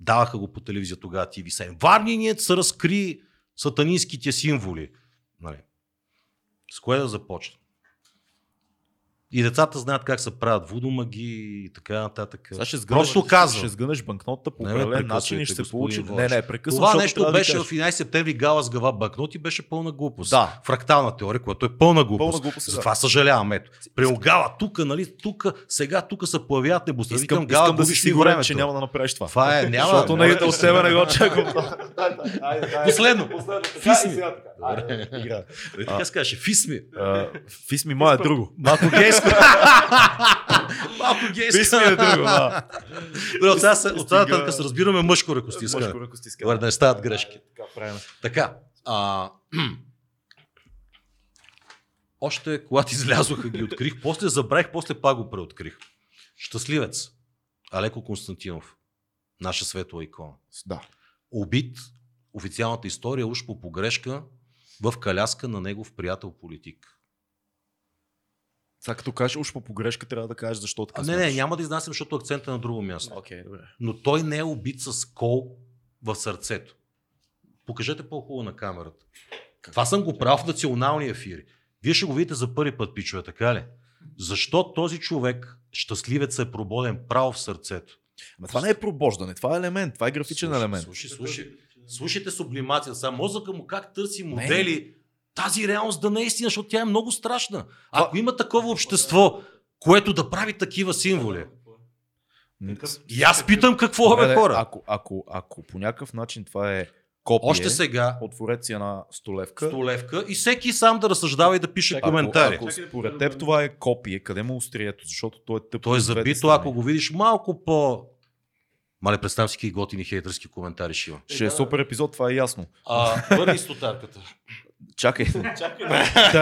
Даваха го по телевизия тогава TV7. Варнинец разкри сатанинските символи. Нали. С кое да започна? И децата знаят как се правят вудомаги и така нататък. Сега ще сгънеш, Просто казвам. Ще сгънеш банкнота по определен начин и ще се получи. Не, не, прекъсвам. Това нещо да беше кажеш. в 11 септември гала с гава банкноти, беше пълна глупост. Да. Фрактална теория, която е пълна глупост. Пълна глупост, да. Затова съжалявам. Ето. При гала, тук, нали, тук, сега, тук се появяват небостта. Искам, гала, искам да си сигурен, че няма да направиш това. Това е, няма. Защото не, от тебе не го очаквам. Последно. Фисми. Добре. Така се каже, фисми. Фисми ма е друго. Малко Малко. Фисми е друго. да. Добре, от сега Стига- нататък се разбираме мъжко ръкостискане. Мъжко ръкостискане. Добре, да не стават грешки. Така, правилно. Така. А, още когато излязоха ги открих, после забравих, после пак го преоткрих. Щастливец. Алеко Константинов. Наша светла икона. Да. Убит. Официалната история уж по погрешка в каляска на негов приятел политик. Сега като кажеш уж по погрешка, трябва да кажеш защо така А, не, не, няма да изнасям, защото акцента е на друго място. Окей, добре. Но той не е убит с кол в сърцето. Покажете по-хубаво на камерата. Това съм го правил в национални ефири. Вие ще го видите за първи път, пичове, така ли? Защо този човек, щастливец, е прободен право в сърцето? Ама това не е пробождане, това е елемент, това е графичен Слушай, елемент. Слушай, слушай. Слушайте сублимация. Сега мозъка му как търси модели тази реалност да не е истина, защото тя е много страшна. Ако има такова общество, което да прави такива символи. И аз питам какво бе де, хора. Ако, ако, ако по някакъв начин това е копие Още сега отворец си една столевка, столевка и всеки сам да разсъждава и да пише ако, коментари. ако според теб това е копие, къде му е острието? Защото то е тъпо. То е забито, страни. ако го видиш малко по... Мале, представям си какви готини хейтерски коментари ще има. Ще е супер епизод, това е ясно. А, върни стотарката. Чакай. Чакай,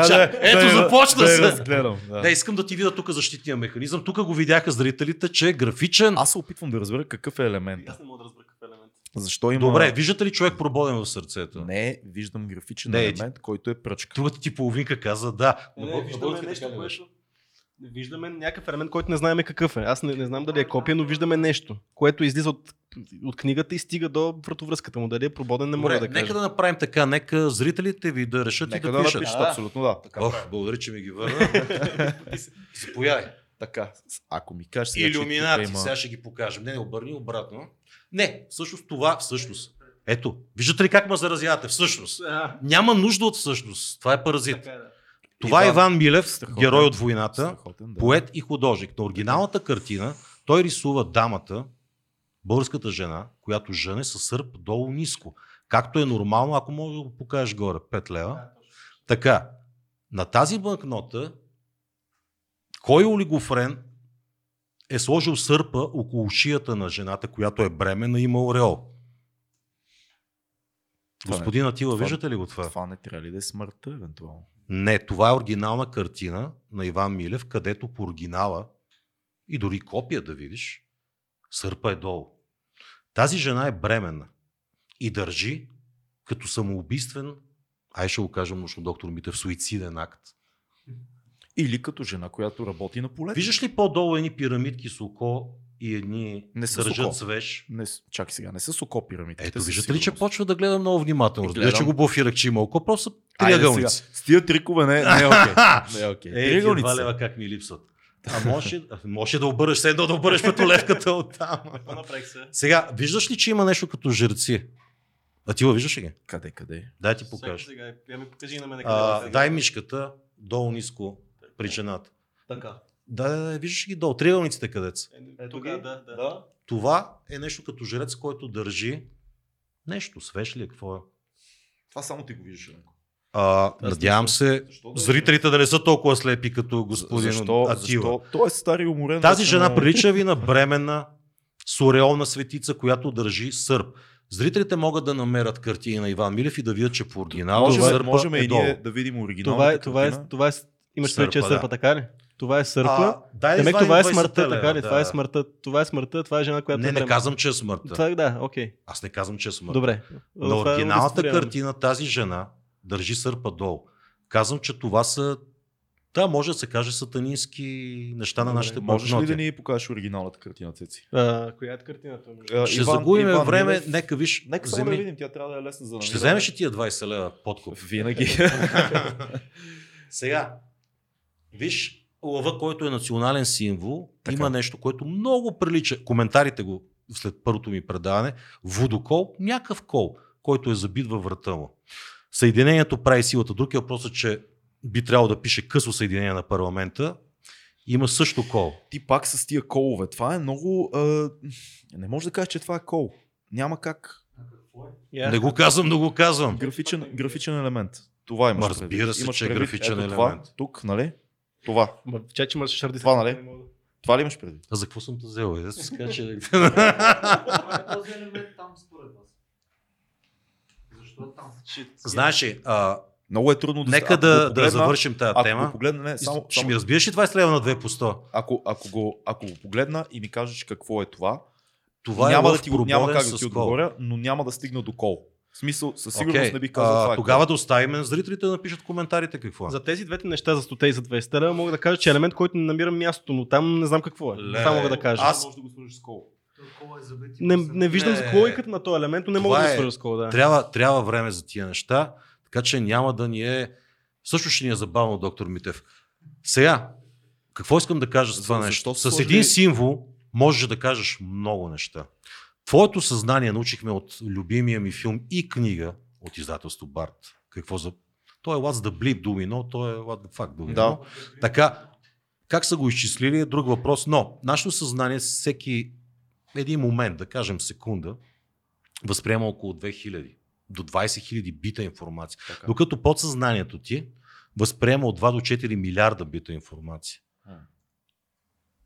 да, ето да, започна да, се. Да, разгледам, да. Да, искам да ти видя тук защитния механизъм. Тук го видяха зрителите, че е графичен. Аз се опитвам да разбера какъв е елемент. Аз не мога да разбера какъв елемент. Защо има... Добре, виждате ли човек прободен в сърцето? Не, виждам графичен Не, елемент, който е пръчка. Другата ти половинка каза да. Не, не, на виждаме нещо, което... Виждаме някакъв елемент, който не знаем какъв е. Аз не, не знам дали е копия, но виждаме нещо, което излиза от, от книгата и стига до вратовръзката му. Дали е прободен, не мога Добре, да кажа. нека да направим така. Нека зрителите ви да решат Нека и да, да, пишат. напишат, А, абсолютно да. Така, Ох, благодаря, че ми ги върна. Заповядай. така. Ако ми кажеш сега, Иллюминати, има... сега ще ги покажем. Не, не, обърни обратно. Не, всъщност това, всъщност. Ето, виждате ли как ме заразявате? Всъщност. Няма нужда от всъщност. Това е паразит. така е, да. Това Иван- Иван Милев, Страхотен. герой от войната, Страхотен, да. поет и художник. На оригиналната картина той рисува дамата, българската жена, която жъне със сърп долу ниско. Както е нормално, ако може да го покажеш горе, 5 лева. Да. Така, на тази банкнота, кой олигофрен е сложил сърпа около шията на жената, която е бременна и има ореол? Господин Атила, виждате ли го това? Това не трябва ли да е смъртта, евентуално? Не, това е оригинална картина на Иван Милев, където по оригинала и дори копия да видиш, сърпа е долу. Тази жена е бременна и държи като самоубийствен, ай ще го кажем научно доктор Митев, суициден акт. Или като жена, която работи на полето. Виждаш ли по-долу едни пирамидки с око и едни Не с държат свеж? Не, чакай сега, не са с око пирамидите. Ето, виждате ли, че почва да гледа много внимателно. Е, Разбира, че гледам. го блофирах, че има око, просто са триъгълници. сега, С тия трикове не, не е окей. Не е окей. Е, Триъгълници са. лева как ми липсват. А може, може да обърнеш, едно да обърнеш петолевката от там. Сега, виждаш ли, че има нещо като жреци? А ти го виждаш ли ги? Къде, къде? Дай ти Сега, покажа. сега, я ми покажи на мен А, къде дай мишката долу ниско при жената. Така. Да, да, да, виждаш ги долу. Триъгълниците къде са. Е, тук, да, да. Това е нещо като жрец, който държи нещо. Свеж ли е? Какво е? Това само ти го виждаш. Еленко. А, надявам се, Защо е? зрителите да не са толкова слепи като господин защо, Атила. защо? Той е стар и уморен. Тази жена но- прилича ви на бременна сореолна светица, която държи сърп. Зрителите могат да намерят картини на Иван Милев и да видят, че по оригинал Можем, сърпа можем е и долу. ние да видим оригиналната Това е, това е, картина. това е, имаш предвид, че е Сърпа, сърпа, да. така ли? Това е сърпа. Да Демек това е 20 смъртта, лева, така ли? Това да. е смъртта. Това е смъртта, това е жена, която Не, е не казвам, че е смъртта. Това, да, окей. Аз не казвам, че е смъртта. Добре. На Това е оригиналната картина тази жена държи сърпа долу. Казвам, че това са да, може да се каже сатанински неща на Добре, нашите Можеш ли да ни покажеш оригиналната картина, Цеци? А, коя е картината? А, Ще Иван- загубим Иван време, Милев. нека виж. Нека само да вземи. видим, тя трябва да е лесна за намиране. Ще вземеш ли тия 20 лева подкуп? Винаги. Сега, виж лъва, който е национален символ, Така. има нещо, което много прилича. Коментарите го след първото ми предаване. Водокол, някакъв кол, който е забит във врата му. Съединението прави силата. Друг е въпросът, че би трябвало да пише късо съединение на парламента. Има също кол. Ти пак с тия колове. Това е много... А... Не може да кажеш, че това е кол. Няма как. Я. Не го казвам, но го казвам. Графичен, графичен елемент. Това имаш Ма, разбира предвид. се, Имаш че е графичен ето Това, елемент. тук, нали? Това. Ма, че мърсиш шарди. Това, нали? Това ли имаш предвид? А за какво съм те взел? Е, да се скача. Този елемент там според вас. Защо там? Знаеш ли, а, Много е трудно да нека ако да, да погледна- завършим тази Ако тема. го погледна, не, само, Ще само ми разбиеш ли 20 лева на 2 по 100? ако, ако, го, ако го погледна и ми кажеш какво е това, Това няма, е да ти, няма как да ти отговоря, но няма да стигна до кол. В смисъл, със сигурност Окей, не бих казал а, това е Тогава кол. да оставим на зрителите да напишат коментарите какво е. За тези двете неща, за 100 и за 200 лева, мога да кажа, че е елемент, който не намирам мястото, но там не знам какво е. Ле, Това мога да кажа. аз- Може да го сложиш с кол. Не, не виждам Не. за логиката на този елемент, но не мога да е- го свържа с кола. Да. Трябва, трябва време за тия неща, така че няма да ни е... Също ще ни е забавно, доктор Митев. Сега, какво искам да кажа с За- това нещо? С един символ можеш да кажеш много неща. Твоето съзнание научихме от любимия ми филм и книга от издателство Барт. Какво за... Той е What's the Bleep Domino, той е What the fuck Domino. Да. Така, как са го изчислили е друг въпрос, но нашето съзнание всеки един момент, да кажем секунда, възприема около 2000 до 20 000 бита информация. Така. Докато подсъзнанието ти възприема от 2 до 4 милиарда бита информация.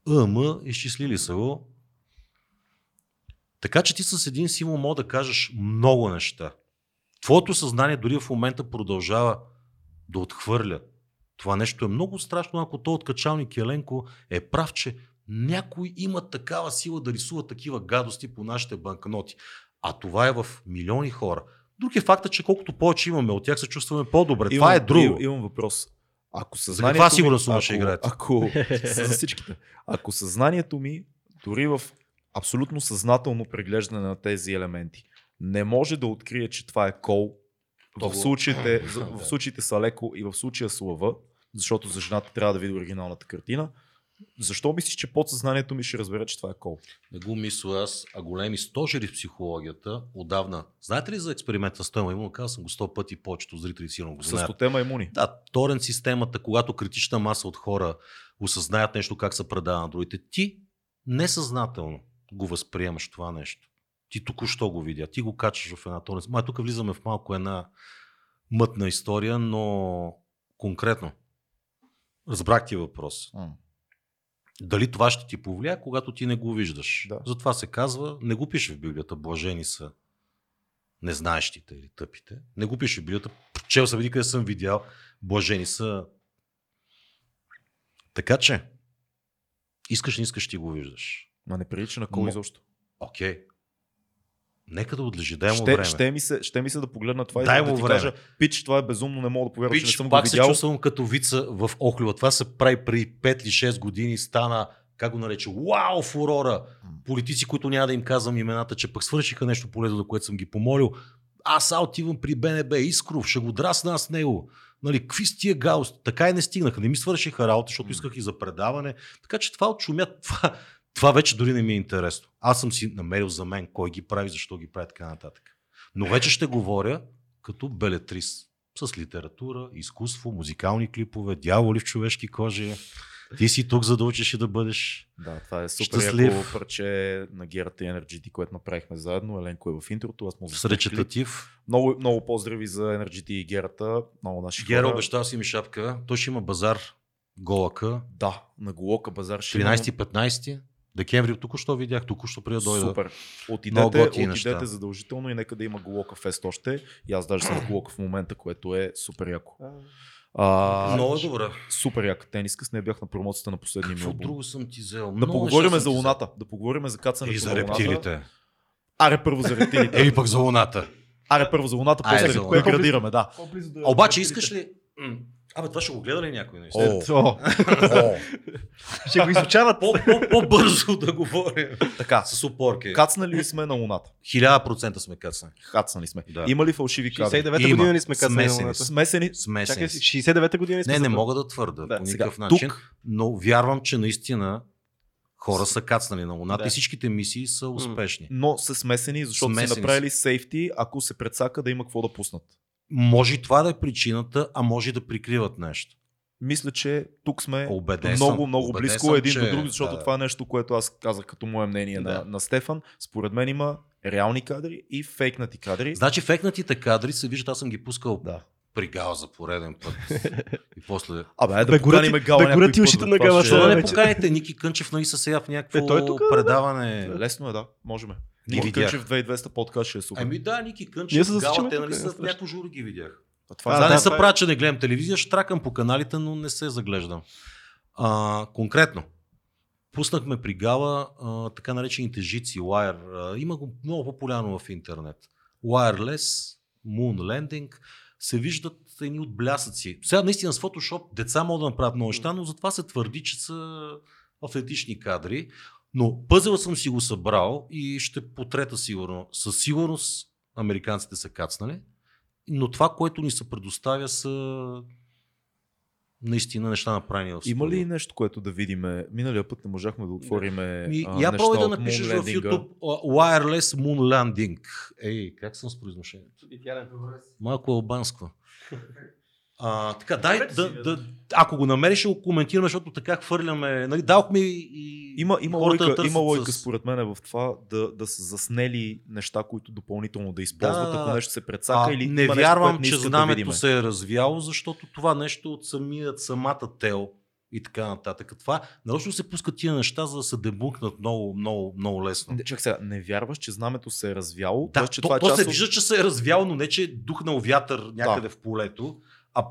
АМ, изчислили са го. Така че ти с един символ мога да кажеш много неща. Твоето съзнание дори в момента продължава да отхвърля. Това нещо е много страшно, ако то от качалник Еленко е прав, че някой има такава сила да рисува такива гадости по нашите банкноти. А това е в милиони хора. Друг е факта, че колкото повече имаме от тях, се чувстваме по-добре. това е друго. Имам, имам въпрос. Ако съзнанието каква ми- сигурна сума ако- ще играете? Ако, за всичките. Ако съзнанието ми, дори в абсолютно съзнателно преглеждане на тези елементи, не може да открие, че това е кол, То в случаите, в случаите с Алеко и в случая с Лъва, защото за жената трябва да види оригиналната картина, защо мислиш, че подсъзнанието ми ще разбере, че това е кол? Не го мисля аз, а големи стожери в психологията отдавна. Знаете ли за експеримента с Тома Имун? Казал съм го сто пъти, повечето зрители сигурно го С знаят. тотема имуни. Да, торент системата, когато критична маса от хора осъзнаят нещо как се предава на другите, ти несъзнателно го възприемаш това нещо. Ти току-що го видя, ти го качаш в една торент. Май тук влизаме в малко една мътна история, но конкретно. Разбрах ти въпрос. М. Дали това ще ти повлияе, когато ти не го виждаш? Да. Затова се казва, не го пише в Библията, блажени са незнаещите или тъпите. Не го пише в Библията. Чел съм, къде съм видял. Блажени са. Така че, искаш, не искаш, ти го виждаш. Ма не прилича на кол Мо- изобщо. Окей. Нека да отлежи, дай му Ще, време. ще, ми се, ще ми се да погледна това Дай и да ти време. кажа, пич, това е безумно, не мога да повярвам, че не съм го пак се видял. чувствам като вица в Охлюва. Това се прави преди 5 или 6 години. Стана, как го нарече, вау, фурора. Политици, които няма да им казвам имената, че пък свършиха нещо полезно, за което съм ги помолил. Аз сега отивам при БНБ Искров, ще го драсна с него. Нали, какви с тия гаус? Така и не стигнаха. Не ми свършиха работа, защото исках и за предаване. Така че това отшумя. Това, това вече дори не ми е интересно. Аз съм си намерил за мен кой ги прави, защо ги прави така нататък. Но вече ще говоря като белетрис. С литература, изкуство, музикални клипове, дяволи в човешки кожи. Ти си тук, за да учиш и да бъдеш. Да, това е супер Щастлив. яко парче на Герата и NRGT, което направихме заедно. Еленко е в интрото, аз му С речитатив. Много, много поздрави за NRGT и Герата. Много наши Гера хора. обещал си ми шапка. Той ще има базар Голака. Да, на Голока базар ще има. 13-15 декември. Току-що видях, току-що преди да дойда. Супер. Отидете, отидете неща. задължително и нека да има Голока фест още. И аз даже съм в Голока в момента, което е супер яко. А, Много добре. Супер яка тениска. С нея бях на промоцията на последния ми албум. друго съм ти взел? Да Много поговорим за луната. Да поговорим за кацането И за рептилите. Аре първо за рептилите. Или пък за луната. Аре първо за луната, после луната. градираме, да. А обаче искаш ли... Абе, това ще го гледа ли някой? наистина? О, О, о, ще го изучават. По- по- По-бързо да говорим. така. С опорки. Кацнали ли сме на луната? Хиляда процента сме кацани. Кацнали сме. Да. Има ли фалшиви кадри? 69-та Има. година ли сме? Смесени на луната? са. Смесени. Смесени. Чакай, си. 69-та година ли сме Не, не за- мога да твърда Да, по сега, никакъв начин, тук- но вярвам, че наистина хора са кацнали на Луната Да. и всичките мисии са успешни. Но са смесени, защото Смесени са са. направили сейфти, ако се прецака да има какво да пуснат. Може това да е причината, а може да прикриват нещо. Мисля, че тук сме Убеден много, много близко съм, един че- до друг, защото да. това е нещо, което аз казах като мое мнение Да. на, на Стефан. Според мен има реални кадри и фейкнати кадри. Значи фекнатите кадри се виждат, аз съм ги пускал Да. При Гал за пореден път. и после... Абе, айде Бе, да поканим Гала бе, горят ушите на Гала ще Защо да е- не поканите Ники Кънчев нали са сега в някакво Е, той е тук, да. предаване? Лесно е, да. Можем. Ги Ники. Кънчев 2200 подкаст ще е супер. Ами да, Ники Ние Кънчев, се Гала, засичаме те нали не са в някакво жури ги видях. А А, това е не да, се това е- правя, че не гледам телевизия, штракам по каналите, но не се заглеждам. А, конкретно, пуснахме при Гала а, така наречените жици, Wire. А, има го много популярно в интернет. Wireless, Moon Landing, се виждат едни от блясъци. Сега наистина с Photoshop деца могат да направят много неща, но затова се твърди, че са автентични кадри. Но пъзела съм си го събрал и ще потрета сигурно. Със сигурност американците са кацнали, но това, което ни се предоставя са наистина неща направени в Има ли студио. нещо, което да видиме? Миналия път не можахме да отворим Ми, а, я пробвай да напишеш в. YouTube Wireless Moon Landing. Ей, как съм с произношението? Малко албанско. А, така, дай да, да, ако го намериш, ще го коментираме, защото така хвърляме. Нали, дадохме и, и Има, има, търсят има лойка с- според мен в това да, да са заснели неща, които допълнително да използват, Да, ако да. нещо се прецака А, или не вярвам, нещо, не че знамето да се е развяло, защото това нещо от самият, самата тел и така нататък. Това нарочно се пускат тия неща, за да се дебункнат много, много, много лесно. Не, Чак сега, не вярваш, че знамето се е развяло? Да, Тоест, че то, това е то част се от... вижда, че се е развяло, но не, че е духнал вятър някъде в полето, а,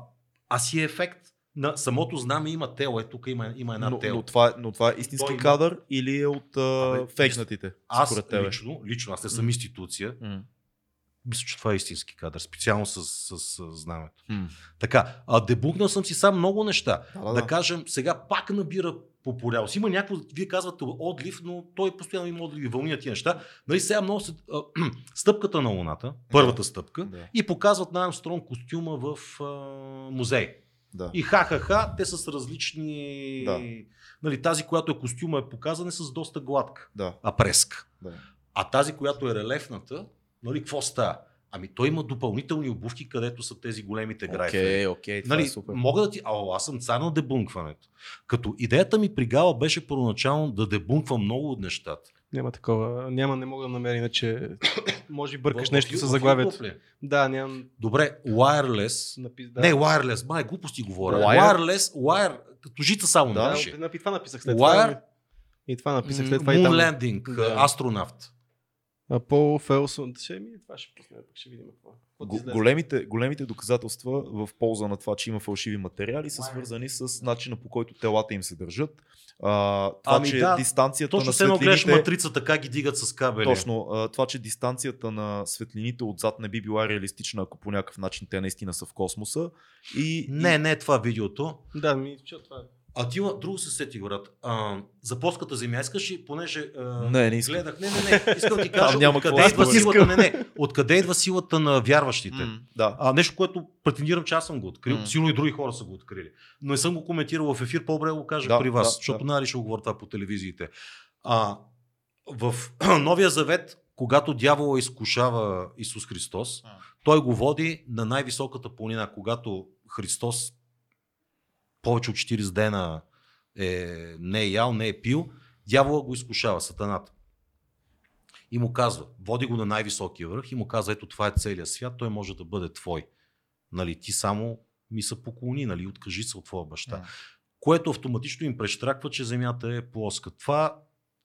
а си е ефект на самото знаме има тело. Е, тук има, има една но, тело. но, това, но това е истински Той има- кадър или е от а, Абе, фейкнатите? Аз според тебе? лично, лично, аз не съм институция, М. мисля, че това е истински кадър, специално с, с, с знамето. М. Така, а дебукнал съм си сам много неща. Да, Да, да, да. кажем, сега пак набира популярност. Има някакво, вие казвате отлив, но той постоянно има отливи, вълни на тия неща. Нали сега много се, а, стъпката на Луната, първата стъпка, Да, и показват на Армстронг костюма в а, музей. да. И ха-ха-ха, те са с различни... Да. Нали, тази, която е костюма е показана е с доста гладка, да, а преска. да. А тази, която е релефната, нали, какво става? Ами той има допълнителни обувки, където са тези големите грайфери. Окей, окей, това Нали, е супер. мога да ти... А, аз съм цар на дебункването. Като идеята ми при Гала беше първоначално да дебунквам много от нещата. Няма такова. Няма, не мога да намеря, иначе може би бъркаш В- нещо в- с заглавието. Да, нямам Добре, wireless. напис. Да. Не, wireless, май глупости говоря. Wire? Wireless, wire, като жица само Да, напиши. Да, и това написах след Wire? това. И това написах след това. и Moon там. Landing, Да. астронавт. Пол Фелсон. Ще ми, това ще пусне, пък ще видим какво. Излезе. големите, големите доказателства в полза на това, че има фалшиви материали, са свързани с начина по който телата им се държат. А, това, Ами че да, дистанцията Точно на се едно гледаш светлините... матрицата, как ги дигат с кабели. Точно, а, това, че дистанцията на светлините отзад не би била реалистична, ако по някакъв начин те наистина са в космоса. И, Не, не е това видеото. Да, ми, че това е. А ти има друго се сети, брат. А, за плоската земя искаш ли, понеже а, Не, не искам. гледах. Не, не, не. Искам да ти кажа няма откъде идва силата. Не, не. Откъде идва силата на вярващите. Да. А, нещо, което претендирам, че аз съм го открил. Силно и други хора са го открили. Но не съм го коментирал в ефир, по-добре го кажа Да, при вас, да, защото да. нали ще го говоря това по телевизиите. А, в Новия Завет, когато дявола изкушава Исус Христос, той го води на най-високата планина, когато Христос повече от 40 дена е, не е ял, не е пил, дявола го изкушава, сатаната. И му казва, води го на най-високия връх и му казва, ето това е целият свят, той може да бъде твой. Нали, ти само ми се поклони, нали, откажи се от твоя баща. М. Което автоматично им прещраква, че земята е плоска. Това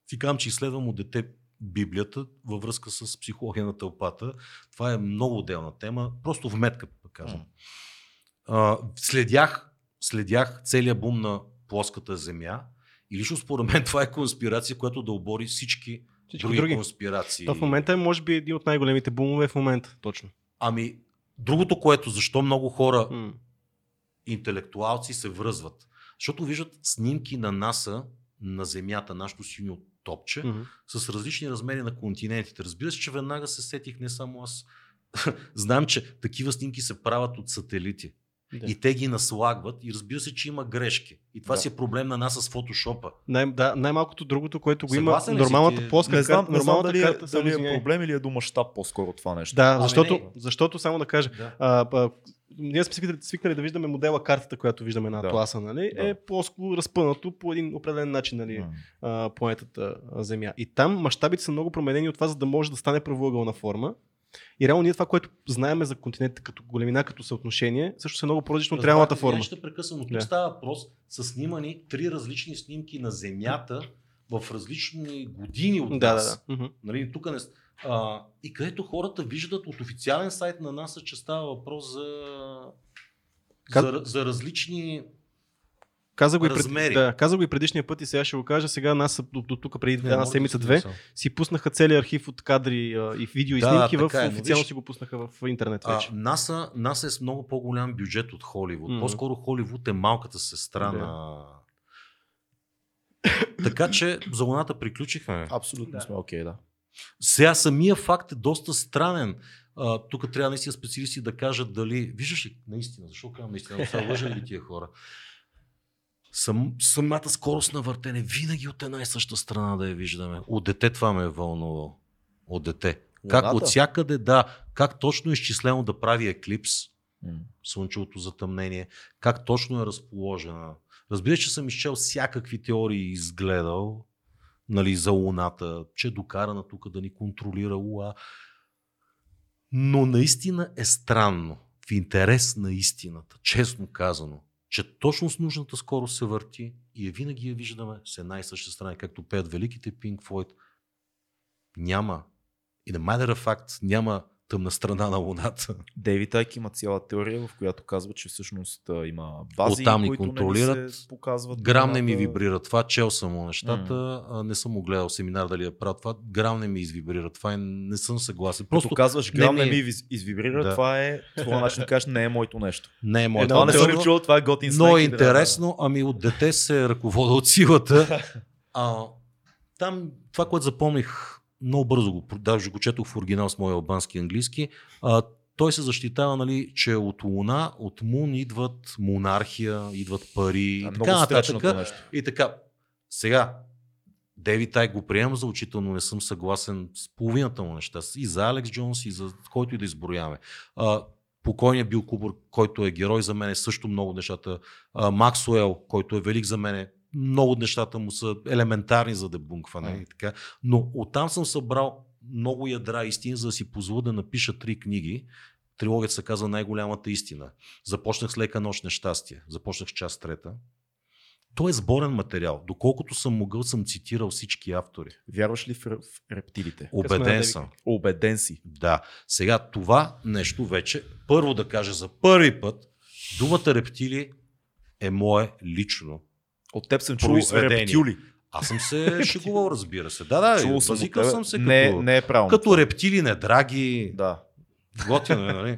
ти казвам, че изследвам от дете Библията във връзка с психология на тълпата. Това е много отделна тема. Просто вметка, да кажем. М. А, следях, следях целият бум на плоската земя и лично според мен това е конспирация, която да обори всички, Всички други, други. конспирации. Това в момента е, може би, един от най-големите бумове в момента. Точно. Ами, другото, което, защо много хора, М. интелектуалци се връзват? Защото виждат снимки на НАСА на Земята, нашото синьо топче, Мгм. с различни размери на континентите. Разбира се, че веднага се сетих, не само аз. Знам, че такива снимки се правят от сателити. Да. И те ги наслагват и разбира се, че има грешки. И това Да. си е проблем на нас с фотошопа. Най- да, най-малкото другото, което го има, Съгласен си нормалната ти? плоска Не знам, карта, не знам дали, карта, е, дали е извиняй. проблем или е до мащаб по-скоро това нещо. Да, Ами защото, не. защото, само да кажа, Да. а, а, ние сме свикнали, свикнали да виждаме модела картата, която виждаме на Да. Атласа, нали? Да. е плоско разпънато по един определен начин, нали? М. а, планетата а, Земя. И там мащабите са много променени от това, за да може да стане правоъгълна форма. И реално ние това, което знаеме за континента като големина, като съотношение, също е много по-различно от реалната форма. Ще прекъсвам, но Да. става въпрос са снимани три различни снимки на Земята в различни години от Да, нас. да, да. Нали, тук не... а, и където хората виждат от официален сайт на НАСА, че става въпрос за, Как- за, за различни... Каза го, и пред, да, каза го и предишния път и сега ще го кажа. Сега нас до, до тук преди Не, една може да седмица си две мисъл. си пуснаха целият архив от кадри а, и видео и Да, снимки в е, но официално виж- си го пуснаха в интернет А, вече. НАСА, НАСА е с много по-голям бюджет от Холивуд. Мгм. По-скоро Холивуд е малката сестра Да. на... така че за Луната приключихме. Абсолютно Да. сме окей, да. Сега самия факт е доста странен. А, тук трябва наистина специалисти да кажат дали... Виждаш ли, наистина, защо казвам наистина, са лъжа ли тия хора? Сам, самата скорост на въртене, винаги от една и съща страна да я виждаме. От дете това ме е вълнувало. От дете. Как от всякъде, да, как точно е изчислено да прави еклипс, слънчевото затъмнение, как точно е разположена. Разбира се, че съм изчел всякакви теории и изгледал нали, за Луната, че е докарана тук да ни контролира Луа. Но наистина е странно, в интерес на истината, честно казано, че точно с нужната скорост се върти и винаги я виждаме с една и съща страна, както пеят великите Pink Floyd. Няма. И на matter of fact няма тъмна страна на Луната. Дейвид Айк има цяла теория, в която казва, че всъщност има бази, Оттам ни които контролират. не се показват. Грам не ми вибрира това, чел съм му нещата, а, не съм му гледал семинар дали е прав това, грам не ми извибрира това и не съм съгласен. Просто Просто казваш, не грам ми не е- ми из- извибрира, Да. това е твоя начин да кажеш, не е моето нещо. не е моето. Една Това не съм чул, това е готин Но е и трябва да- интересно, ами от дете се ръковода от силата. А, там това, което запомних, много бързо го, даже го четох в оригинал с моя албански и английски, а, той се защитава, нали, че от Луна, от Мун идват монархия, идват пари и А, така нататък. И така, сега, Дейвид Тай го приемам за учител, но не съм съгласен с половината му неща. И за Алекс Джонс, и за който и да изброяваме. А, покойният Бил Кубър, който е герой за мен, е също много нещата. А, Максуел, който е велик за мен, много от нещата му са елементарни за дебункване. М. И така. Но оттам съм събрал много ядра истини, за да си позволя да напиша три книги. Трилогията се казва Най-голямата истина. Започнах с лека нощ нещастие. Започнах с част трета. Той е сборен материал. Доколкото съм могъл, съм цитирал всички автори. Вярваш ли в, в рептилите? Обеден съм. Обеден си. Да. Сега това нещо вече, първо да кажа за първи път, думата рептили е мое лично. От теб съм чул рептюли. Аз съм се шегувал, разбира се. Да, да, Чул съм съм се не, като, не е правилно. като рептили недраги. Да. Готино е, нали?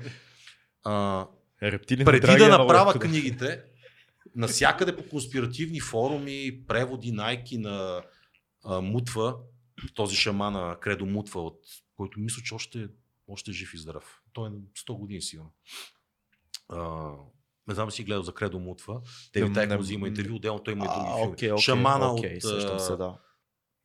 А, Рептили преди драги да е направя да. книгите, навсякъде по конспиративни форуми, преводи, найки на а, Мутва, този шамана Кредо Мутва, от който мисля, че още, още е жив и здрав. Той е на 100 години сигурно. Не знам си гледал за Кредо Мутва. Те ви не- му взима интервю, отделно той има и други филми. окей, окей, Шамана окей, от сещам се, да.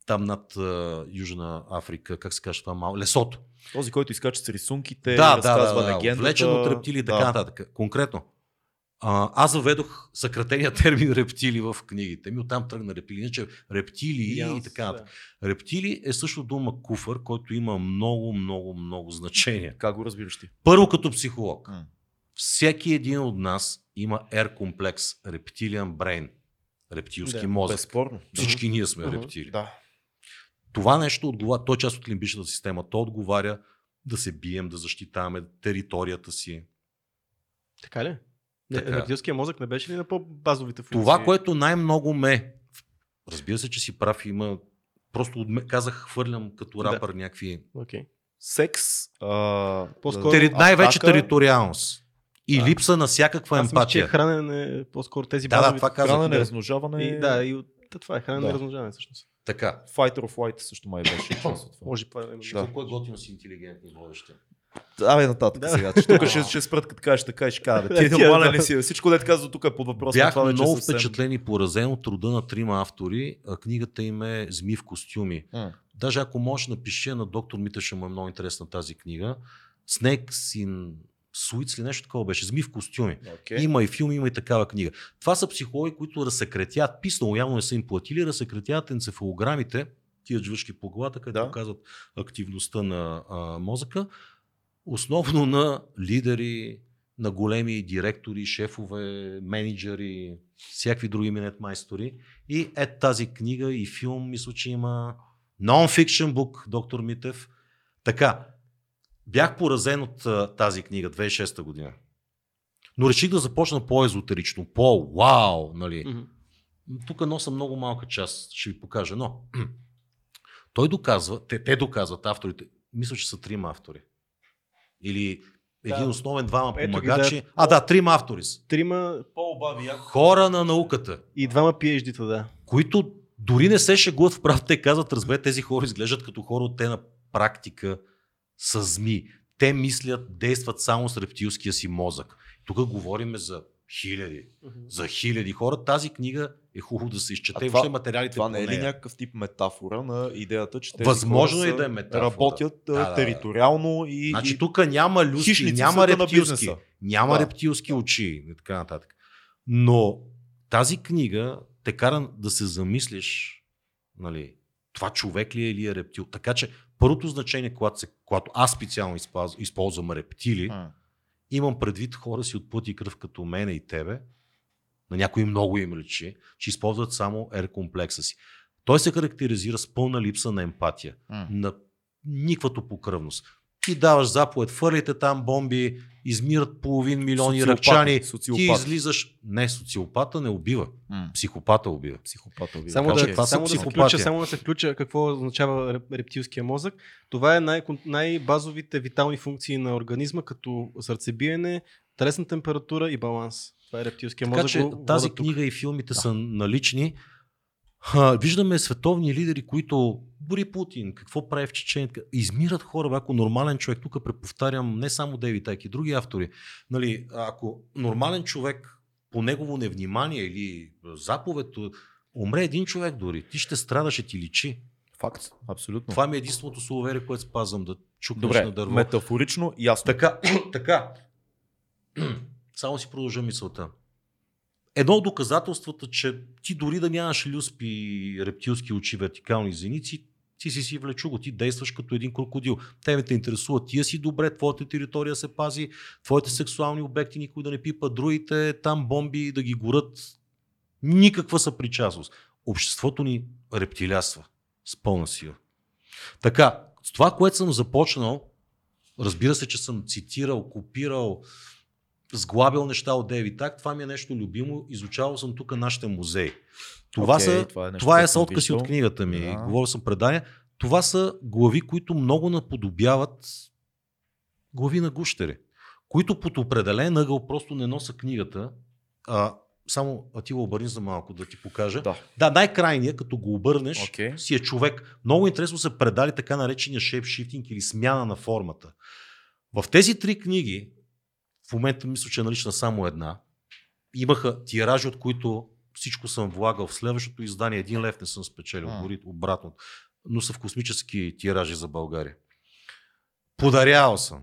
там над а, Южна Африка, как се казва това малко, Лесото. Този, който изкача с рисунките, да, да, разказва да, да, легендата. Влечен от рептили и така да. нататък. Конкретно. А, аз заведох съкратения термин рептили в книгите ми, оттам тръгна рептили, иначе рептили и Янс, така нататък. Рептили е също дума куфър, който има много, много, много значение. Как го разбираш ти? Първо като психолог. М. Всеки един от нас има R комплекс, рептилиан брейн, рептилски Да, мозък. Безспорно. Всички ние сме Мгм. рептили. Да. Това нещо отговаря, той е част от лимбичната система. То отговаря да се бием, да защитаваме територията си. Така ли? Така. рептилския мозък не беше ли на по-базовите функции? Това, което най-много ме. Разбира се, че си прав, има. Просто казах, хвърлям като Да. рапър някакви. Окей. Секс. А, По-скоро- Тери... Най-вече териториалност. И Да. липса на всякаква Аз мисля, че емпатия. хранене, по-скоро тези Да, да, базови... това казах. Хранене, да. размножаване. И, да, и от... да, това е хранене Да. размножаване всъщност. Така. Fight or flight също май беше част от това. Може това да. Да. Колко е готино си интелигентни водещи. Абе, нататък Да. сега. Че тук ще, ще спрат, като кажеш така и ще кажа. Ти Тя, нормален да. ли си? Всичко, дете казва тук е под въпрос. Бях това много съвсем- впечатлен и поразен от труда на трима автори. А книгата им е Зми в костюми. М. Даже ако можеш, напиши на доктор Мита, ще му е много интересна тази книга. Snakes in Suits или нещо такова беше. Зми в костюми. Окей. Има и филм, има и такава книга. Това са психологи, които разсекретяват, писано, явно не са им платили, разсекретяват енцефалограмите, тия жвъчки по главата, където Да. показват активността на а, мозъка, основно на лидери, на големи директори, шефове, менеджери, всякакви други минет майстори. И е тази книга и филм, мисля, че има non-fiction book, доктор Митев. Така, бях поразен от а, тази книга 2006 година. Но реших да започна по-езотерично, по-вау, нали. Мгм. Тук носа много малка част, ще ви покажа, но той доказва, те, те доказват авторите, мисля, че са трима автори. Или един Да. основен, двама Ето помагачи. да. А, да, трима автори са. Трима По-обави. Хора на науката, и двама PhD-та, да. които дори не се шегуват в прав. Те казват, разбе, тези хора изглеждат като хора от те на практика са зми. Те мислят, действат само с рептилския си мозък. Тук говорим за хиляди. За хиляди хора. Тази книга е хубаво да се изчете. А това- материалите Това не е ли някакъв тип метафора на идеята, че тези Възможно хора е да е метафора. работят Да, да, да. териториално и, Значи тук няма люски, няма рептилски, няма Да. рептилски очи и така нататък. Но тази книга те кара да се замислиш, нали, това човек ли е или е рептил. Така че първото значение, когато, се, когато аз специално използвам, използвам рептили, М. имам предвид хора си от плът и кръв като мене и тебе, на някои много им личи, че използват само R комплекса си. Той се характеризира с пълна липса на емпатия, М. на никвато покръвност. Ти даваш заповед, фърлите там бомби, измират половин милиони Социопати, ръкчани, ти излизаш. Не, социопата не убива, М. психопата убива. Психопата ви. Само, Така че да, това са само, да се включа, само да се включа какво означава реп- рептилския мозък. Това е най- най-базовите витални функции на организма, като сърцебиене, телесна температура и баланс. Това е рептилския Така мозък. че тази водят тук. книга и филмите са налични. Ха, виждаме световни лидери, които, дори Путин, какво прави в така, измират хора, бе, ако нормален човек, тук преповтарям не само Дейвид Тайк и други автори, нали, ако нормален човек по негово невнимание или заповед, умре един човек дори, ти ще страдаш, ще ти личи. Факт, абсолютно. Това ми е единственото суеверие, което спазвам, да чукнеш Добре, на дърво. метафорично ясно. Така, така. Само си продължа мисълта. Едно от доказателствата, че ти дори да нямаш люспи, рептилски очи, вертикални зеници, ти си си влечуго, ти действаш като един крокодил. Те те интересува, тия си добре, твоята територия се пази, твоите сексуални обекти никой да не пипа, другите там бомби да ги горят. Никаква съпричастност. Обществото ни рептилясва с пълна сила. Така, с това, което съм започнал, разбира се, че съм цитирал, копирал, сглабил неща от Дейви Так, това ми е нещо любимо. Изучавал съм тук нашите музеи. Това, Окей, са, това е нещо, това е са виждал. от книгата ми. Да. Говорил съм предания. Това са глави, които много наподобяват глави на гущери, които под определен ъгъл просто не носа книгата. А, само Атила обърни за малко да ти покажа. Да. Да, най-крайният, като го обърнеш, Окей. си е човек. Много интересно са предали така наречения shape-shifting или смяна на формата. В тези три книги, в момента мисля, че е налична само една, имаха тиражи, от които всичко съм влагал. В следващото издание един лев не съм спечелил, А. дори обратно. Но са в космически тиражи за България. Подарявал съм.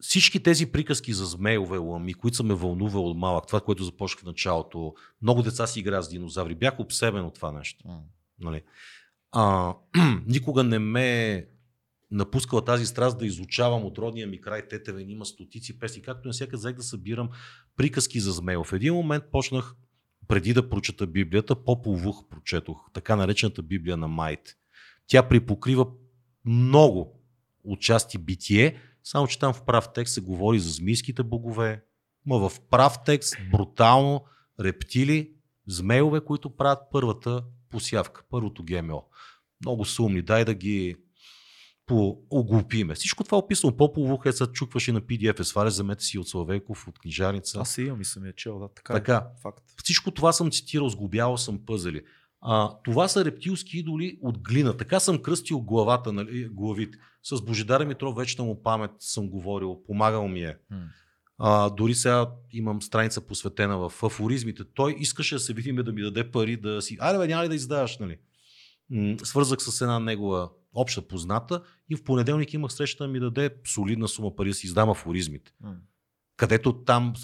Всички тези приказки за змейове, лами, които са ме вълнували от малък, това, което започнах в началото, много деца си играят с динозаври, бях обсебен от това нещо. М. Нали? А, никога не ме напускала тази страст да изучавам от родния ми край Тетеве, има стотици песни, както на всяка взех да събирам приказки за змейл. В един момент почнах, преди да прочета Библията, Поповух прочетох, така наречената Библия на Майт. Тя припокрива много отчасти битие, само че там в прав текст се говори за змийските богове, ма в прав текст брутално рептили, змейлове, които правят първата посявка, първото ГМО. Много са умни, дай да ги по оглупиме. Всичко това е описано по-полух, е, се чукваше на PDF, е сваля, вземете си от Славейков, от книжарница. Аз си имам и съм я чел, да, така, Така. е. Факт. Всичко това съм цитирал, сглобявал съм пъзели. А, това са рептилски идоли от глина. Така съм кръстил главата, нали, главите. С Божидар Митров вече му памет съм говорил, помагал ми е. М. А, дори сега имам страница посветена в афоризмите. Той искаше да се видиме да ми даде пари да си. Айде, бе, няма ли да издаваш, нали? Свързах с една негова обща позната и в понеделник имах среща да ми даде солидна сума пари да си издам афоризмите. Където там,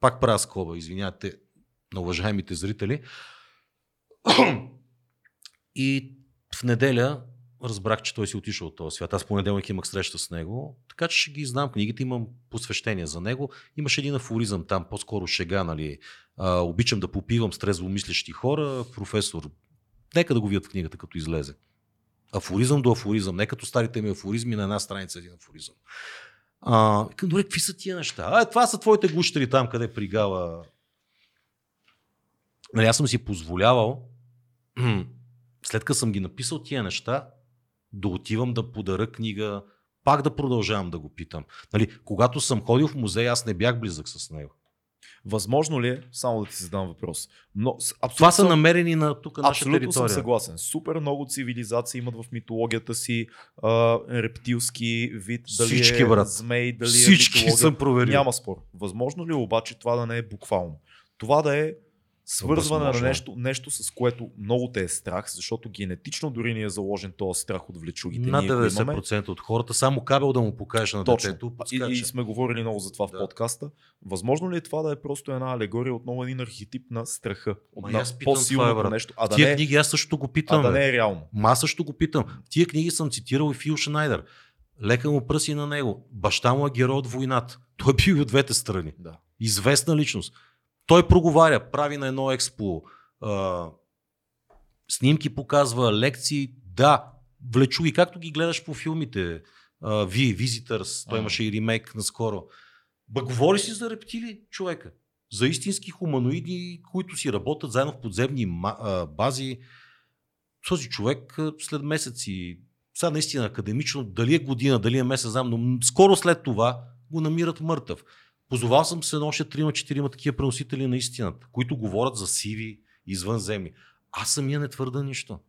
пак правя скоба, извинявайте на уважаемите зрители. И в неделя разбрах, че той си отишъл от този свят. Аз понеделник имах среща с него, така че ще ги знам. Книгите имам посвещение за него. Имаше един афоризъм там, по-скоро шега, нали. А, обичам да попивам с трезвомислещи хора. Професор, нека да го видят в книгата, като излезе. Афоризъм до афоризъм, не като старите ми афоризми на една страница един афоризъм. А, викам, добре, какви са тия неща? А, това са твоите гущери там, къде пригава. Нали, аз съм си позволявал, след като съм ги написал тия неща, да отивам да подаря книга, пак да продължавам да го питам. Нали, когато съм ходил в музей, аз не бях близък с него. Възможно ли е, само да ти задам въпрос, но, Това са съм- намерени на тук наша Абсолютно съм територия. съгласен. Супер много цивилизации имат в митологията си а, рептилски вид, дали Всички, е брат. змей, дали Всички е митология. съм проверил. Няма спор. Възможно ли е обаче това да не е буквално? Това да е свързване Възможно на е. нещо, нещо, с което много те е страх, защото генетично дори ни е заложен този страх от влечугите. Имаме. 90% от хората, само кабел да му покажеш на Точно. детето, И, подскача. и сме говорили много за това в Да. подкаста. Възможно ли е това да е просто една алегория, отново един архетип на страха? Ма на по-силното това, нещо, а да, Тия не, е- книги аз също го питам. а да не е реално. Ма аз също го питам. В тия книги съм цитирал и Фил Шнайдер. Лека му пръси на него. Баща му е герой от войната. Той е бил и от двете страни. Да. Известна личност. Той проговаря, прави на едно експо, а, снимки показва, лекции. Да, влечу и както ги гледаш по филмите. Ви, Visitors, той имаше и ремейк наскоро. Ба говори си за рептили, човека. За истински хуманоиди, които си работят заедно в подземни бази. Този човек след месеци, сега наистина академично, дали е година, дали е месец, знам, но скоро след това го намират мъртъв. Позовал съм се на още 3-4 такива преносители на истината, които говорят за сиви извънземни. Аз самия не твърда нищо.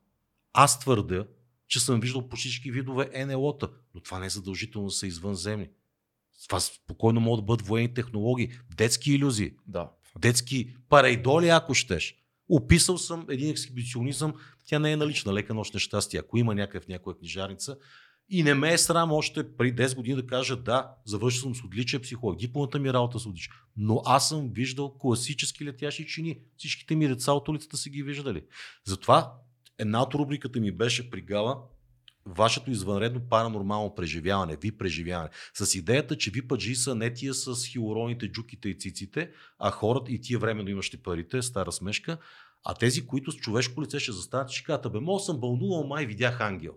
Аз твърда, че съм виждал по всички видове НЛО-та, но това не е задължително да са извънземни. Това спокойно могат да бъдат военни технологии, детски иллюзии, Да. детски парейдоли, ако щеш. Описал съм един ексхибиционизъм, тя не е налична, лека нощ нещастие. Ако има някакъв някоя книжарница, и не ме е срам още преди 10 години да кажа да, завършил съм с отличен психолог, дипломата ми работа с отличен. Но аз съм виждал класически летящи чини. Всичките ми деца от улицата са ги виждали. Затова една от рубриката ми беше при Гала вашето извънредно паранормално преживяване, ви преживяване, с идеята, че ви паджи са не тия с хилороните, джуките и циците, а хората и тия временно имащи парите, стара смешка, а тези, които с човешко лице ще застават, ще кажат, бе, мога съм бълнувал, май видях ангел.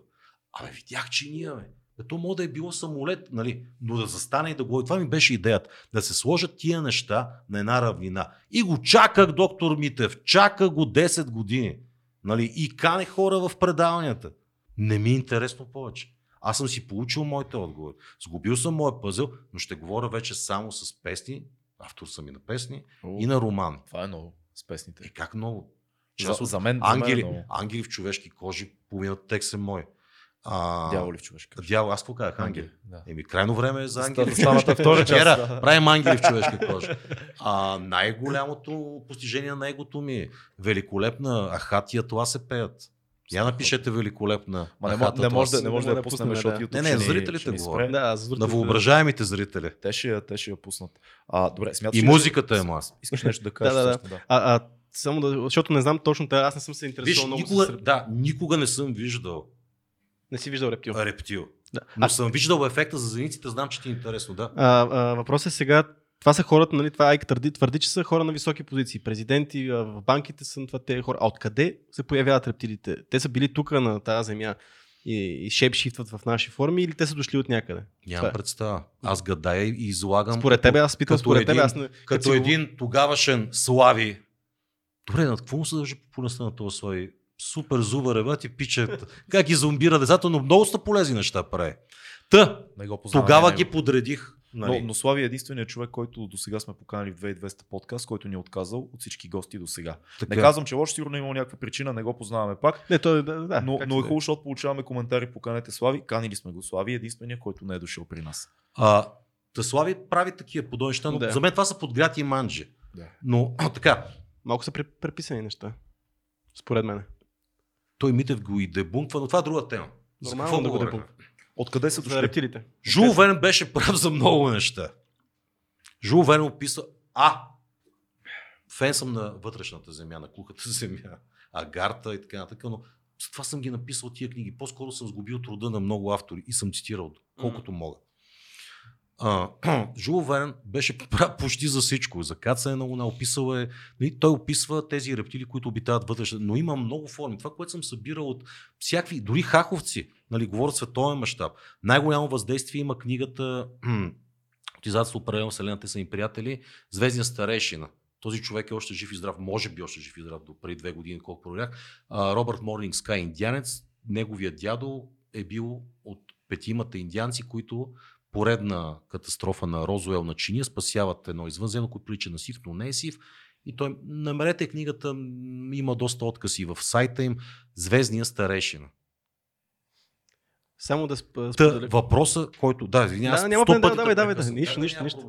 Абе, видях чиния, бе. Бе, то може да е било самолет, нали? но да застане и да го... Това ми беше идеята. Да се сложат тия неща на една равнина. И го чаках, доктор Митев. Чака го 10 години. Нали? И кане хора в предаванията. Не ми е интересно повече. Аз съм си получил моите отговори. Сгубил съм моя пъзел, но ще говоря вече само с песни. Автор съм и на песни. О, И на роман. Това е много с песните. Е, как много? За, от за мен, за мен е ангели, много. ангели в човешки кожи, половината текст е мой. А, Дяволи в човешка. кожа. Дявол, аз какво казах? Ангели. Да. Еми, крайно време е за ангели. Останата втора част. Вчера да. правим ангели в човешка кожа. А, най-голямото постижение на егото ми е великолепна Ахатия, това се пеят. Я напишете великолепна. Ма не, Ахата, не това може да, не може да я пуснем, защото Не, YouTube не, ще ни- зрителите спре. Да, На въображаемите зрители. Те ще, я- те ще я пуснат. А, добре, смяташ И музиката е моя. Искаш нещо да кажеш? Да, да, да. А, а, само да, защото не знам точно, аз не съм се Виж, интересувал много никога, да, никога не съм виждал Не си виждал рептил. рептил. Да. Но съм виждал ефекта за зениците, знам, че ти е интересно, да. А, а, въпросът е сега, това са хората, нали, това Айк твърди, твърди, че са хора на високи позиции. Президенти, а, в банките са това те хора. А откъде се появяват рептилите? Те са били тук на тази земя и, и шепшифтват в наши форми или те са дошли от някъде? Нямам е. представа. Аз гадая и излагам. Според тебе, аз питам като според тебе, аз не... Като го- един тогавашен Слави. Добре, на какво му се дължи популярността на този свой супер зубър, бе, ти пиче, как ги зомбира децата, но много са полезни неща прави. Та, Не го познавам. тогава не ги подредих. Нали? Но, но Слави е единственият човек, който до сега сме поканали в 2200 подкаст, който ни е отказал от всички гости до сега. Не казвам, че лошо, сигурно има някаква причина, не го познаваме пак. Не, той, да, да, но, но е да хубаво, защото получаваме коментари, поканете Слави. Канили сме го. Слави е единствения, който не е дошъл при нас. а, та Слави прави такива подобни неща, но Да. за мен това са подгряти манджи. Да. Но така, Малко са пре- преписани неща. Според мен. Той Митев го и дебунква, но това е друга тема. За Нормално какво да го дебунква. Откъде са дошли? рептилите. Жул Верн беше прав за много неща. Жул Верн описа... А! Фен съм на вътрешната земя, на кухата земя, Агарта и така нататък, но това съм ги написал тия книги. По-скоро съм сгубил труда на много автори и съм цитирал колкото мога. Жул Верн беше почти за всичко. За кацане на луна описал е... нали, Той описва тези рептили, които обитават вътрешно, но има много форми. Това, което съм събирал от всякакви, дори хаховци, нали, говорят световен мащаб. Най-голямо въздействие има книгата от издателство Определено Вселената са им приятели, Звездния старейшина. Този човек е още жив и здрав, може би още жив и здрав до преди две години, колко проверях. Робърт Морнинг Скай, индианец, неговият дядо е бил от петимата индианци, които поредна катастрофа на Розуел на Чиния спасяват едно извънземно, което прилича на Сив, но не е Сив. И той, намерете книгата, има доста откази в сайта им, Звездния старейшина. Само да Та, споделя. въпроса, който... Да, извинявай, Да, няма проблем, пъти давай, давай, да, нищо, Да, нищо, нищо.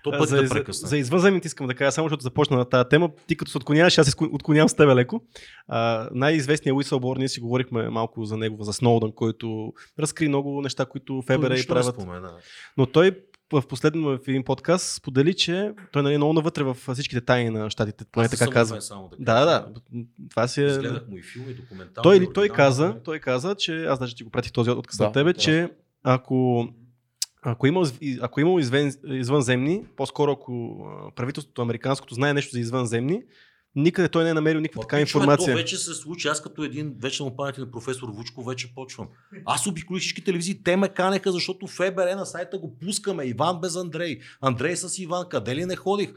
Сто А, пъти за, да прекъсна. за извънземните искам да кажа, само защото започна на тази тема. Ти като се отклоняваш, аз се отклонявам с тебе леко. А, най-известният Уисълбор, ние си говорихме малко за него, за Сноудън, който разкри много неща, които ФБР и правят. спомена. Но той в последно в един подкаст сподели, че той нали, е много навътре в всичките тайни на щатите, поне така казва. фен само да Да, кажа. да, да. Това си е... Изгледах му и филми, и документални. Той, и той, оригинални. каза, той каза, че аз даже ти го пратих този отказ Да, на тебе, да. че ако, ако, има, ако има извън, извънземни, по-скоро ако правителството американското знае нещо за извънземни, никъде той не е намерил никаква така информация. То вече се случи. Аз като един вече на професор Вучко вече почвам. Аз обиколих всички телевизии. Те ме канеха, защото ФБР на сайта го пускаме. Иван без Андрей. Андрей с Иван. Къде ли не ходих?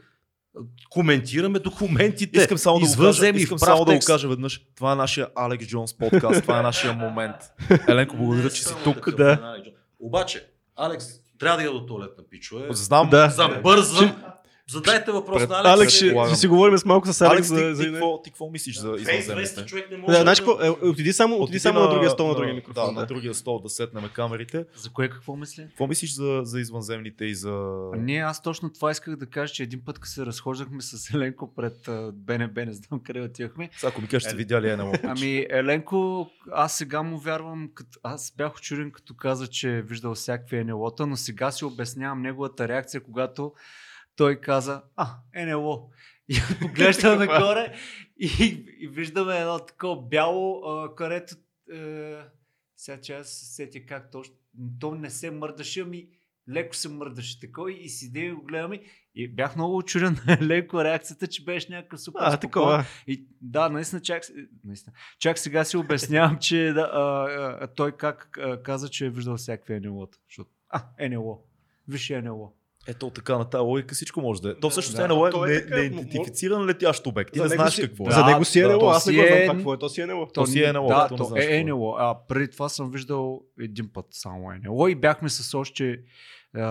Коментираме документите. Искам само да го кажа, искам само да го кажа веднъж. Това е нашия Алекс Джонс подкаст. Това е нашия момент. Еленко, благодаря, че си тук. да. Обаче, Алекс, трябва да я до туалетна пичове. Знам. Да. Забързам. Задайте въпрос Пред на Алекс. Алекс, ще, ще си говорим с малко с Алекс Алекс, за... ти, за... ти, какво, ти какво мислиш за Фейс 200 извънземните? човек не може Да, да... значи, е, отиди само, отиди Отиди само на, другия стол, на другия Да, микрофон. на другия стол да сетнем камерите. За кое какво мисли? Какво мислиш за, за извънземните и за... А не, аз точно това исках да кажа, че един път, като се разхождахме с Еленко пред БНБ, не знам къде отивахме. Сега, ако ми кажеш, сте видяли една. Ами, Еленко, аз сега му вярвам, като, аз бях очуден, като каза, че е виждал всякакви НЛО-та, но сега си обяснявам неговата реакция, когато той каза, а, НЛО. И поглеждам нагоре и, и виждаме едно такова бяло, а, където е, Сега че аз се сетя как точно. То не се мърдаше, ами леко се мърдаше такова и седи и го гледаме. И бях много очуден леко реакцията, че беше някакъв супер А, спокоен. такова. И, да, наистина чак, наистина, чак сега си обяснявам, че да, а, а, той как а, каза, че е виждал всякакви НЛО-та. Защото, а, НЛО. Виж НЛО. Ето така на тази логика всичко може да е. То всъщност Да. НЛО е То е не- така, неидентифициран летящ обект. Ти не знаеш си- какво е. За него си е да, НЛО, аз не го знам е- това какво е, то си е НЛО. То си е НЛО, Да, то не е какво е. НЛО. А преди това съм виждал един път само НЛО и бяхме с още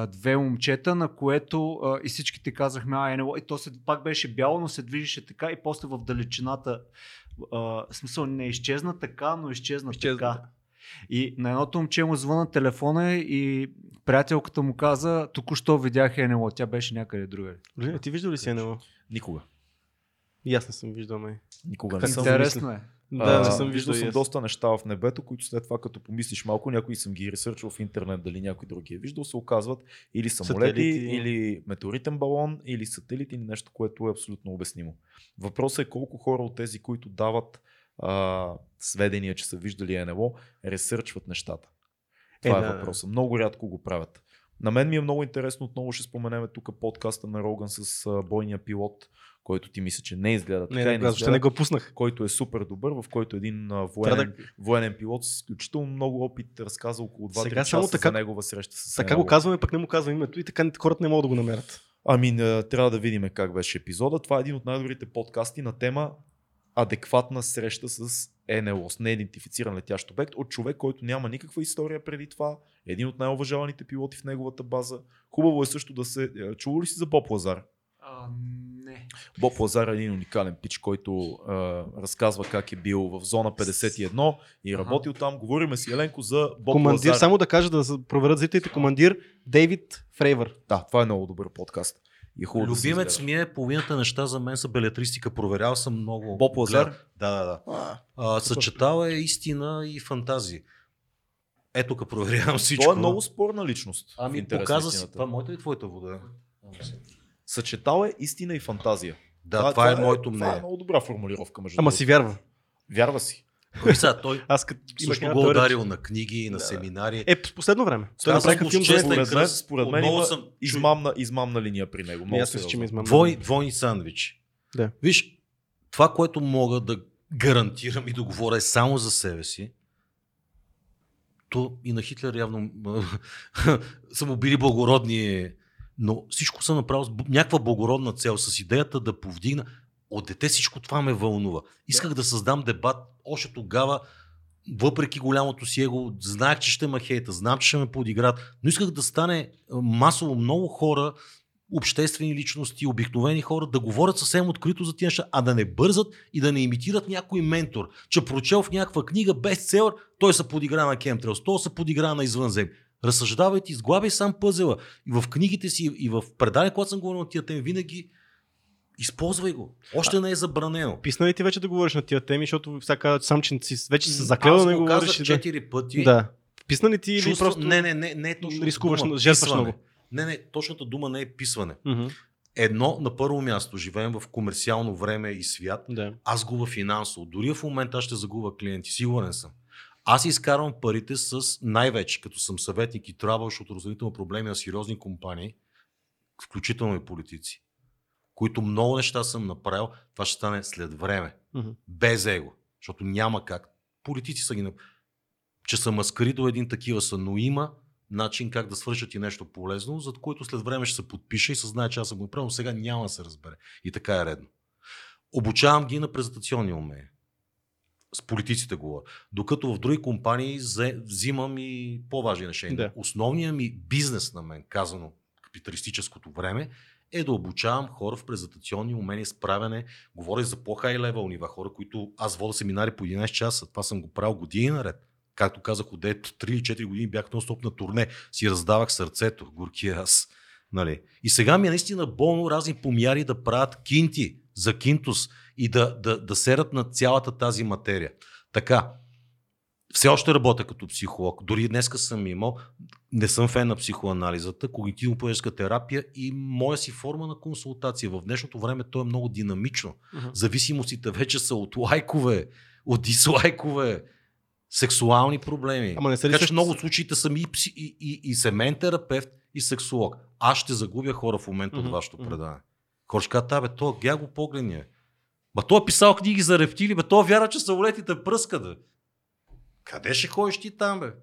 две момчета, на което а, и всичките казахме, а НЛО, и то се, пак беше бяло, но се движеше така и после в далечината, а, смисъл не изчезна така, но изчезна, Изчезна, така. И на едното момче му звъна телефона и приятелката му каза, току-що видях НЛО, тя беше някъде другаде. Блин, ти виждал ли си НЛО? Никога. И аз не съм виждал, май. Никога не съм. Интересно е. Да, не А, съм виждал съм доста неща в небето, които след това, като помислиш малко, някои съм ги ресърчвал в интернет, дали някой други е виждал, се оказват или самолети, Сателити. или метеоритен балон, или сателит, или нещо, което е абсолютно обяснимо. Въпросът е колко хора от тези, които дават а, сведения, че са виждали НЛО, ресърчват нещата. Това Е, е, да, въпросът. Много рядко го правят. На мен ми е много интересно, отново ще споменем тук подкаста на Роган с а, бойния пилот, който ти мисля, че не изгледа така Не, не, изгледа не го пуснах? който е супер добър, в който един а, военен, да... военен пилот с изключително много опит разказа около 2-3 Сега часа само така- за негова среща с Така НЛО. го казваме, пък не му казвам името и така хората не могат да го намерят. Ами трябва да видим как беше епизода. Това е един от най-добрите подкасти на тема адекватна среща с НЛО, с неидентифициран летящ обект от човек, който няма никаква история преди това, един от най-уважаваните пилоти в неговата база. Хубаво е също да се... е, Чува ли си за Боб Лазар? А, не. Боб Лазар е един уникален пич, който а, разказва как е бил в зона 51 и работил там. Говориме си, Еленко, за Боб командир, Лазар. само да кажа да проверят зрителите, командир Дейвид Фрейвър. Да, това е много добър подкаст. И е хубаво да Любимец изгледа. ми е, половината неща за мен са белетристика. Проверял съм много. Боб Лазар? Да, да, да. А, А, съчетал е истина и фантазии. Ето тук проверявам всичко. Той е много спорна личност. Ами показа си. Това моята и твоята вода. Съчетал е истина и фантазия. Да, това, е моето Това е мнение. много добра формулировка, между Ама другото. си вярва. Вярва си. Виж сега, той Аз като също го е ударил на книги, на Да. семинари. Е, в последно време. Той Аз направиха филм за. Според мен, според мен има съм измамна, измамна линия при него. И Много аз мисля, че сериозно. ме измам. Двой, двойни сандвичи. Да. Виж, това, което мога да гарантирам и да говоря е само за себе си, то и на Хитлер явно са му били благородни, но всичко съм направил с някаква благородна цел, с идеята да повдигна. От дете всичко това ме вълнува. Исках да създам дебат още тогава, въпреки голямото си его, знаех, че ще ме хейта, знам, че ще ме подиграт, но исках да стане а, масово много хора, обществени личности, обикновени хора да говорят съвсем открито за тия неща, а да не бързат и да не имитират някой ментор, че прочел в някаква книга бестселър, той се подигра на Chemtrails, той се подигра на извънзем. Разсъждавайте, изглабай сам пъзела. И в книгите си, и в предания, когато съм говорил на тия теми, винаги използвай го. Още не е забранено. Писна ли ти вече да говориш на тия теми, защото сега казват сам, че си вече се заклел Аз да не го говориш. и да... четири пъти. Да. Писна ли ти или Чувства... просто... Не, не, не, не е точно. рискуваш, дума. жертваш много? Не, не, точната дума не е писване. Мгм. Едно, на първо място, живеем в комерциално време и свят. Да. Аз губа финансово. Дори в момента аз ще загуба клиенти. Сигурен съм. Аз изкарвам парите с най-вече, като съм съветник и трябваш от разделително проблеми на сериозни компании, включително и политици, които много неща съм направил, това ще стане след време. Мгм. Без его. Защото няма как. Политици са ги... Че са маскари до един такива са, но има начин как да свършат и нещо полезно, за което след време ще се подпиша и се знае, че аз съм го направил, но сега няма да се разбере. И така е редно. Обучавам ги на презентационни умения. С политиците говоря. Докато в други компании взимам и по-важни решения. Да. Основният ми бизнес на мен, казано капиталистическото време, е да обучавам хора в презентационни умения, справяне. Говоря за по-хай левел нива, хора, които аз вода семинари по 11 часа. Това съм го правил години наред. Както казах, от дето 3 или 4 години бях нон-стоп на турне. Си раздавах сърцето, горкия аз. Нали? И сега ми е наистина болно разни помяри да правят кинти за кинтус и да, да, да серат на цялата тази материя. Така, все още работя като психолог. Дори днеска съм имал, не съм фен на психоанализата, когнитивно-поведенческа терапия и моя си форма на консултация. В днешното време то е много динамично. Мгм. Зависимостите вече са от лайкове, от дислайкове. Сексуални проблеми. Ама не са ли така че много от случаите съм и, пси, и, и, и семейен терапевт, и сексолог. Аз ще загубя хора в момента Мгм, от вашето предаване. Хора ще кажат, бе, то гя го погледни. бе. Ма той е писал книги за рептили, бе, той вяра, че самолетите пръскат. Бе. Къде ще ходиш ти там, бе?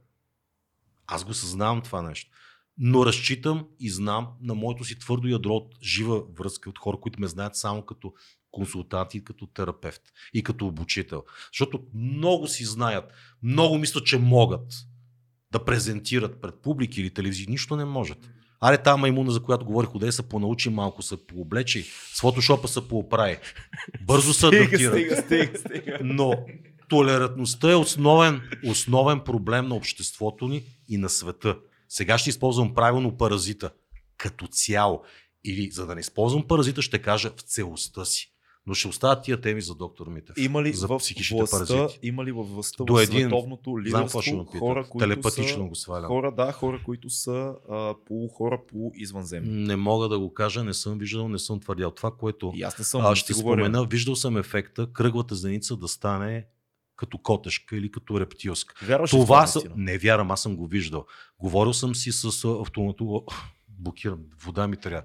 Аз го съзнавам това нещо. Но разчитам и знам на моето си твърдо ядро от жива връзка от хора, които ме знаят само като консултант и като терапевт и като обучител. Защото много си знаят, много мислят, че могат да презентират пред публики или телевизии. Нищо не можат. Аре, тази маймуна, за която говорих, отде се понаучи малко, се пооблече, с фотошопа се пооправи. Бързо се адаптира. стига, стига, стига. Но толерантността е основен, основен проблем на обществото ни и на света. Сега ще използвам правилно паразита като цяло. Или за да не използвам паразита, ще кажа в целостта си. Но ще оставят тия теми за доктор Митев. Има ли за в психичните властта, паразити. има ли във властта До в един- световното Знам ще ме лидерство питат. хора, които Телепатично са, го свалям. хора, да, хора, които са а, полу извънземни. Не мога да го кажа, не съм виждал, не съм твърдял. Това, което И аз не съм. ще говоря. спомена, виждал съм ефекта кръглата зеница да стане като котешка или като рептилска. Вярваш Това са... Не вярвам, аз съм го виждал. Говорил съм си с а, автомато... Блокирам, вода ми трябва.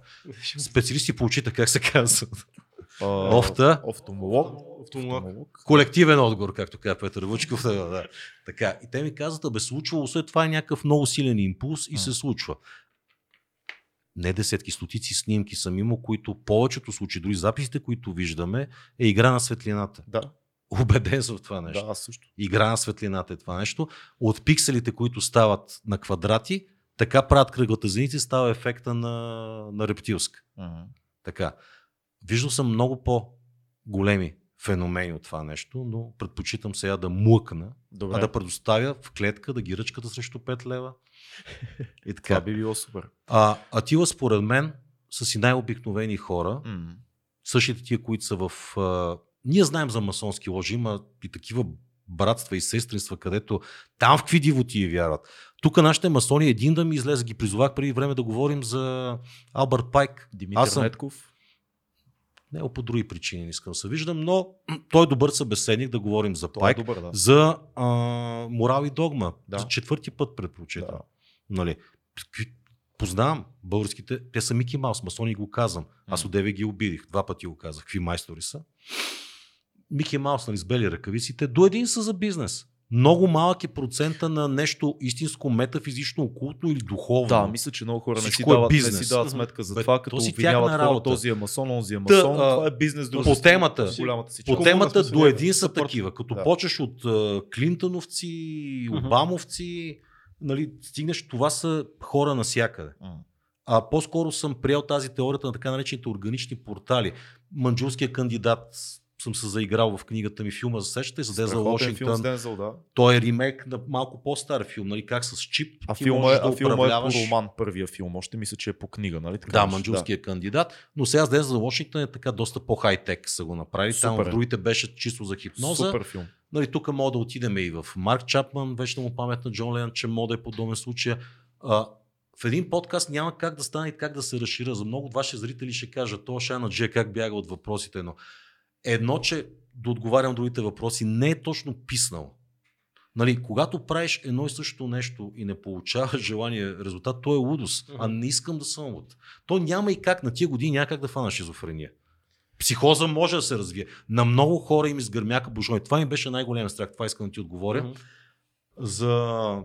Специалисти по очите, как се казва? А, Офта. Офтомолог. Офтомолог. Колективен отговор, както каза Петър Вучков. Да, да. Така. И те ми казват, бе, случвало се, това е някакъв много силен импулс и се случва. Не десетки, стотици снимки съм имал, които повечето случаи, дори записите, които виждаме, е игра на светлината. Да, Убеден съм в това нещо. да, аз също. игра на светлината е това нещо. От пикселите, които стават на квадрати, така правят кръглата зеница и става ефекта на, на рептилска. Мгм. Така. Виждал съм много по-големи феномени от това нещо, но предпочитам сега да млъкна, Добре, а да предоставя в клетка да ги ръчката срещу 5 лева. И това така. би било супер. А, Атила според мен са си най-обикновени хора, М. същите тия, които са в... Ние знаем за масонски ложи, има и такива братства и сестринства, където там в какви дивотии вярват. Тук нашите масони, един да ми излезе, ги призовах преди време да говорим за Албърт Пайк. Димитър Аз съм- Нетков. Не, по други причини не искам да се виждам, но той е добър събеседник да говорим за е Пайк, добър, да. за а, морал и догма. Да. За четвърти път предпочитам. Да. Нали? Познавам българските, те са Мики Маус, масони го казвам. Аз М. одеве ги обидих, два пъти го казах, какви майстори са. Мики Маус, нали, с бели ръкавиците, до един са за бизнес. Много малък е процента на нещо истинско, метафизично, окултно или духовно. Да, мисля, че много хора не си, е дават, не бизнес. си дават сметка за това, то като си обвиняват хора, този е масон, онзи е Та, масон. а, това е бизнес. по дружество. темата. Си По темата до е, един са съпорт. такива. Като Да. почеш от а, Клинтоновци. Обамовци, нали, стигнеш, това са хора навсякъде. М. А по-скоро съм приел тази теорията на така наречените органични портали. Манджурския кандидат съм се заиграл в книгата ми филма за сещате за Дензел филм Вашингтон. Дензел, да. Той е ремейк на малко по-стар филм, нали, как с чип А филма, е, можеш а да филма е по роман, първия филм. Още мисля, че е по книга, нали? Така Да, манджурския кандидат, но сега с Дензел Вашингтон е така доста по-хай-тек са го направили. Там Супер в е. другите беше чисто за хипноза. Супер филм. Нали, тук мога да отидем и в Марк Чапман, вече му памет на Джон Ленън, че мога да е подобен случай. А, в един подкаст няма как да стане и как да се разширя. За много от ваши зрители ще кажат, то Шана Дже как бяга от въпросите, но едно, че да отговарям другите въпроси, не е точно писнал. Нали, когато правиш едно и също нещо и не получаваш желания резултат, то е лудост. А не искам да съм луд. То няма и как, на тия години няма как да фана шизофрения. Психоза може да се развие. На много хора им изгърмяка бушони. Това ми беше най-голям страх. Това искам да ти отговоря. Мгм. За...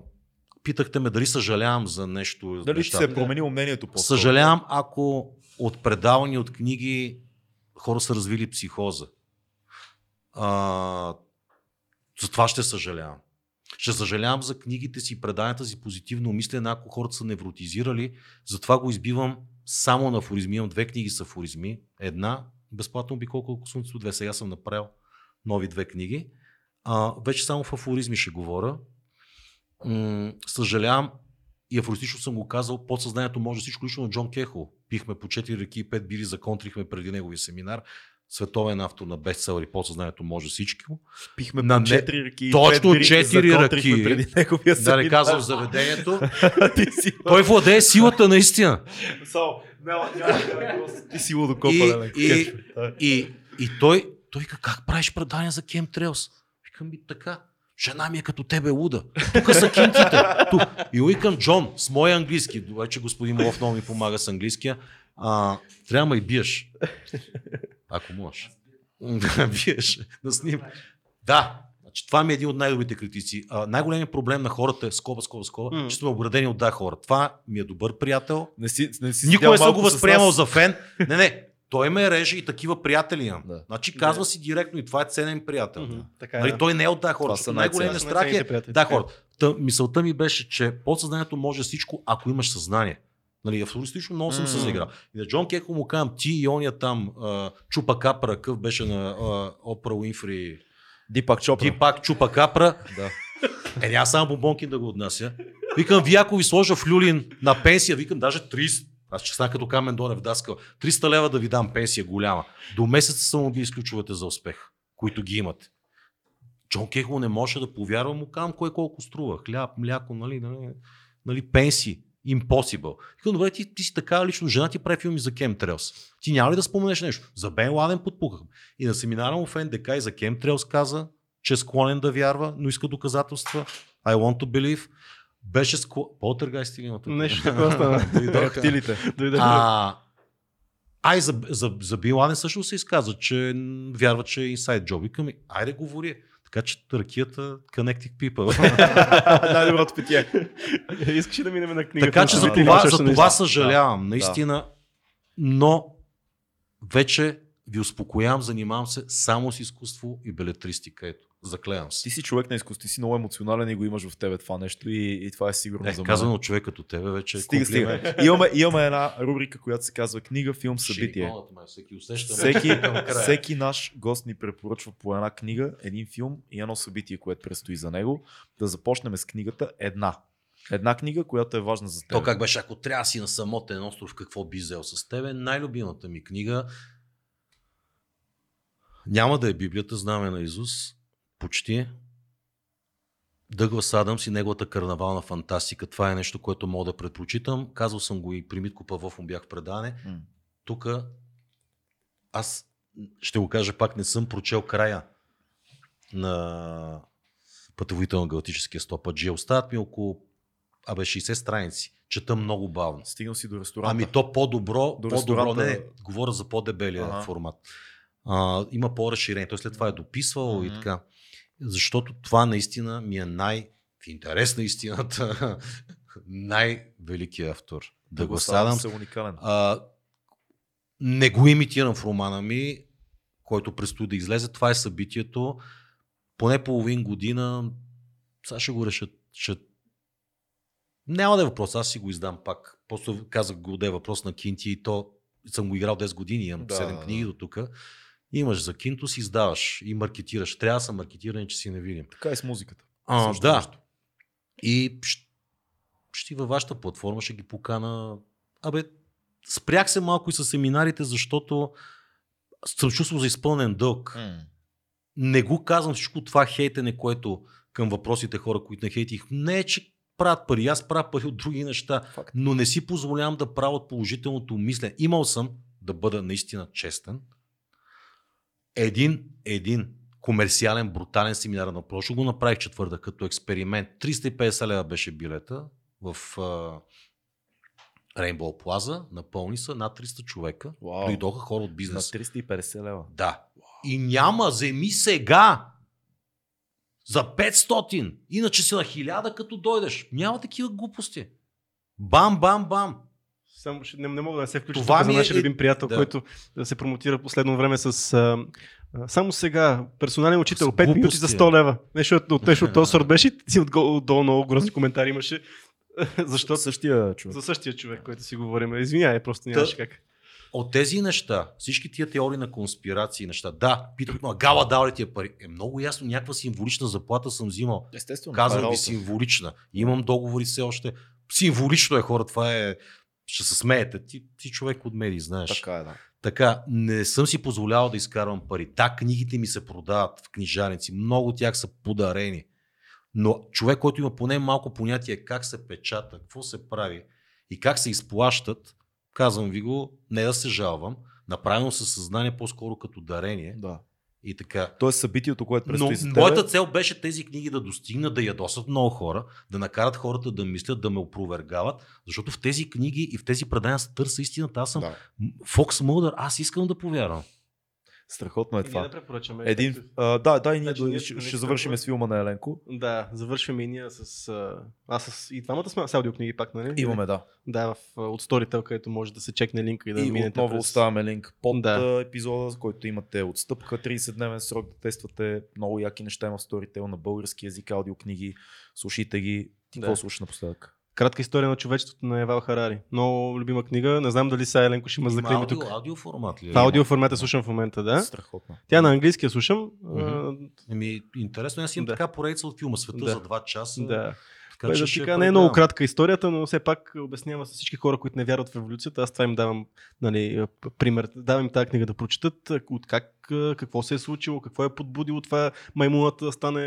Питахте ме дали съжалявам за нещо. Дали нещата. се е променило мнението по Съжалявам, ако от предавани, от книги хора са развили психоза. А, за това ще съжалявам. Ще съжалявам за книгите си, преданията си, позитивно мислене, ако хората са невротизирали. Затова го избивам само на афоризми. Имам две книги с афоризми. Една, безплатно обиколка около слънцето, две. Сега съм направил нови две книги. А, вече само в афоризми ще говоря. М- съжалявам и афористично съм го казал, подсъзнанието може всичко лично на Джон Кехо. Пихме по 4 реки и 5 бири, законтрихме преди неговия семинар. Световен автор на бестселери, подсъзнанието може всичко. Пихме На по не- 4 ръки. и Точно пет бири, четири законтрихме ръки. Преди неговия Да не семинар. казвам заведението. Ти си... Той владее силата наистина. Ти си лудо И, и, и, и той, той ка- как правиш предания за Chemtrails? Викам ми така. Жена ми е като тебе луда. Тук са кинтите. Тук. И викам Джон, с моя английски. Вече господин Молов много ми помага с английския. А, трябва и биеш. Ако можеш. Биеш. Да сним. Да, Значи, това ми е един от най-добрите критици. А, най-големият проблем на хората е скоба, скоба, скоба, М. че сме обградени от да хора. Това ми е добър приятел. Не си, не си седял не съм го възприемал за фен. Не, не. Той ме реже и такива приятели имам. Да. Значи казва си директно и това е ценен приятел. Мгм, Така е. Нали, да. той не е от да хора. Най-големият страх е да е. хора. Та, мисълта ми беше, че подсъзнанието може всичко, ако имаш съзнание. Нали, абсолютно много съм се М. заиграл. И на Джон Кеко му казвам, ти и ония там, а, Чупа Капра, къв беше на а, Опра Уинфри, Дипак Чопра. ти пак Чупа Капра, Да. е, няма само бомбонки да го отнася. Викам, вие ако ви сложа в люлин на пенсия, викам даже 30, аз че стана като Камен Донев даскал, 300 лева да ви дам пенсия голяма. До месеца съм убили ключовете за успех, които ги имате. Джон Кехо не може да повярва, му казвам кое колко струва. Хляб, мляко, нали, нали, нали пенсии. Impossible. Викам, добре, ти, ти си така лично, жена ти прави филми за Chemtrails. Ти няма ли да споменеш нещо? За Бен Ладен подпухах. И на семинара му в НДК и за Chemtrails каза, че е склонен да вярва, но иска доказателства. I want to believe. Беше склонен... Полтергайст или има тук? Нещо такова стана. Дойдоха. Рептилите. Дойде. А, а и за, за, за Бин Ладен също се изказа, че вярва, че е инсайд джоб. Викам, айде говори. Така че ракията Connecting People. Най-доброто питие. Искаш ли да минем на книгата? така че за това, за това съжалявам, наистина. Но вече ви успокоявам, занимавам се само с изкуство и белетристика. Ето, заклевам се. Ти си човек на изкуство, ти си много емоционален и го имаш в тебе това нещо и, и това е сигурно Е, за мен. казано от човек като тебе вече Стига, стига. Имаме, имаме една рубрика, която се казва книга, филм, събитие. Ме, Всеки усеща. Всеки, всеки наш гост ни препоръчва по една книга, един филм и едно събитие, което предстои за него. Да започнем с книгата една. Една книга, която е важна за теб. То как беше, ако трябва да си на самотен остров, какво би взел с тебе? Най-любимата ми книга няма да е Библията, знаме на Изус, почти. Дъглас Адамс и неговата карнавална фантастика. Това е нещо, което мога да предпочитам. Казал съм го и при Митко Павлов му бях в предане. М. Тук аз ще го кажа пак, не съм прочел края на пътеводител на галактическия стопаджия. Остават ми около абе, 60 страници. Чета много бавно. Стигнал си до ресторанта. Ами то по-добро, До по-добро, не, говоря за по-дебелия Ага. формат. А, има по-разширение. Той след това е дописвал и Мгм. така. Защото това наистина ми е най, в интерес на истината, най-великият автор. Да го садам. уникален. А, не го имитирам в романа ми, който предстои да излезе. Това е събитието. Поне половин година. Сега ще го решат. Ще... Няма да е въпрос, аз си го издам пак. Просто казах го да е въпрос на Кинти и то съм го играл 10 години, имам Да, 7 да. книги до тук. Имаш за Кинто, си издаваш и маркетираш. Трябва да са маркетирани, че си не видим. Така и с музиката. А, Също да. нещо. И ще, във вашата платформа ще ги покана. Абе, спрях се малко и с семинарите, защото съм чувствал за изпълнен дълг. М. Не го казвам всичко това хейтене, което към въпросите хора, които не хейтих. Не е, че правят пари. Аз правя пари от други неща, Факт. но не си позволявам да правя от положителното мислене. Имал съм, да бъда наистина честен, един, един комерциален, брутален семинар на прошло го направих четвърта като експеримент. 350 лева беше билета в а, Rainbow Plaza, напълни са над 300 човека. Вау. Дойдоха хора от На бизнес. 350 лева. Да. И няма, вземи сега. За 500. Иначе си на 1000 като дойдеш. Няма такива глупости. Бам, бам, бам. Само ще, не, не мога да не се включа Това за е- нашия любим приятел, да. който се промотира последно време с а, а, само сега персонален учител, С 5 минути за е. 100 лева. Нещо от от- нещо от този сорт беше и отдолу много грозни коментари имаше. Защото Същия човек. за същия човек, който си говорим. Извинявай, просто нямаше как. От тези неща, всички тия теории на конспирации неща, да, питат ме, гала дал ли ти е пари? Е много ясно, някаква символична заплата съм взимал. Естествено. Казвам е ви символична. Имам договори все още. Символично е хора, това е... Ще се смеете. Ти, ти човек от медии, знаеш. Така е, да. Така, не съм си позволявал да изкарвам пари. Да, книгите ми се продават в книжарници. Много от тях са подарени. Но човек, който има поне малко понятие как се печата, какво се прави и как се изплащат, казвам ви го, не да се жалвам, направено със съзнание по-скоро като дарение да. И така. То е събитието, което Но предстои тебе. моята цел беше тези книги да достигнат, да ядосат много хора, да накарат хората да мислят, да ме опровергават, защото в тези книги и в тези предания се търся истината. Аз съм Да. Фокс Мълдър, аз искам да повярвам. Страхотно е И ние това. да препоръчаме. Един, а, да, да, и ние, Значи ние ще, ще завършим с филма на Еленко. Да, завършваме и ние с... А, аз с... И двамата сме с аудиокниги пак, нали? Имаме, да. Да, в, от Storytel, където може да се чекне линка и да и минете отново през... оставяме линк под Да. да. епизода, с който имате отстъпка, 30-дневен срок да тествате. Много яки неща има в Storytel на български язик, аудиокниги. Слушайте ги. Ти Да. какво слушаш напоследък? Кратка история на човечеството на Евал Харари. Много любима книга. Не знам дали сега Еленко ще ме заклеби аудио, тук. аудио формат ли? е? Аудио формата слушам в момента, да. Страхотно. Тя на английски я слушам. Еми, интересно, аз имам Да. така поредица от филма Света Да. за 2 часа. Да. Така, Бе, че да ти кажа, не е много кратка историята, но все пак обяснява с всички хора, които не вярват в революцията. Аз това им давам нали, п- пример. Давам им тази книга да прочитат от как, а, какво се е случило, какво е подбудило това маймуната да стане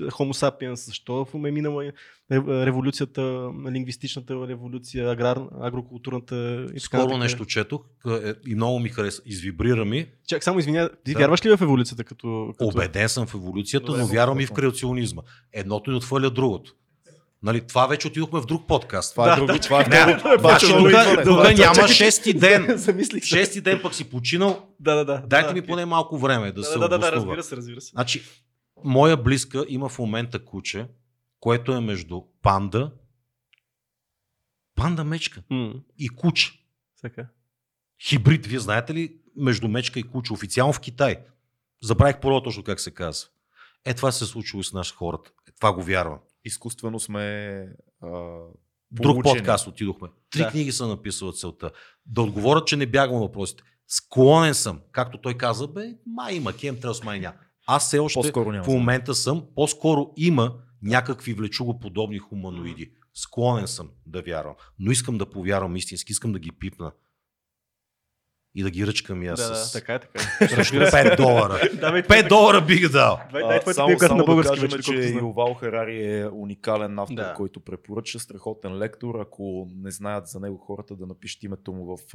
Homo sapiens, защо е минала ре- революцията, лингвистичната революция, аграр, агрокултурната и Скоро нещо четох е, и много ми хареса. Извибрира ми. Чак, само извиня, ти Да. вярваш ли в еволюцията като... като... Убеден съм в еволюцията, Добре, но вярвам и в креационизма. Едното ни отхвърля другото. Нали, това вече отидохме в друг подкаст. Това е Да, друго. да. това е е много тук, е- няма шести ден. Замислих. Шести ден пък си починал. Да, да, да. Дайте да, ми поне малко време да, Да, се да, да, да, разбира се, разбира се. Значи, моя близка има в момента куче, което е между панда, панда мечка М, и куче. Така. Хибрид, вие знаете ли, между мечка и куче, официално в Китай. Забравих първо точно как се казва. Е, това се е случило с нашите хората. Е, това го вярвам. Изкуствено сме а, Друг получени. подкаст отидохме. Три Да. книги съм написал от целта. Да отговоря, че не бягам въпросите. Склонен съм, както той каза, бе, май има, Кемтрелс май няма. Аз все още По-скоро няма. в момента съм, по-скоро има някакви влечугоподобни хуманоиди. Склонен съм да вярвам, но искам да повярвам истински, искам да ги пипна. И да ги ръчкам и аз Да, да, с така е, така е. срещу 5 долара. Давай, 5 долара бих дал. Дай, А, само, само на български да вече, кажем, че. Ювал Харари е уникален автор, Да. който препоръча, страхотен лектор. Ако не знаят за него хората, да напишете името му в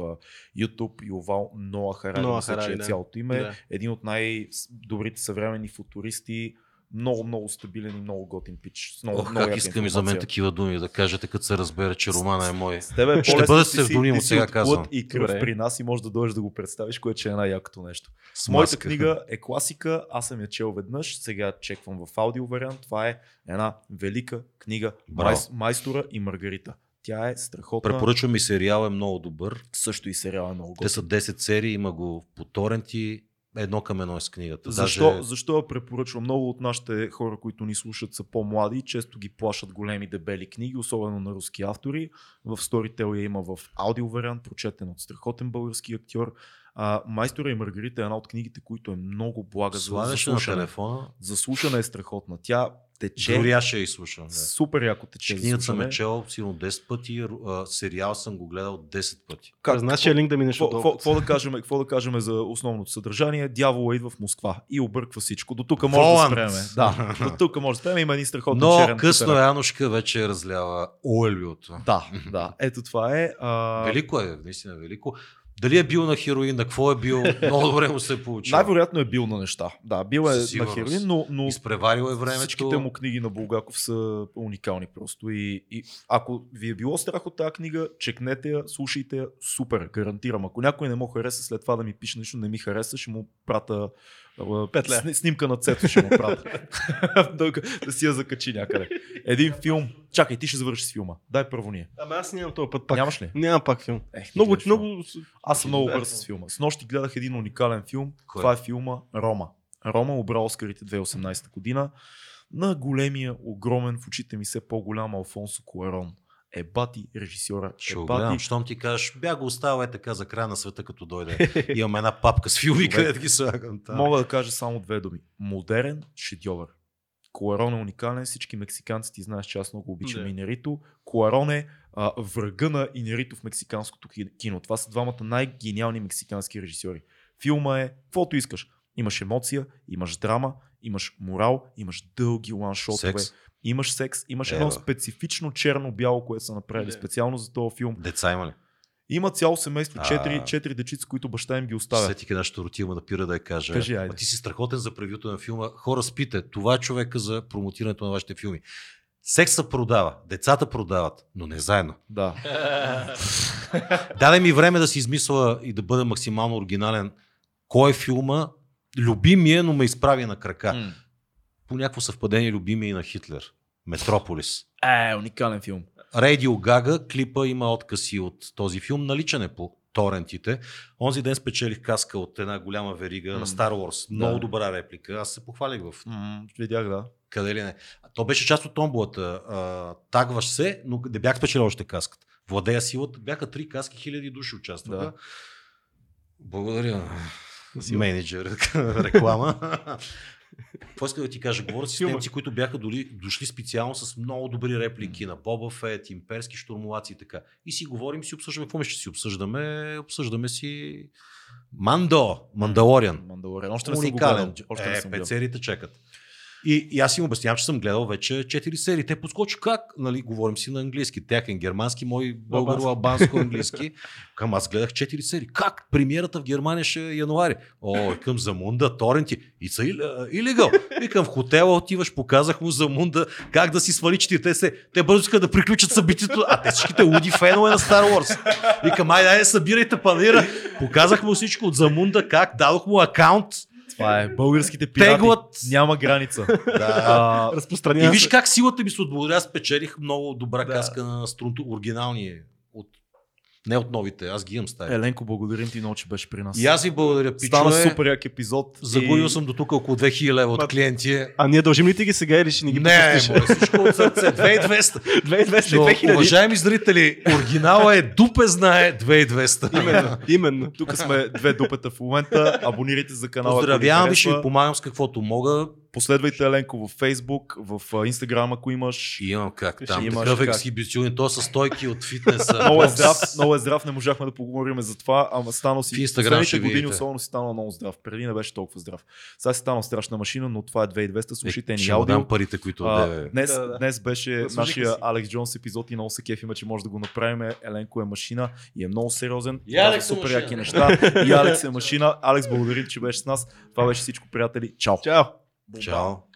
YouTube. Ювал Ноа Харари, Ноа мисля, че Харари, е да. цялото име. Да. Един от най-добрите съвременни футуристи. Много, много стабилен и много готин пич. С много, Ох, много как искам и за мен такива думи да кажете, като се разбере, че романа е мой. С тебе Ще бъде псевдоним, от сега казвам. и кръв Добре. при нас и можеш да дойдеш да го представиш, което ще е най-якото нещо. С Моята маска. книга е класика, аз съм я чел веднъж, сега чеквам в аудио вариант. Това е една велика книга Браво. Майс, Майстора и Маргарита. Тя е страхотна. Препоръчвам и сериал е много добър. Също и сериал е много Те са 10 серии, има го по торенти, едно към едно е с книгата. Защо, Даже... защо я препоръчвам? Много от нашите хора, които ни слушат, са по-млади и често ги плашат големи дебели книги, особено на руски автори. В Storytel я има в аудио вариант, прочетен от страхотен български актьор. А, Майстора и Маргарита е една от книгите, които е много блага за, за Слагаш на слушане. телефона, За слушане е страхотна. Тя тече. дори аз ще я изслушам. Да. Супер яко тече. Книгата съм е чел сигурно 10 пъти, а, сериал съм го гледал 10 пъти. Как, През нашия линк да минеш Какво, отдолу. какво, да кажем, какво да кажем за основното съдържание? Дявола идва в Москва и обърква всичко. До тук може да спреме. Да, до тук може да спреме. Има един страхотен Но черен късно катерак. Янушка вече разлява олиото. Да, да. Ето това е. А... Велико е, наистина велико. Дали е бил на хероин, на какво е бил, много добре му се е получило. Най-вероятно е бил на неща. Да, бил е на хероин, но, но Изпреварил е времето. всичките му книги на Булгаков са уникални просто. И, и ако ви е било страх от тази книга, чекнете я, слушайте я, супер, гарантирам. Ако някой не му хареса след това да ми пише нещо, не ми хареса, ще му прата а, Пет лева. сни- снимка на Цето ще му прата. да, да си я закачи някъде. Един филм. Чакай, ти ще завършиш с филма. Дай първо ние. Ама аз нямам този път пак. Нямаш ли? Нямам пак филм. Ех, Много, много... Аз съм много бърз с филма. С нощи гледах един уникален филм. Кой? Това е филма Рома. Рома обра Оскарите 2018 година на големия, огромен, в очите ми все по-голям Алфонсо Куарон. Е бати режисьора. Ще Е бати щом ти кажеш, бях го оставил е така за края на света, като дойде. Имам една папка с филми, където ги слагам там. Мога да кажа само две думи. Модерен шедьовър. Куарон е уникален. Всички мексиканци ти знаеш, че аз много обичам Да. Инерито. Куарон е а, врага на Инерито в мексиканското ки- кино. Това са двамата най-гениални мексикански режисьори. Филма е каквото искаш. Имаш емоция, имаш драма, имаш морал, имаш дълги ланшотове, Секс. Имаш секс, имаш Ева. едно специфично черно-бяло, което са направили Да. специално за този филм. Деца има ли? Има цяло семейство, четири, четири дечица, които баща им ги оставя. Сетих една щуротилма да пира да я кажа. Кажи, айде. А ти си страхотен за превюто на филма. Хора, спите. Това е човека за промотирането на вашите филми. Секса продава, децата продават, но не заедно. Да. Даде ми време да си измисля и да бъда максимално оригинален. Кой е филма? Любимия, но ме изправи на крака. М. По някакво съвпадение любимия и на Хитлер. Метрополис. Е, уникален филм. Радио Гага, клипа има откъси от този филм, наличен е по торентите. Онзи ден спечелих каска от една голяма верига М. на Star Wars. Много Да. добра реплика. Аз се похвалих в М, видях, да. къде ли не. То беше част от томбулата. А, тагваш се, но не бях спечелил още каската. Владея силата. Бяха три каски, хиляди души участваха. Да. Благодаря. Менеджер, реклама. Какво иска да ти кажа? Говоря си с немци, които бяха доли, дошли специално с много добри реплики на Боба Фет, имперски штурмоваци и така. И си говорим, си обсъждаме. Какво ще си обсъждаме? Обсъждаме си Мандо, Мандалориан. Мандалорен. Още не съм го Уникален. гледал. Още не е, съм сериите чекат. И, и аз им обяснявам, че съм гледал вече 4 серии. Те подскочи как? Нали, говорим си на английски. Тяхен германски, мой българо-албанско английски. Към аз гледах 4 серии. Как? Премиерата в Германия ще е януари. О, към Замунда, торенти. И са илегал. Викам в хотела отиваш, показах му Замунда как да си свали четирите се. Те бързо искат да приключат събитието. А те всичките луди фенове на Star Wars. Викам, айде, айде, събирайте панира. Показах му всичко от Замунда, как дадох му акаунт. Това е. Българските пирати. Теглът. Няма граница. Да. А, И Разпространява виж се. как силата ми се отблагодаря. Аз спечелих много добра Да. каска на струнто, оригинални. От... Не от новите, аз ги имам стая. Еленко, благодарим ти много, че беше при нас. И аз ви благодаря, Стана пичове. супер як епизод. Загубил и... съм до тук около 2000 лева от клиенти. А ние дължим ли ти ги сега или ще ни ги Не, моля, всичко от сърце. 2200. 2200 Но, 2000. уважаеми зрители, оригинала е Дупе знае 2200. Именно, именно. Тук сме две дупета в момента. Абонирайте за канала. Поздравявам ви, ще ви помагам с каквото мога. Последвайте Еленко в Facebook, в Instagram, ако имаш. И имам как там. имаш Такъв ексхибиционен, то с стойки от фитнеса. Много е здрав, много е здрав, не можахме да поговорим за това, ама станал си В Instagram последните ще години, видите. особено си станал много здрав. Преди не беше толкова здрав. Сега си станал страшна машина, но това е 2200, слушайте Е, ни аудио. дам парите, които А, да днес, Да, да. днес беше Заслужиха нашия си. Алекс Джонс епизод и много се кефиме, че може да го направим. Еленко е машина и е много сериозен. И казва Алекс е супер яки неща. И Алекс е машина. Алекс, благодарим, че беше с нас. Това беше всичко, приятели. Чао. Чао. Чао.